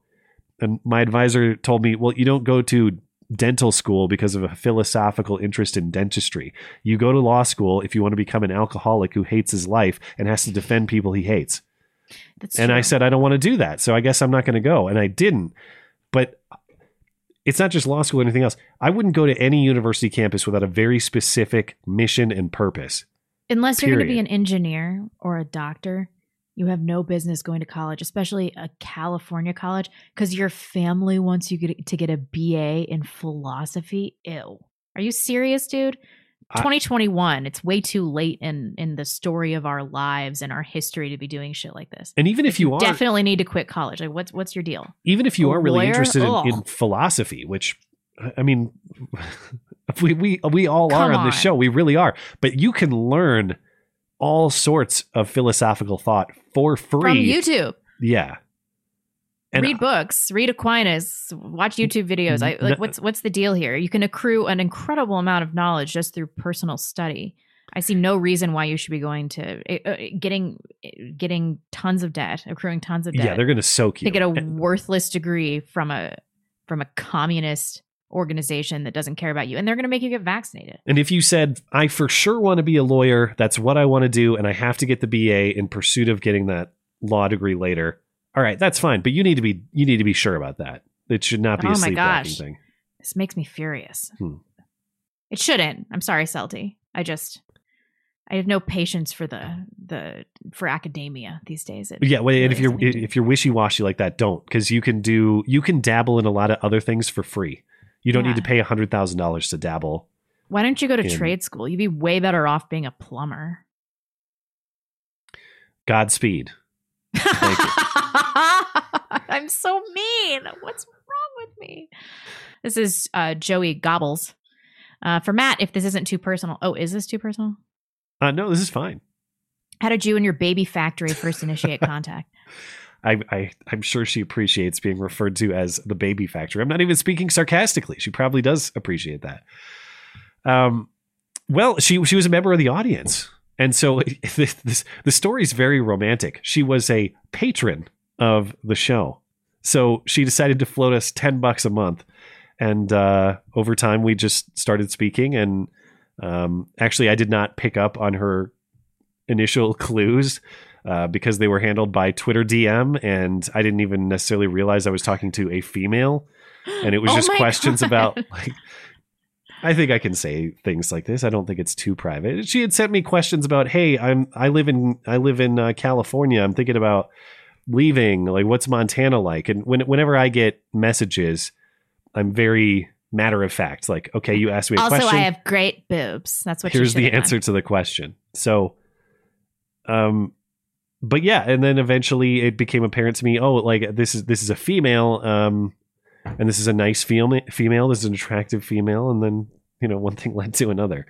And my advisor told me, well, you don't go to dental school because of a philosophical interest in dentistry. You go to law school if you want to become an alcoholic who hates his life and has to defend people he hates. That's and I said, I don't want to do that. So I guess I'm not going to go. And I didn't. But it's not just law school or anything else. I wouldn't go to any university campus without a very specific mission and purpose. Unless you're going to be an engineer or a doctor, you have no business going to college, especially a California college, because your family wants you get- to get a BA in philosophy. Ew. Are you serious, dude? I- 2021. It's way too late in in the story of our lives and our history to be doing shit like this. And even if you are Definitely need to quit college. Like, what's what's your deal? even if you A are really lawyer? interested in, in philosophy, which I mean, we we we all are Come on this show, we really are. But you can learn all sorts of philosophical thought for free From YouTube. Yeah, And read books, read Aquinas, watch YouTube videos. I like what's what's the deal here? You can accrue an incredible amount of knowledge just through personal study. I see no reason why you should be going to uh, uh, getting getting tons of debt, accruing tons of debt. yeah, they're going to soak you. to get a worthless degree from a from a communist organization that doesn't care about you, and they're going to make you get vaccinated. And if you said, I for sure want to be a lawyer, that's what I want to do, and I have to get the BA in pursuit of getting that law degree later, all right, that's fine. But you need to be you need to be sure about that. It should not be Oh a sleepwalking gosh. thing. This makes me furious. Hmm. It shouldn't. I'm sorry, Celty. I just I have no patience for the the for academia these days. It Yeah, well, and if you're doesn't need to if you're wishy washy like that, don't because you can do you can dabble in a lot of other things for free. You don't Yeah. need to pay a hundred thousand dollars to dabble. Why don't you go to in- trade school? You'd be way better off being a plumber. Godspeed. I'm so mean. What's wrong with me? This is uh, Joey Gobbles. Uh, for Matt, if this isn't too personal. Oh, is this too personal? Uh, no, this is fine. How did you and your baby factory first initiate contact? I, I I'm sure she appreciates being referred to as the baby factory. I'm not even speaking sarcastically. She probably does appreciate that. Um, well, she she was a member of the audience, and so this, this the story is very romantic. She was a patron of the show, so she decided to float us ten bucks a month, and uh, over time we just started speaking. And um, actually, I did not pick up on her initial clues uh, because they were handled by Twitter DM, and I didn't even necessarily realize I was talking to a female, and it was Oh just questions God. about like. I think I can say things like this. I don't think it's too private. She had sent me questions about, "Hey, I'm I live in I live in uh, California. I'm thinking about leaving. Like, what's Montana like?" And when, whenever I get messages, I'm very matter of fact. Like, okay, you asked me a also, question I have great boobs. That's what. here's the have done. answer to the question so um but yeah and then eventually it became apparent to me oh like this is this is a female um and this is a nice female female this is an attractive female and then you know one thing led to another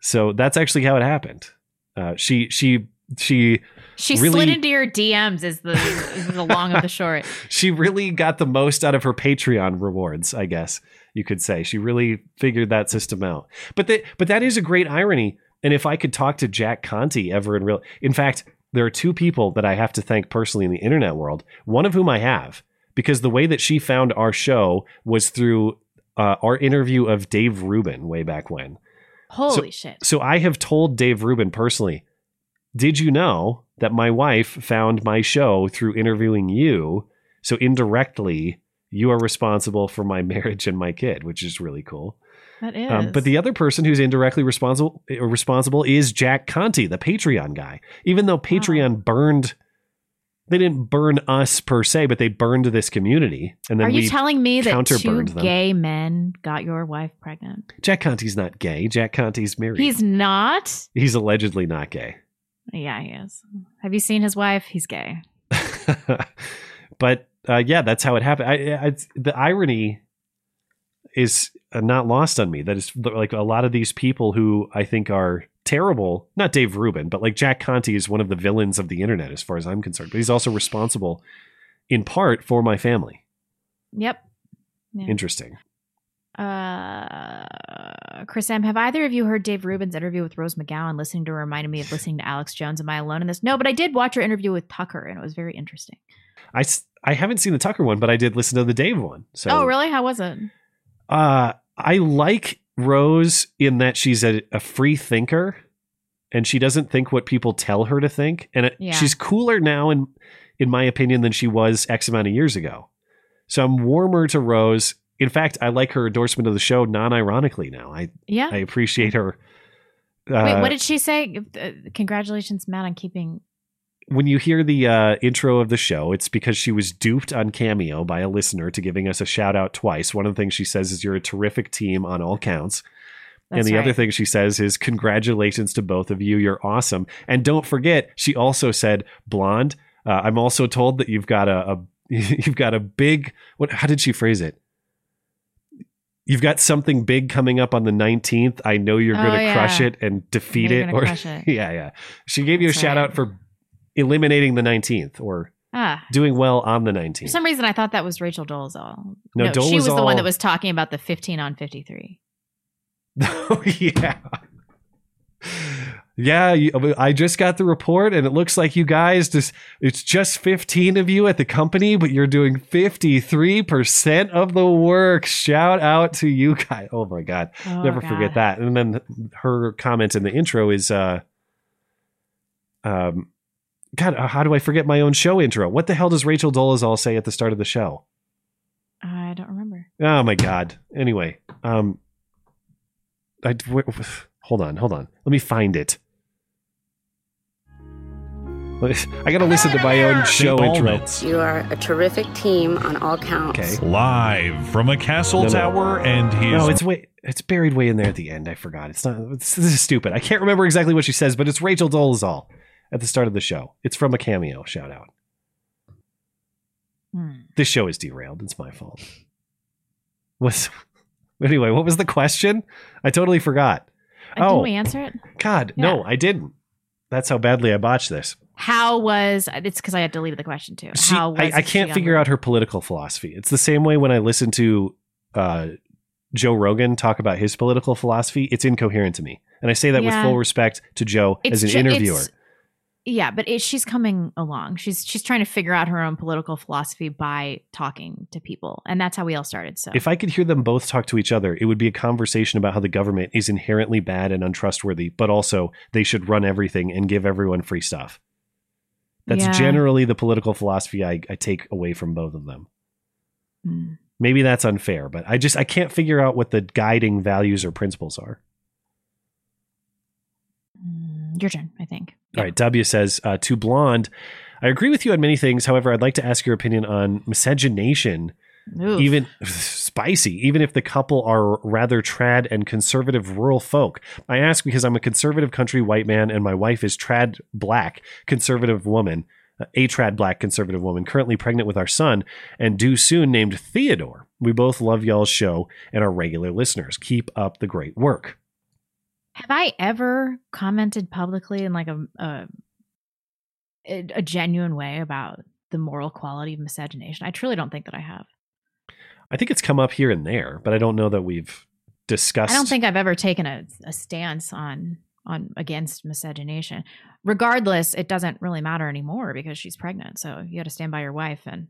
so that's actually how it happened uh she she she She really slid into your DMs. Is the is the long of the short. she really got the most out of her Patreon rewards, I guess you could say. She really figured that system out. But that but that is a great irony. And if I could talk to Jack Conte ever in real in fact, there are two people that I have to thank personally in the internet world, one of whom I have, because the way that she found our show was through uh, our interview of Dave Rubin way back when. Holy so, shit! So I have told Dave Rubin personally, did you know that my wife found my show through interviewing you? So indirectly, you are responsible for my marriage and my kid, which is really cool. That is. Um, but the other person who's indirectly responsible uh, responsible is Jack Conte, the Patreon guy. Even though Patreon burned, they didn't burn us per se, but they burned this community. And then Are you telling me that two them. gay men got your wife pregnant? Jack Conte's not gay. Jack Conte's married. He's not. He's allegedly not gay. Yeah, he is. Have you seen his wife? He's gay. but uh, yeah, that's how it happened. I, I, the irony is uh, not lost on me. That is like a lot of these people who I think are terrible. Not Dave Rubin, but like Jack Conte is one of the villains of the internet, as far as I'm concerned. But he's also responsible, in part, for my family. Yep. Yeah. Interesting. Uh, Chris M, have either of you heard Dave Rubin's interview with Rose McGowan? Listening to her reminded me of listening to Alex Jones. Am I alone in this? No, but I did watch her interview with Tucker, and it was very interesting. I, I haven't seen the Tucker one, but I did listen to the Dave one. So oh, really? How was it? Uh, I like Rose in that she's a, a free thinker and she doesn't think what people tell her to think. And it, Yeah. she's cooler now, in, in my opinion, than she was X amount of years ago. So I'm warmer to Rose. In fact, I like her endorsement of the show non ironically now. I, Yeah. I appreciate her. Uh, Wait, what did she say? Uh, congratulations, Matt, on keeping. When you hear the uh, intro of the show, it's because she was duped on Cameo by a listener to giving us a shout out twice. One of the things she says is, You're a terrific team on all counts. and That's the other thing she says is, Congratulations to both of you. You're awesome. And don't forget, she also said, Blonde, uh, I'm also told that you've got a, a you've got a big what how did she phrase it? You've got something big coming up on the 19th. I know you're Oh, gonna crush it and defeat it. Or it. yeah, yeah. She gave you That's a shout out for eliminating the 19th or Ah. doing well on the 19th. For some reason, I thought that was Rachel Dolezal. No, she was the one that was talking about the 15 on 53. Oh yeah. Yeah, you, I just got the report, and it looks like you guys just, it's just 15 of you at the company, but you're doing 53% of the work. Shout out to you guys. Oh my God. Oh, Never God. forget that. And then her comment in the intro is, uh, um, God, uh, how do I forget my own show intro? What the hell does Rachel Dolezal say at the start of the show? I don't remember. Oh my god. Anyway, um, I w- w- hold on, hold on. Let me find it. I gotta listen to my own show St. intro. You are a terrific team on all counts. Okay. Live from a castle No, no. tower and his No, it's way it's buried way in there at the end. I forgot. It's not. It's, this is stupid. I can't remember exactly what she says, but it's Rachel Dolezal at the start of the show. It's from a cameo. Shout out. Hmm. This show is derailed. It's my fault. Was anyway. What was the question? I totally forgot. Uh, Didn't Oh we answer it? God, no, I didn't. That's how badly I botched this. How was it's because I had deleted the question too. She, How was I, I can't figure on- out her political philosophy. It's the same way when I listen to uh, Joe Rogan talk about his political philosophy. It's incoherent to me, and I say that Yeah. with full respect to Joe It's as an ju- interviewer. it's- Yeah, but it, she's coming along. She's she's trying to figure out her own political philosophy by talking to people, and that's how we all started. So If I could hear them both talk to each other, it would be a conversation about how the government is inherently bad and untrustworthy, but also they should run everything and give everyone free stuff. That's Yeah. generally the political philosophy I, I take away from both of them. Hmm. Maybe that's unfair, but I just I can't figure out what the guiding values or principles are. Your turn, I think. All right, W says uh, to blonde. I agree with you on many things. However, I'd like to ask your opinion on miscegenation. Oof. Even spicy, even if the couple are rather trad and conservative rural folk. I ask because I'm a conservative country white man and my wife is trad black conservative woman, a trad black conservative woman, currently pregnant with our son and due soon named Theodore. We both love y'all's show and are regular listeners. Keep up the great work. Have I ever commented publicly in like a a, a genuine way about the moral quality of miscegenation? I truly don't think that I have. I think it's come up here and there, but I don't know that we've discussed. I don't think I've ever taken a, a stance on on against miscegenation. Regardless, it doesn't really matter anymore because she's pregnant. So you got to stand by your wife, and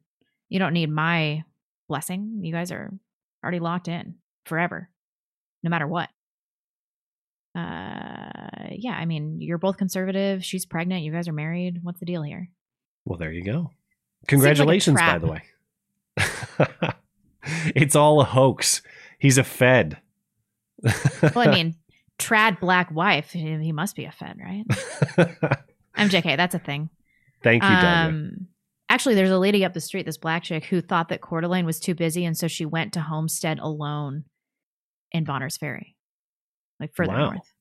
you don't need my blessing. You guys are already locked in forever, no matter what. Uh, yeah. I mean, you're both conservative. She's pregnant. You guys are married. What's the deal here? Well, there you go. like Congratulations, by the way. it's all a hoax. He's a Fed. Well, I mean, trad black wife. He must be a Fed, right? I'm JK. That's a thing. Thank you. Um, actually, there's a lady up the street, this black chick, who thought that Coeur d'Alene was too busy, and so she went to Homestead alone in Bonners Ferry, like further Wow. north.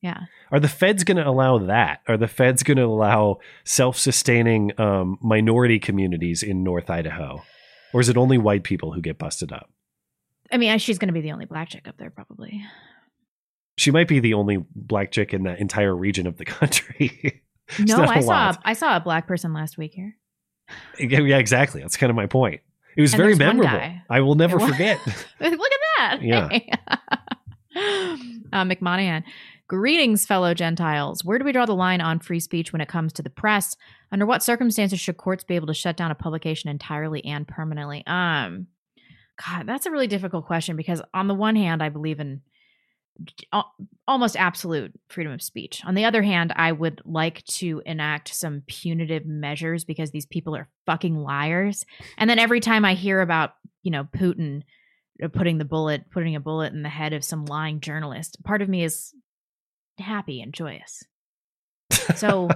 Yeah. Are the feds going to allow that? Are the feds going to allow self-sustaining um, minority communities in North Idaho, or is it only white people who get busted up? I mean, she's going to be the only black chick up there, probably. She might be the only black chick in that entire region of the country. No, a I saw lot. I saw a black person last week here. Yeah, yeah, exactly. That's kind of my point. It was And very memorable. I will never forget. Look at that. Yeah. uh. Greetings, fellow Gentiles. Where do we draw the line on free speech when it comes to the press? Under what circumstances should courts be able to shut down a publication entirely and permanently? Um, God, that's a really difficult question because on the one hand, I believe in almost absolute freedom of speech. On the other hand, I would like to enact some punitive measures because these people are fucking liars. And then every time I hear about, you know, Putin Uh, putting the bullet, putting a bullet in the head of some lying journalist, part of me is happy and joyous. So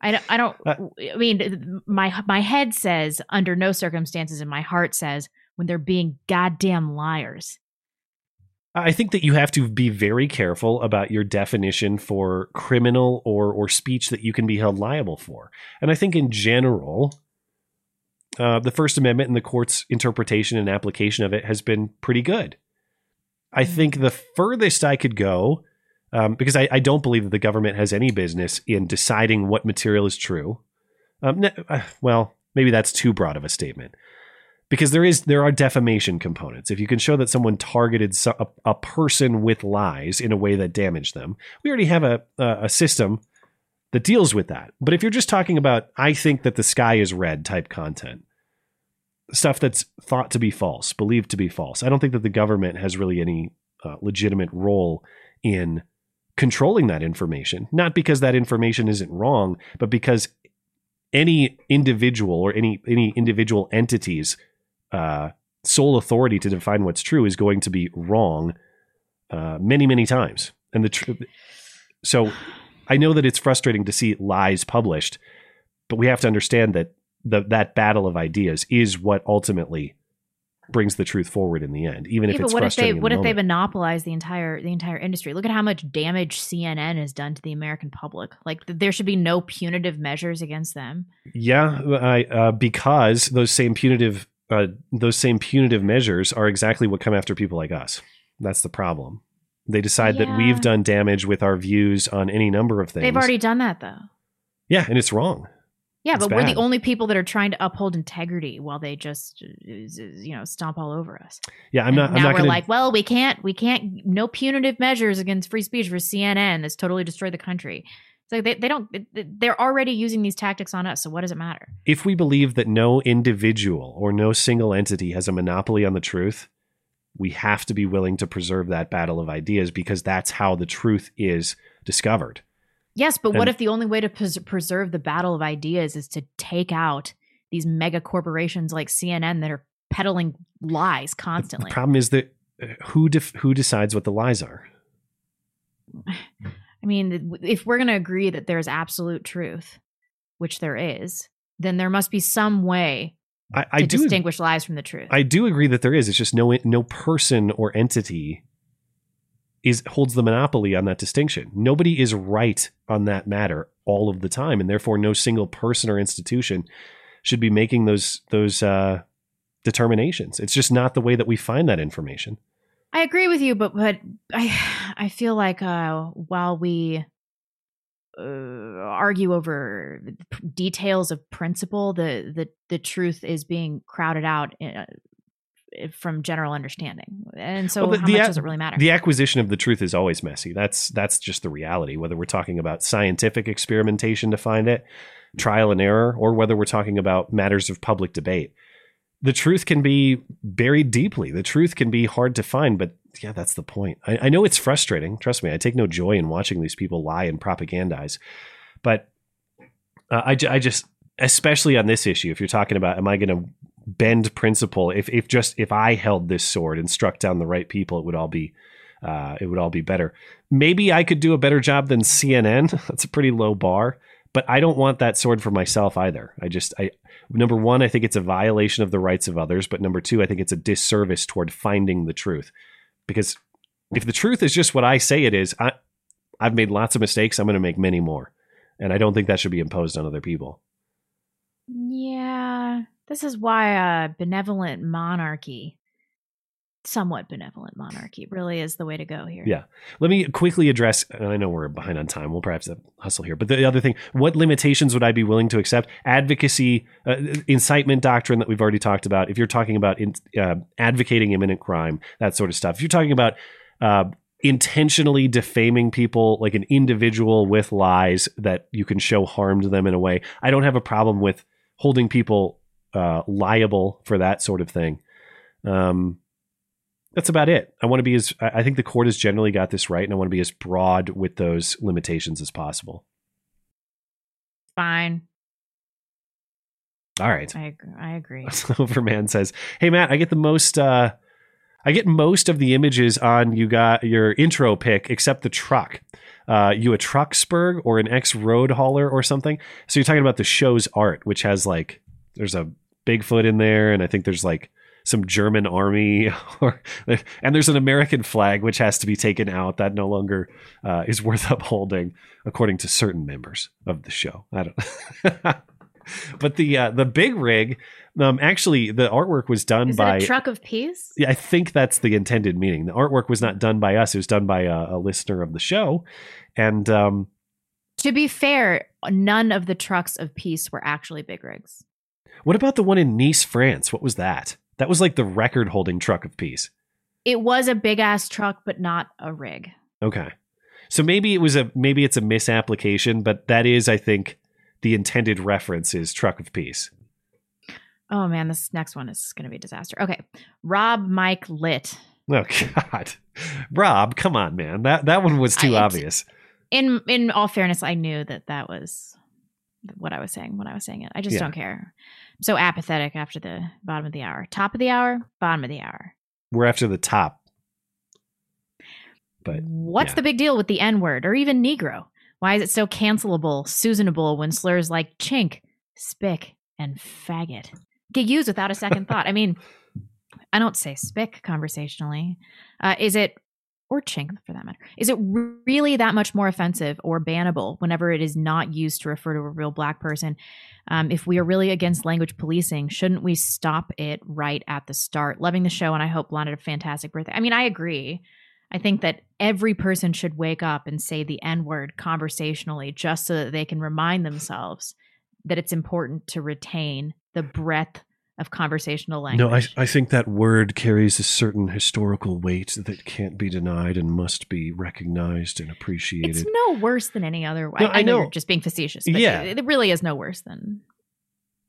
I don't, I don't, uh I mean, my, my head says under no circumstances and my heart says when they're being goddamn liars. I think that you have to be very careful about your definition for criminal or or speech that you can be held liable for. And I think in general, uh, the First Amendment and the court's interpretation and application of it has been pretty good. I think the furthest I could go, um, because I, I don't believe that the government has any business in deciding what material is true. Um, uh, well, maybe that's too broad of a statement because there is there are defamation components. If you can show that someone targeted so, a, a person with lies in a way that damaged them, we already have a a a system that deals with that. But if you're just talking about I think that the sky is red type content, stuff that's thought to be false, believed to be false, I don't think that the government has really any uh, legitimate role in controlling that information. Not because that information isn't wrong, but because any individual or any any individual entity's uh, sole authority to define what's true is going to be wrong uh, many many times. And the tr- so I know that it's frustrating to see lies published, but we have to understand that the, that battle of ideas is what ultimately brings the truth forward in the end, even if it's what if they frustrating. in the what if they monopolize the entire the entire industry? Look at how much damage CNN has done to the American public. Like th- there should be no punitive measures against them. Yeah, I, uh, because those same punitive uh, those same punitive measures are exactly what come after people like us. That's the problem. They decide that we've done damage with our views on any number of things. They've already done that though. yeah, and it's wrong. Yeah, It's but we're the only people that are trying to uphold integrity while they just you know stomp all over us. Yeah, I'm And not. I'm now not we're going like, well, we can't, we can't, no punitive measures against free speech for CNN. That's totally destroyed the country. It's like they, they don't, they're already using these tactics on us. So what does it matter? if we believe that no individual or no single entity has a monopoly on the truth, we have to be willing to preserve that battle of ideas because that's how the truth is discovered. Yes, but what if the only way to pres- preserve the battle of ideas is to take out these mega corporations like CNN that are peddling lies constantly? The problem is that uh, who def- who decides what the lies are? I mean, if we're going to agree that there's absolute truth, which there is, then there must be some way I, I to do distinguish lies from the truth. I do agree that there is. It's just no no person or entity is holds the monopoly on that distinction. Nobody is right on that matter all of the time, and therefore no single person or institution should be making those those uh, determinations. It's just not the way that we find that information. I agree with you, but but I I feel like uh, while we uh, argue over details of principle, the the the truth is being crowded out uh, from general understanding, and so Well, the- how the much does it really matter? The acquisition of the truth is always messy. That's that's just the reality. Whether we're talking about scientific experimentation to find it, trial and error, or whether we're talking about matters of public debate, the truth can be buried deeply. The truth can be hard to find, but yeah, that's the point. I, I know it's frustrating. Trust me, I take no joy in watching these people lie and propagandize, but uh, I, I just, especially on this issue, if you're talking about, am I going to bend principle? If if just if I held this sword and struck down the right people, it would all be, uh, it would all be better. Maybe I could do a better job than CNN. That's a pretty low bar, but I don't want that sword for myself either. I just, I number one, I think it's a violation of the rights of others, but number two, I think it's a disservice toward finding the truth, because if the truth is just what I say it is, I, I've made lots of mistakes. I'm going to make many more. And I don't think that should be imposed on other people. Yeah, this is why a benevolent monarchy, somewhat benevolent monarchy, really is the way to go here. Yeah. Let me quickly address, and I know we're behind on time. We'll perhaps hustle here. But the other thing, what limitations would I be willing to accept? Advocacy, uh, incitement doctrine that we've already talked about. If you're talking about in, uh, advocating imminent crime, that sort of stuff. If you're talking about uh, intentionally defaming people like an individual with lies that you can show harm to them in a way, I don't have a problem with holding people uh, liable for that sort of thing. Um, that's about it. I want to be as I think the court has generally got this right, and I want to be as broad with those limitations as possible. Fine. All right. I, I agree. Overman says, "Hey Matt, I get the most. Uh, I get most of the images on you got your intro pick, except the truck. Uh, you a Trucksburg or an ex road hauler or something? So you're talking about the show's art, which has like there's a Bigfoot in there, and I think there's like some German army, or and there's an American flag which has to be taken out. That no longer uh, is worth upholding, according to certain members of the show. I don't. but the uh, the big rig, um, actually, the artwork was done Is by it a truck of peace? yeah, I think that's the intended meaning. The artwork was not done by us; it was done by a, a listener of the show, and um, To be fair, none of the trucks of peace were actually big rigs. What about the one in Nice, France? What was that? That was like the record holding truck of peace. It was a big ass truck, but not a rig. Okay. So maybe it was a maybe it's a misapplication, but that is, I think, the intended reference is truck of peace. Oh man, this next one is going to be a disaster. Okay, Rob Mike Lit. Oh God, Rob, come on, man. That that one was too I- obvious. In in all fairness, I knew that that was what I was saying when I was saying it. I just Yeah. don't care. I'm so apathetic after the bottom of the hour, top of the hour, bottom of the hour. We're after the top. But What's yeah. the big deal with the N word or even Negro? Why is it so cancelable, Susanable when slurs like chink, spick, and faggot get used without a second thought? I mean, I don't say spick conversationally. Uh, is it, or chink for that matter, is it really that much more offensive or bannable whenever it is not used to refer to a real black person? Um, if we are really against language policing, shouldn't we stop it right at the start? Loving the show, and I hope Blonde had a fantastic birthday. I mean, I agree. I think that every person should wake up and say the N word conversationally just so that they can remind themselves that it's important to retain the breadth of conversational language. No, I, I think that word carries a certain historical weight that can't be denied and must be recognized and appreciated. It's no worse than any other. No, I, I know, you're just being facetious, but Yeah. it, it really is no worse than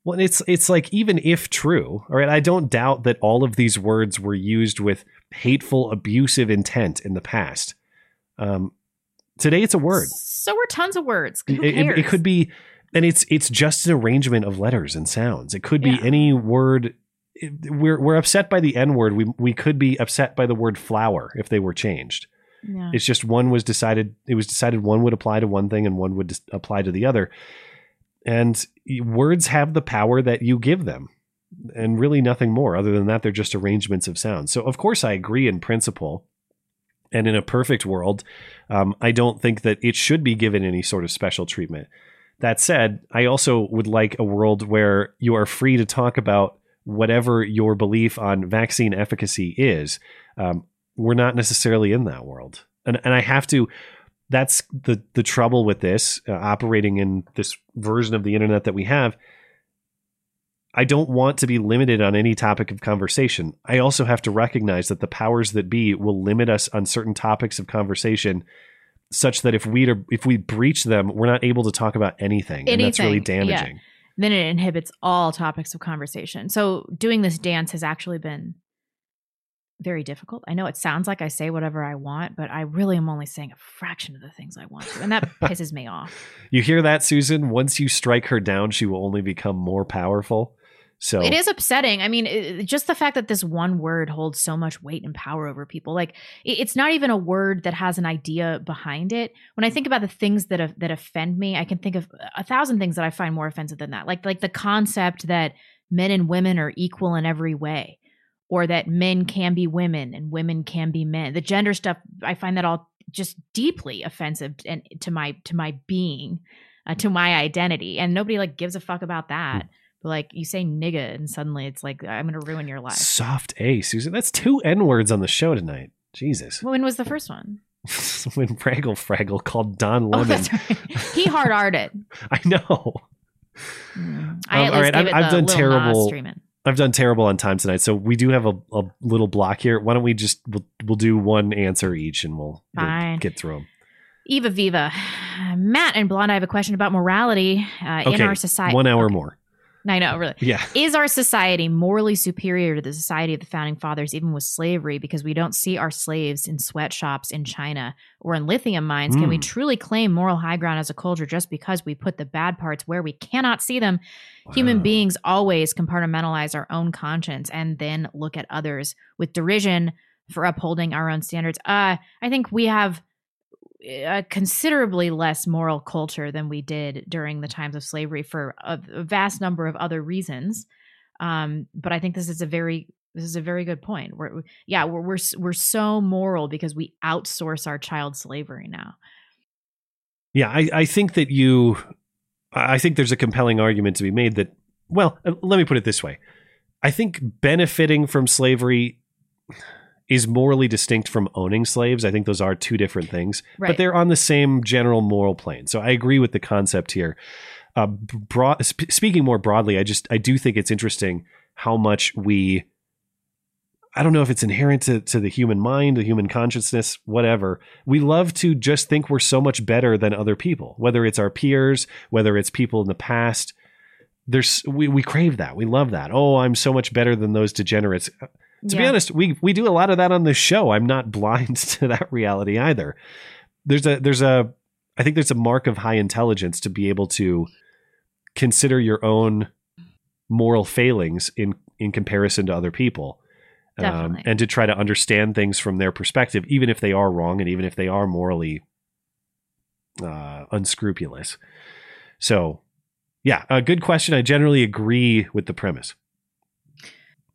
Well, it's it's like even if true, all right, I don't doubt that all of these words were used with hateful, abusive intent in the past. Um, today, it's a word. So were tons of words. Who It, it- cares? it could be, and it's it's just an arrangement of letters and sounds. It could be any word. We're we're upset by the N word. We we could be upset by the word flower if they were changed. Yeah. It's just one was decided. It was decided one would apply to one thing and one would dis- apply to the other. And words have the power that you give them, and really nothing more. Other than that, they're just arrangements of sounds. So of course, I agree in principle. And in a perfect world, um, I don't think that it should be given any sort of special treatment. That said, I also would like a world where you are free to talk about whatever your belief on vaccine efficacy is. Um, we're not necessarily in that world, and and I have to. That's the the trouble with this uh, operating in this version of the internet that we have. I don't want to be limited on any topic of conversation. I also have to recognize that the powers that be will limit us on certain topics of conversation such that if we if we breach them, we're not able to talk about anything, and that's really Anything, yeah. damaging. Then it inhibits all topics of conversation. So doing this dance has actually been very difficult. I know it sounds like I say whatever I want, but I really am only saying a fraction of the things I want to, and that pisses me off. You hear that, Susan? Once you strike her down, she will only become more powerful. So It is upsetting. I mean, it, just the fact that this one word holds so much weight and power over people. Like, it, it's not even a word that has an idea behind it. When I think about the things that that offend me, I can think of a thousand things that I find more offensive than that. Like, like the concept that men and women are equal in every way, or that men can be women and women can be men. The gender stuff, I find that all just deeply offensive and to my to my being, uh, to my identity, and nobody like gives a fuck about that. Like you say nigga and suddenly it's like I'm gonna ruin your life. soft A, Susan. That's two N words on the show tonight. Jesus. When was the first one? when Fraggle Fraggle called Don Oh, Lemon. that's right. He hard arted. I know. I Um, at all least gave I've, I've done terrible. I've done terrible on time tonight, so we do have a, a little block here. Why don't we just we'll, we'll do one answer each, and we'll, we'll get through them. Eva Viva, Matt and Blonde. I have a question about morality uh, in our society. one hour more. I know, really. Yeah. Is our society morally superior to the society of the founding fathers, even with slavery, because we don't see our slaves in sweatshops in China or in lithium mines? Can we Mm. truly claim moral high ground as a culture just because we put the bad parts where we cannot see them? Human beings always compartmentalize our own conscience and then look at others with derision for upholding our own standards. Uh, I think we have a considerably less moral culture than we did during the times of slavery for a, a vast number of other reasons. Um, but I think this is a very This is a very good point. We're yeah, we're we're we're so moral because we outsource our child slavery now. Yeah, I, I think that you, I think there's a compelling argument to be made that, well, uh, let me put it this way. I think benefiting from slavery is morally distinct from owning slaves. I think those are two different things, but they're on the same general moral plane. So I agree with the concept here. Uh, broad, sp- speaking more broadly, I just I do think it's interesting how much we. I don't know if it's inherent to, to the human mind, the human consciousness, whatever. We love to just think we're so much better than other people, whether it's our peers, whether it's people in the past. There's we, we crave that. We love that. Oh, I'm so much better than those degenerates. To be honest, we we do a lot of that on this show. I'm not blind to that reality either. There's a there's a I think there's a mark of high intelligence to be able to consider your own moral failings in in comparison to other people. Um, and to try to understand things from their perspective, even if they are wrong and even if they are morally uh, unscrupulous. So, yeah, a good question. I generally agree with the premise.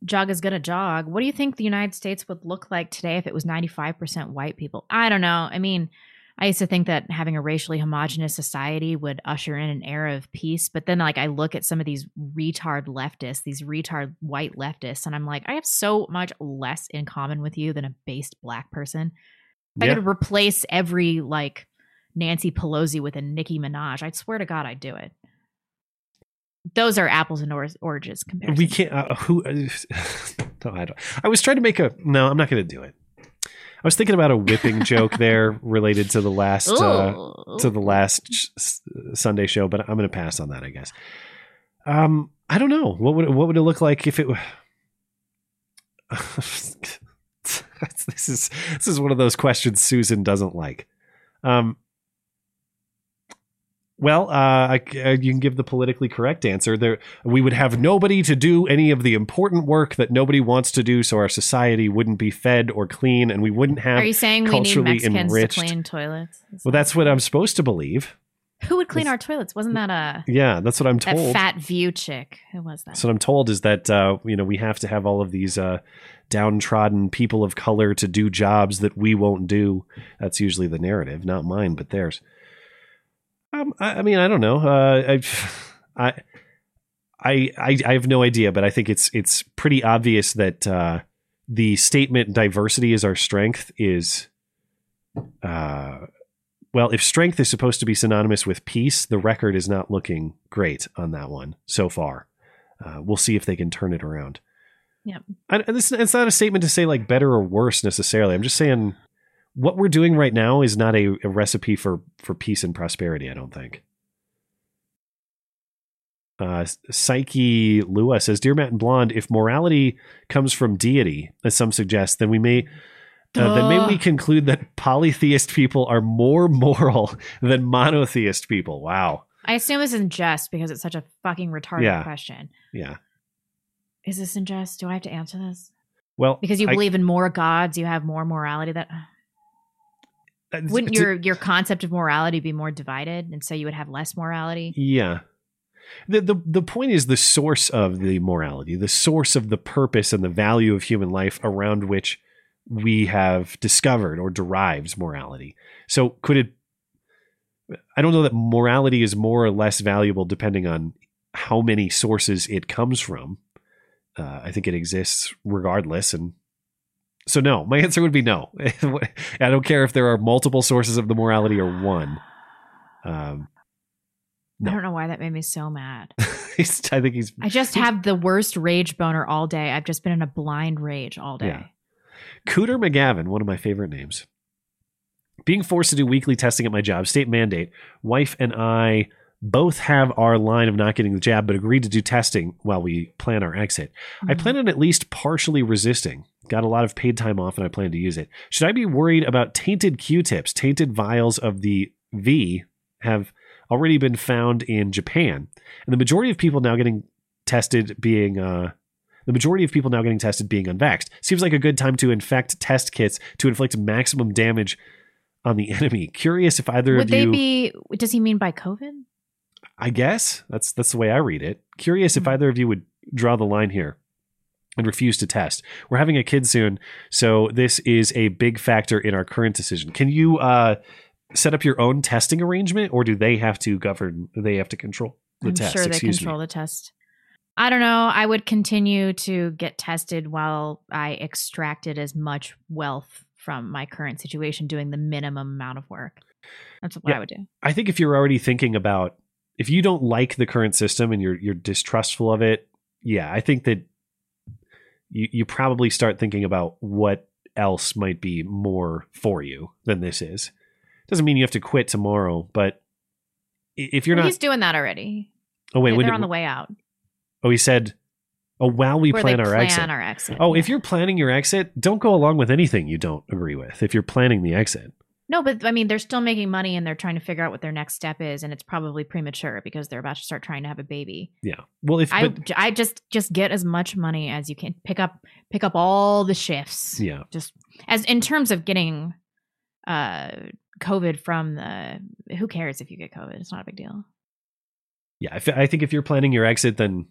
Jog is gonna jog. What do you think the United States would look like today if it was 95% white people? I don't know. I mean, I used to think that having a racially homogenous society would usher in an era of peace, but then like I look at some of these retard leftists, these retard white leftists, and I'm like, I have so much less in common with you than a based black person. If I could replace every like Nancy Pelosi with a Nicki Minaj, I'd swear to God I'd do it. Those are apples and or- oranges compared. We can't. Uh, who? Uh, no, I. I was trying to make a. No, I'm not going to do it. I was thinking about a whipping joke there related to the last uh, to the last sh- Sunday show, but I'm going to pass on that. I guess. Um, I don't know what would it, what would it look like if it. this is this is one of those questions Susan doesn't like. Um. Well, uh, I, uh, you can give the politically correct answer. There, we would have nobody to do any of the important work that nobody wants to do, so our society wouldn't be fed or clean, and we wouldn't have. Are you saying we need culturally Mexicans enriched. to clean toilets? Well, that's what I'm supposed to believe. Who would clean our toilets? Wasn't that a Yeah, that's what I'm that told. fat view chick? Who was that? So what I'm told is that uh, you know we have to have all of these uh, downtrodden people of color to do jobs that we won't do. That's usually the narrative, not mine, but theirs. Um, I, I mean, I don't know. Uh, I, I, I, I, I have no idea, but I think it's it's pretty obvious that uh, the statement "diversity is our strength" is, uh, well, if strength is supposed to be synonymous with peace, the record is not looking great on that one so far. Uh, we'll see if they can turn it around. Yep. And and this, it's not a statement to say like better or worse necessarily. I'm just saying what we're doing right now is not a, a recipe for for peace and prosperity. I don't think. Uh, Psyche Lua says, "Dear Matt and Blonde, if morality comes from deity, as some suggest, then we may." Uh, then may we conclude that polytheist people are more moral than monotheist people. Wow. I assume this is in jest because it's such a fucking retarded Yeah. question. Yeah. Is this in jest? Do I have to answer this? Well, Because you I- believe in more gods, you have more morality. That wouldn't your your concept of morality be more divided, and so you would have less morality? Yeah. The, the the point is the source of the morality, the source of the purpose and the value of human life around which we have discovered or derives morality. So could it I don't know that morality is more or less valuable depending on how many sources it comes from. Uh, I think it exists regardless and so no, my answer would be no. I don't care if there are multiple sources of the morality or one. Um, I don't know why that made me so mad. I think he's I just have the worst rage boner all day. I've just been in a blind rage all day. Yeah. Cooter McGavin, one of my favorite names. Being forced to do weekly testing at my job, state mandate, wife and I both have our line of not getting the jab, but agreed to do testing while we plan our exit. I plan on at least partially resisting. Got a lot of paid time off and I plan to use it. Should I be worried about tainted Q tips? Tainted vials of the V have already been found in Japan. And the majority of people now getting tested being uh, the majority of people now getting tested being unvaxxed. Seems like a good time to infect test kits to inflict maximum damage on the enemy. Curious if either Would of they you be? Does he mean by COVID? I guess that's that's the way I read it. Curious if either of you would draw the line here. and refuse to test. We're having a kid soon, so this is a big factor in our current decision. Can you uh, set up your own testing arrangement, or do they have to govern? They have to control the I'm test. sure they control me. the test. I don't know. I would continue to get tested while I extracted as much wealth from my current situation, doing the minimum amount of work. That's what Yeah. I would do. I think if you're already thinking about if you don't like the current system and you're you're distrustful of it, yeah, I think that you you probably start thinking about what else might be more for you than this is. Doesn't mean you have to quit tomorrow, but if you're Well, not he's doing that already. Oh wait, when They're did- on the way out. Oh, he said Oh, while we Where plan our plan exit. our exit, Oh, if you're planning your exit, don't go along with anything you don't agree with. If you're planning the exit. No, but I mean, they're still making money and they're trying to figure out what their next step is, and it's probably premature because they're about to start trying to have a baby. Yeah. Well, if I, but- I just just get as much money as you can. Pick up pick up all the shifts. Yeah. Just as in terms of getting uh COVID from the who cares if you get COVID? It's not a big deal. Yeah, I, fe- I think if you're planning your exit, then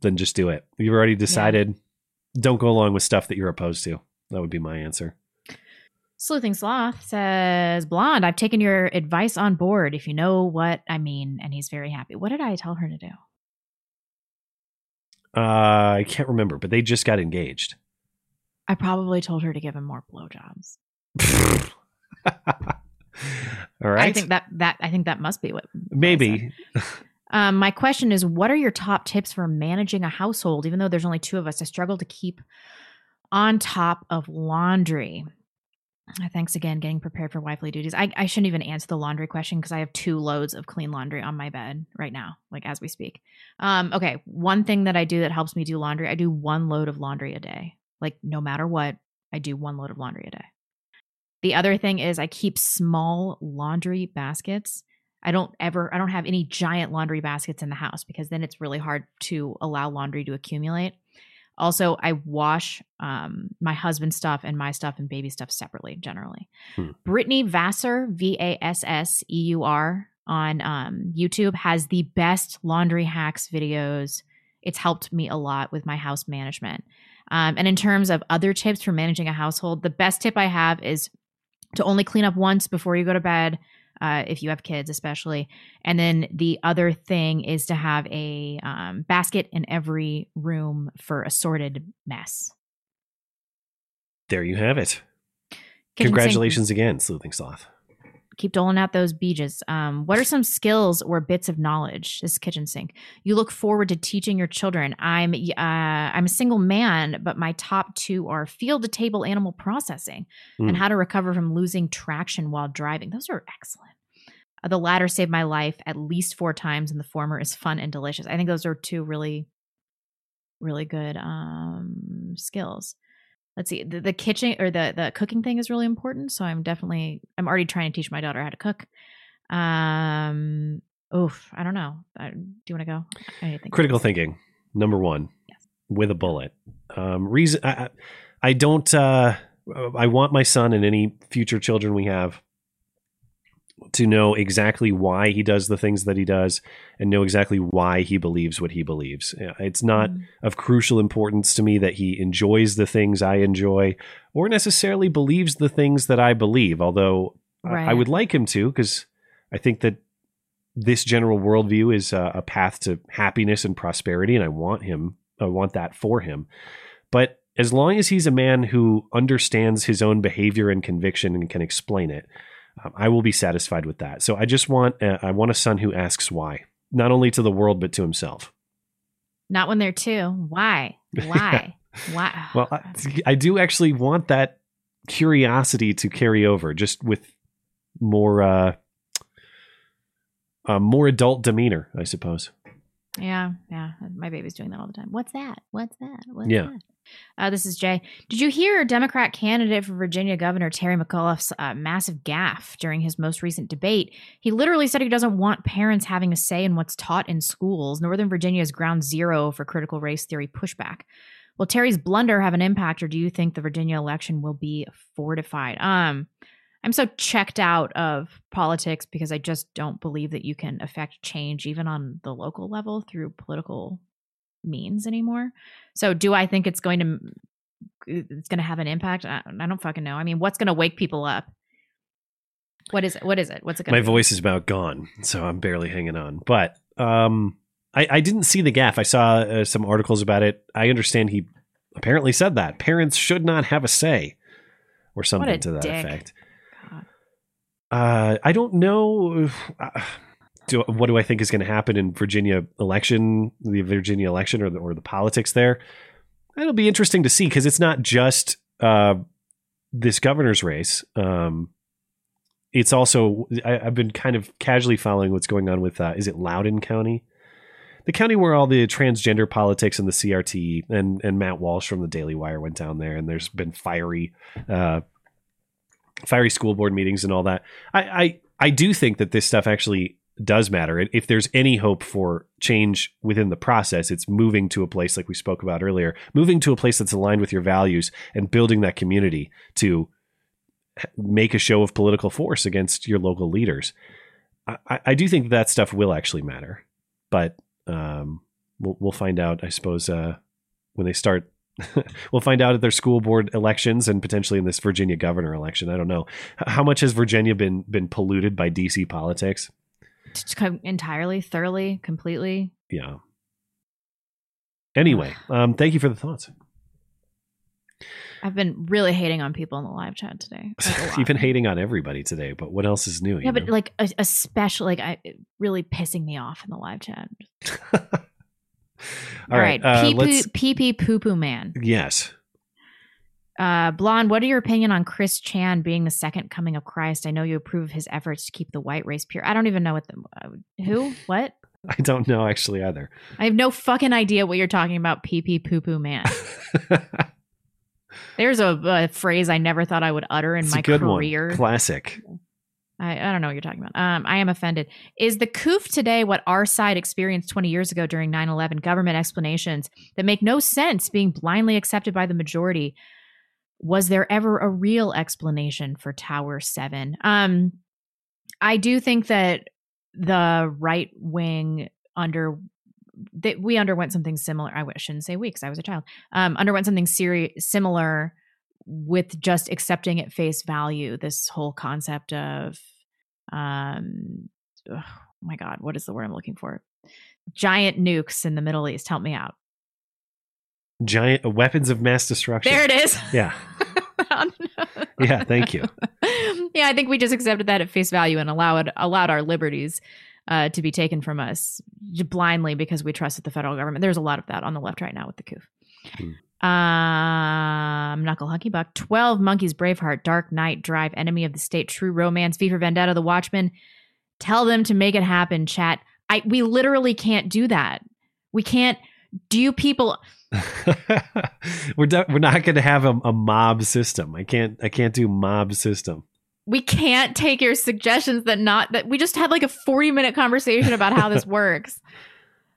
then just do it. You've already decided. Don't go along with stuff that you're opposed to. That would be my answer. Sleuthing Sloth says, Blonde, I've taken your advice on board, if you know what I mean. And he's very happy. What did I tell her to do? Uh, I can't remember, but they just got engaged. I probably told her to give him more blowjobs. All right. I think that that I think that must be what maybe. Um, my question is, what are your top tips for managing a household? Even though there's only two of us, I struggle to keep on top of laundry. Uh, Thanks again, getting prepared for wifely duties. I, I shouldn't even answer the laundry question because I have two loads of clean laundry on my bed right now, like as we speak. Um, okay, one thing that I do that helps me do laundry, I do one load of laundry a day. Like no matter what, I do one load of laundry a day. The other thing is I keep small laundry baskets. I don't ever I don't have any giant laundry baskets in the house because then it's really hard to allow laundry to accumulate. Also, I wash um, my husband's stuff and my stuff and baby stuff separately generally. Hmm. Brittany Vasseur, V A S S E U R, on um, YouTube has the best laundry hacks videos. It's helped me a lot with my house management. Um, and in terms of other tips for managing a household, the best tip I have is to only clean up once before you go to bed, uh, if you have kids, especially. And then the other thing is to have a um, basket in every room for assorted mess. There you have it. Kitchen Congratulations again, Sleuthing Sloth. Keep doling out those beaches. Um, what are some skills or bits of knowledge? This kitchen sink. You look forward to teaching your children. I'm uh, I'm a single man, but my top two are field to table animal processing Mm. and how to recover from losing traction while driving. Those are excellent. Uh, the latter saved my life at least four times, and the former is fun and delicious. I think those are two really, really good um, skills let's see the, the kitchen or the the cooking thing is really important so i'm definitely i'm already trying to teach my daughter how to cook um oof i don't know I, do you want to go I think Critical thinking, number one, yes. with a bullet. Um, reason I, I I don't. Uh, I want my son and any future children we have to know exactly why he does the things that he does and know exactly why he believes what he believes. It's not mm-hmm. of crucial importance to me that he enjoys the things I enjoy or necessarily believes the things that I believe, although I- I would like him to because I think that this general worldview is a, a path to happiness and prosperity, and I want him, I want that for him. But as long as he's a man who understands his own behavior and conviction and can explain it, um, I will be satisfied with that. So I just want, uh, I want a son who asks why, not only to the world but to himself. not when they're two. Why? Why? Why? Well, I, I do actually want that curiosity to carry over, just with more, uh, uh, more adult demeanor, I suppose. yeah yeah. My baby's doing that all the time. What's that? What's that? What's Yeah. that uh, this is Jay. Did you hear Democrat candidate for Virginia Governor Terry McAuliffe's uh, massive gaffe during his most recent debate? He literally said he doesn't want parents having a say in what's taught in schools. Northern Virginia is ground zero for critical race theory pushback. Will Terry's blunder have an impact, or do you think the Virginia election will be fortified? Um, I'm so checked out of politics because I just don't believe that you can affect change even on the local level through political means anymore. So do I think it's going to it's going to have an impact? I, I don't fucking know. I mean, what's going to wake people up? What is it? What is it? What's it going My to voice is about gone, so I'm barely hanging on. But um, I, I didn't see the gaffe. I saw uh, some articles about it. I understand he apparently said that parents should not have a say, or something to that dick. effect. Uh, I don't know. if- uh, do, what do I think is going to happen in Virginia election, the Virginia election, or the, or the politics there? It'll be interesting to see because it's not just uh, this governor's race. Um, it's also I, I've been kind of casually following what's going on with uh, is it Loudoun County, the county where all the transgender politics and the CRT and and Matt Walsh from the Daily Wire went down there, and there's been fiery, uh, fiery school board meetings and all that. I I, I do think that this stuff actually does matter. If there's any hope for change within the process, it's moving to a place like we spoke about earlier, moving to a place that's aligned with your values and building that community to make a show of political force against your local leaders. I, I do think that stuff will actually matter, but um, we'll, we'll find out, I suppose, uh, when they start. we'll find out at their school board elections and potentially in this Virginia governor election. I don't know how much has Virginia been been polluted by DC politics. Entirely, thoroughly, completely. Yeah. Anyway, um, thank you for the thoughts. I've been really hating on people in the live chat today. Like. You've been hating on everybody today, but what else is new? yeah, but know? like especially like I really pissing me off in the live chat. All right, uh, poo pee pee poo poo man. yes. Uh, Blonde, what are your opinion on Chris Chan being the second coming of Christ? I know you approve of his efforts to keep the white race pure. I don't even know what the uh, who what. I don't know actually either. I have no fucking idea what you're talking about. Pee pee poo poo man. There's a, a phrase I never thought I would utter in It's my a good career. one. Classic. I, I don't know what you're talking about. Um, I am offended. Is the COOF today what our side experienced 20 years ago during 9 11? Government explanations that make no sense being blindly accepted by the majority. Was there ever a real explanation for Tower 7? Um, I do think that the right wing under that we underwent something similar. I shouldn't say we because I was a child. Um, underwent something seri- similar with just accepting at face value this whole concept of, um, oh my God, what is the word I'm looking for? Giant nukes in the Middle East. Help me out. Giant weapons of mass destruction. There it is. Yeah. yeah. Thank you. yeah, I think we just accepted that at face value and allowed allowed our liberties uh, to be taken from us blindly because we trusted the federal government. There's a lot of that on the left right now with the coup. Um, Knuckle Hunky Buck, 12 Monkeys, Braveheart, Dark Knight, Drive, Enemy of the State, True Romance, V for Vendetta, The Watchmen. Tell them to make it happen, chat. I we literally can't do that. We can't do you people we're de- we're not going to have a, a mob system. I can't I can't do mob system. we can't take your suggestions that not that we just had like a 40 minute conversation about how this works.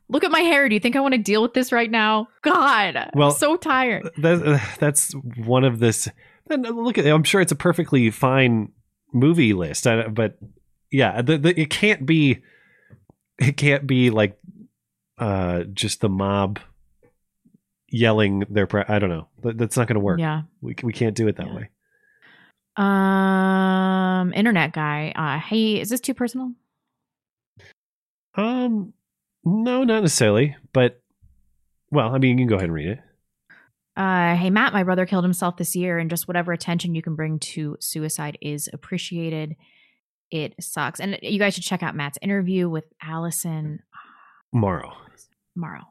Look at my hair. Do you think I want to deal with this right now? God, Well, I'm so tired. That, that's one of this. Look at. I'm sure it's a perfectly fine movie list, but yeah, the, the, it can't be. It can't be like uh just the mob yelling their. Pre- I don't know. That- That's not going to work. Yeah. we we can't do it that way. Um, internet guy. Uh, hey, is this too personal? Um, no, not necessarily, but well, I mean, you can go ahead and read it. Uh, hey Matt, my brother killed himself this year, and just whatever attention you can bring to suicide is appreciated. It sucks, and you guys should check out Matt's interview with Allison Morrow. Morrow.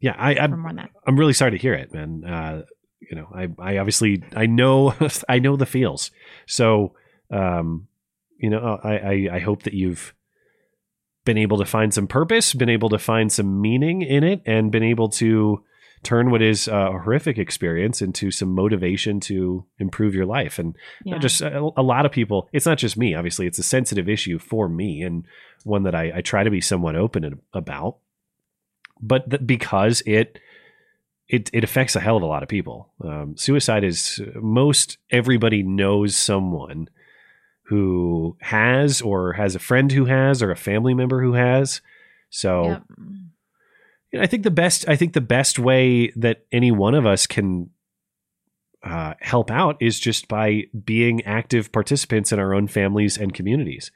Yeah, I, I on that. I'm really sorry to hear it, man. Uh, you know, I, I obviously I know I know the feels. So, um, you know, I, I I hope that you've been able to find some purpose, been able to find some meaning in it, and been able to turn what is a horrific experience into some motivation to improve your life. And Yeah. just a, a lot of people. It's not just me. Obviously, it's a sensitive issue for me, and one that I, I try to be somewhat open about. But th- because it it it affects a hell of a lot of people. Um, suicide is most everybody knows someone who has or has a friend who has or a family member who has. So Yep. I think the best I think the best way that any one of us can uh, help out is just by being active participants in our own families and communities.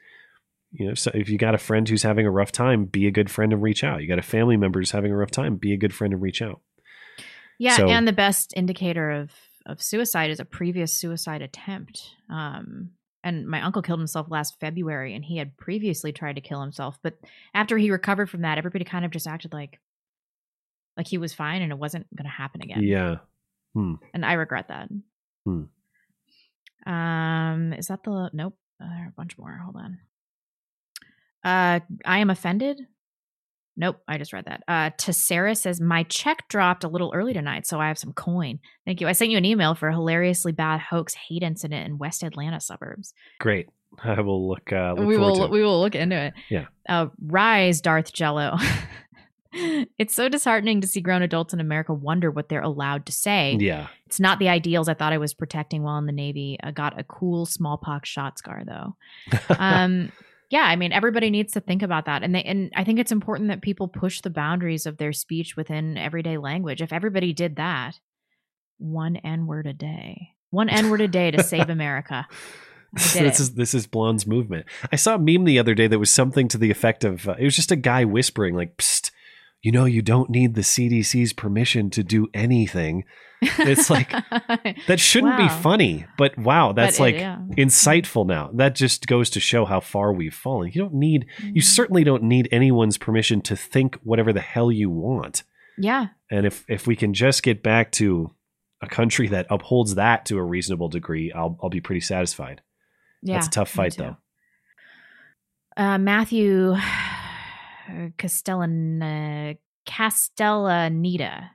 You know, so if you got a friend who's having a rough time, be a good friend and reach out. You got a family member who's having a rough time, be a good friend and reach out. Yeah, So- and the best indicator of of suicide is a previous suicide attempt. Um, and my uncle killed himself last February, and he had previously tried to kill himself. But after he recovered from that, everybody kind of just acted like like he was fine and it wasn't going to happen again. Yeah. Hmm. and I regret that. Hmm. Um, is that the nope? Uh, there are a bunch more. Hold on. Uh, I am offended. Nope, I just read that. Uh, Tessera says my check dropped a little early tonight, so I have some coin. Thank you. I sent you an email for a hilariously bad hoax hate incident in West Atlanta suburbs. Great. I will look. Uh, look we will to we will look into it. Yeah. Uh, rise, Darth Jello. it's so disheartening to see grown adults in America wonder what they're allowed to say. Yeah. It's not the ideals I thought I was protecting while in the Navy. I got a cool smallpox shot scar though. Um, yeah, I mean everybody needs to think about that, and they and I think it's important that people push the boundaries of their speech within everyday language. If everybody did that, one N word a day, one N word a day to save America. This it. is this is Blonde's movement. I saw a meme the other day that was something to the effect of uh, it was just a guy whispering like, "Psst, you know, you don't need the CDC's permission to do anything." It's like that shouldn't be funny, but wow, that's But it- like yeah. insightful now. That just goes to show how far we've fallen. You don't need, Mm-hmm. you certainly don't need anyone's permission to think whatever the hell you want. Yeah, And if if we can just get back to a country that upholds that to a reasonable degree, I'll I'll be pretty satisfied. yeah. That's a tough fight though. Uh, Matthew Castellan Castellanita.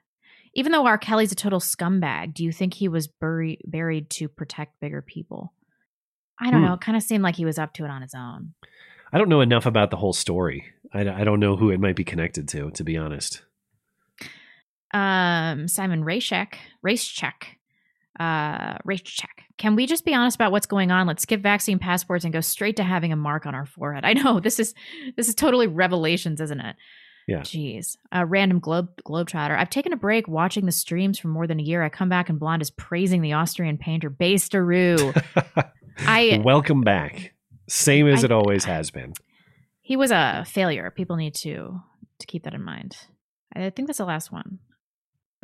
Even though R. Kelly's a total scumbag, do you think he was buried buried to protect bigger people? I don't Hmm. know. It kind of seemed like he was up to it on his own. I don't know enough about the whole story. I, I don't know who it might be connected to, to be honest. Um, Simon Raychek, Raychek, uh, Raychek. Can we just be honest about what's going on? Let's skip vaccine passports and go straight to having a mark on our forehead. I know this is this is totally revelations, isn't it? Yeah. Jeez. A random globe globetrotter. I've taken a break watching the streams for more than a year. I come back and Blonde is praising the Austrian painter Basteru. I Welcome back. Same as I- it always has been. he was a failure. People need to to keep that in mind. I think that's the last one.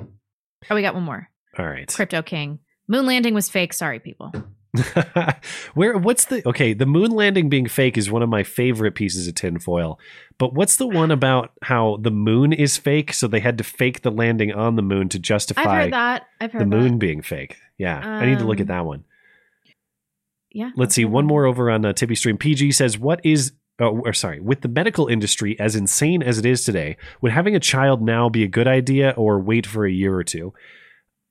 Oh, we got one more. All right. Crypto King. Moon landing was fake. Sorry, people. Where what's the okay, the moon landing being fake is one of my favorite pieces of tinfoil. But what's the one about how the moon is fake, so they had to fake the landing on the moon to justify I've heard that. I've heard the moon that. being fake? Yeah. I need to look at Um, that one. Yeah. Let's see. One more over on uh, TipeeeStream. PG says, "What is, oh, or sorry, with the medical industry as insane as it is today, would having a child now be a good idea, or wait for a year or two?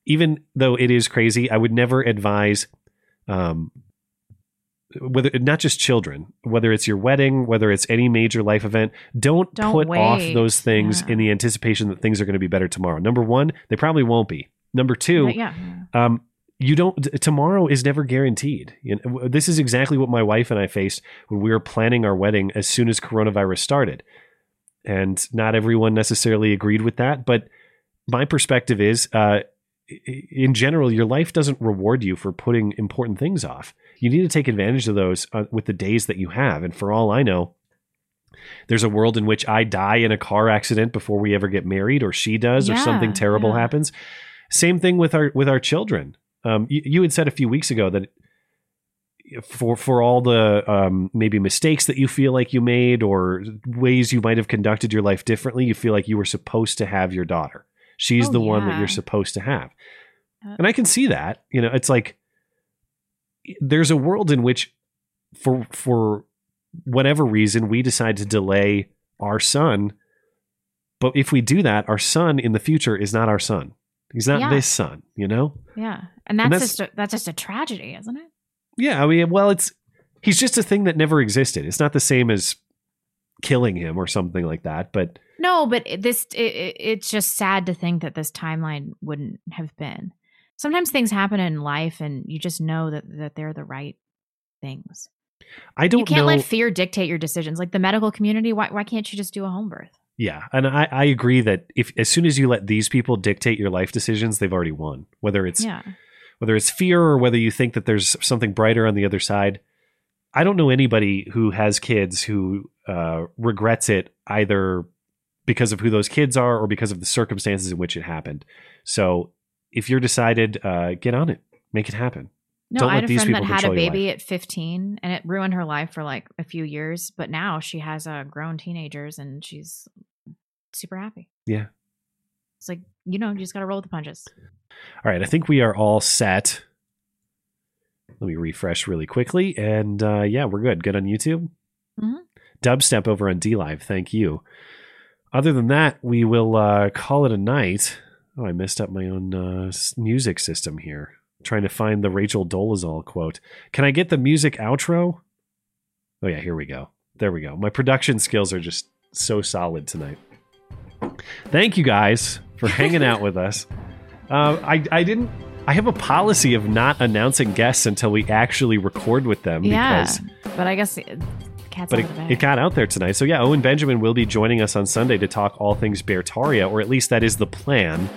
Even though it is crazy, I would never advise, um, whether not just children, whether it's your wedding, whether it's any major life event, don't, Don't put off those things in the anticipation that things are going to be better tomorrow. Number one, they probably won't be. Number two, Yeah. um, you don't. Tomorrow is never guaranteed. You know, this is exactly what my wife and I faced when we were planning our wedding as soon as coronavirus started, and not everyone necessarily agreed with that. But my perspective is, uh, in general, your life doesn't reward you for putting important things off. You need to take advantage of those uh, with the days that you have. And for all I know, there's a world in which I die in a car accident before we ever get married, or she does, or something terrible yeah. happens. Same thing with our with our children. Um, you, you had said a few weeks ago that for for all the um, maybe mistakes that you feel like you made or ways you might have conducted your life differently, you feel like you were supposed to have your daughter. She's Oh, the one that you're supposed to have, Uh, and I can see that. You know, it's like there's a world in which, for for whatever reason, we decide to delay our son. But if we do that, our son in the future is not our son. He's not Yeah. this son, you know? Yeah. And that's, And that's- just a, that's just a tragedy, isn't it? Yeah, I mean, well, it's he's just a thing that never existed. It's not the same as killing him or something like that, but No, but this it, it- it's just sad to think that this timeline wouldn't have been. Sometimes things happen in life, and you just know that that they're the right things. I don't you can't know. let fear dictate your decisions. Like the medical community, why why can't you just do a home birth? Yeah, and I, I agree that if as soon as you let these people dictate your life decisions, they've already won. Whether it's Yeah. whether it's fear or whether you think that there's something brighter on the other side. I don't know anybody who has kids who uh, regrets it either because of who those kids are or because of the circumstances in which it happened. So if you're decided, uh, get on it, make it happen. No, don't I had a friend that had a control your life. baby at 15 and it ruined her life for like a few years, but now she has uh, grown teenagers and she's super happy. Yeah. It's like, you know, you just got to roll with the punches. All right, I think we are all set. Let me refresh really quickly, and uh, yeah, we're good. Good on YouTube. Mhm. Dubstep over on DLive. Thank you. Other than that, we will uh, call it a night. Oh, I messed up my own uh, music system here. Trying to find the Rachel Dolezal quote. Can I get the music outro? Oh yeah, here we go. There we go. My production skills are just so solid tonight. Thank you guys for hanging out with us. Uh, I I didn't. I have a policy of not announcing guests until we actually record with them Yeah. because But I guess cat's but it, of the bag. it got out there tonight. So yeah, Owen Benjamin will be joining us on Sunday to talk all things Beartaria, or at least that is the plan.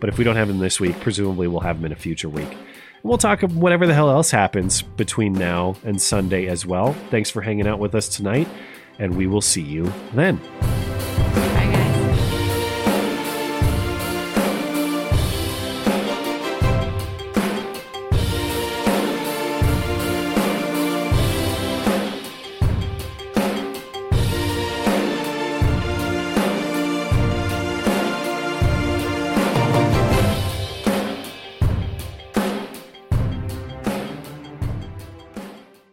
But if we don't have him this week, presumably we'll have him in a future week. And we'll talk of whatever the hell else happens between now and Sunday as well. Thanks for hanging out with us tonight, and we will see you then.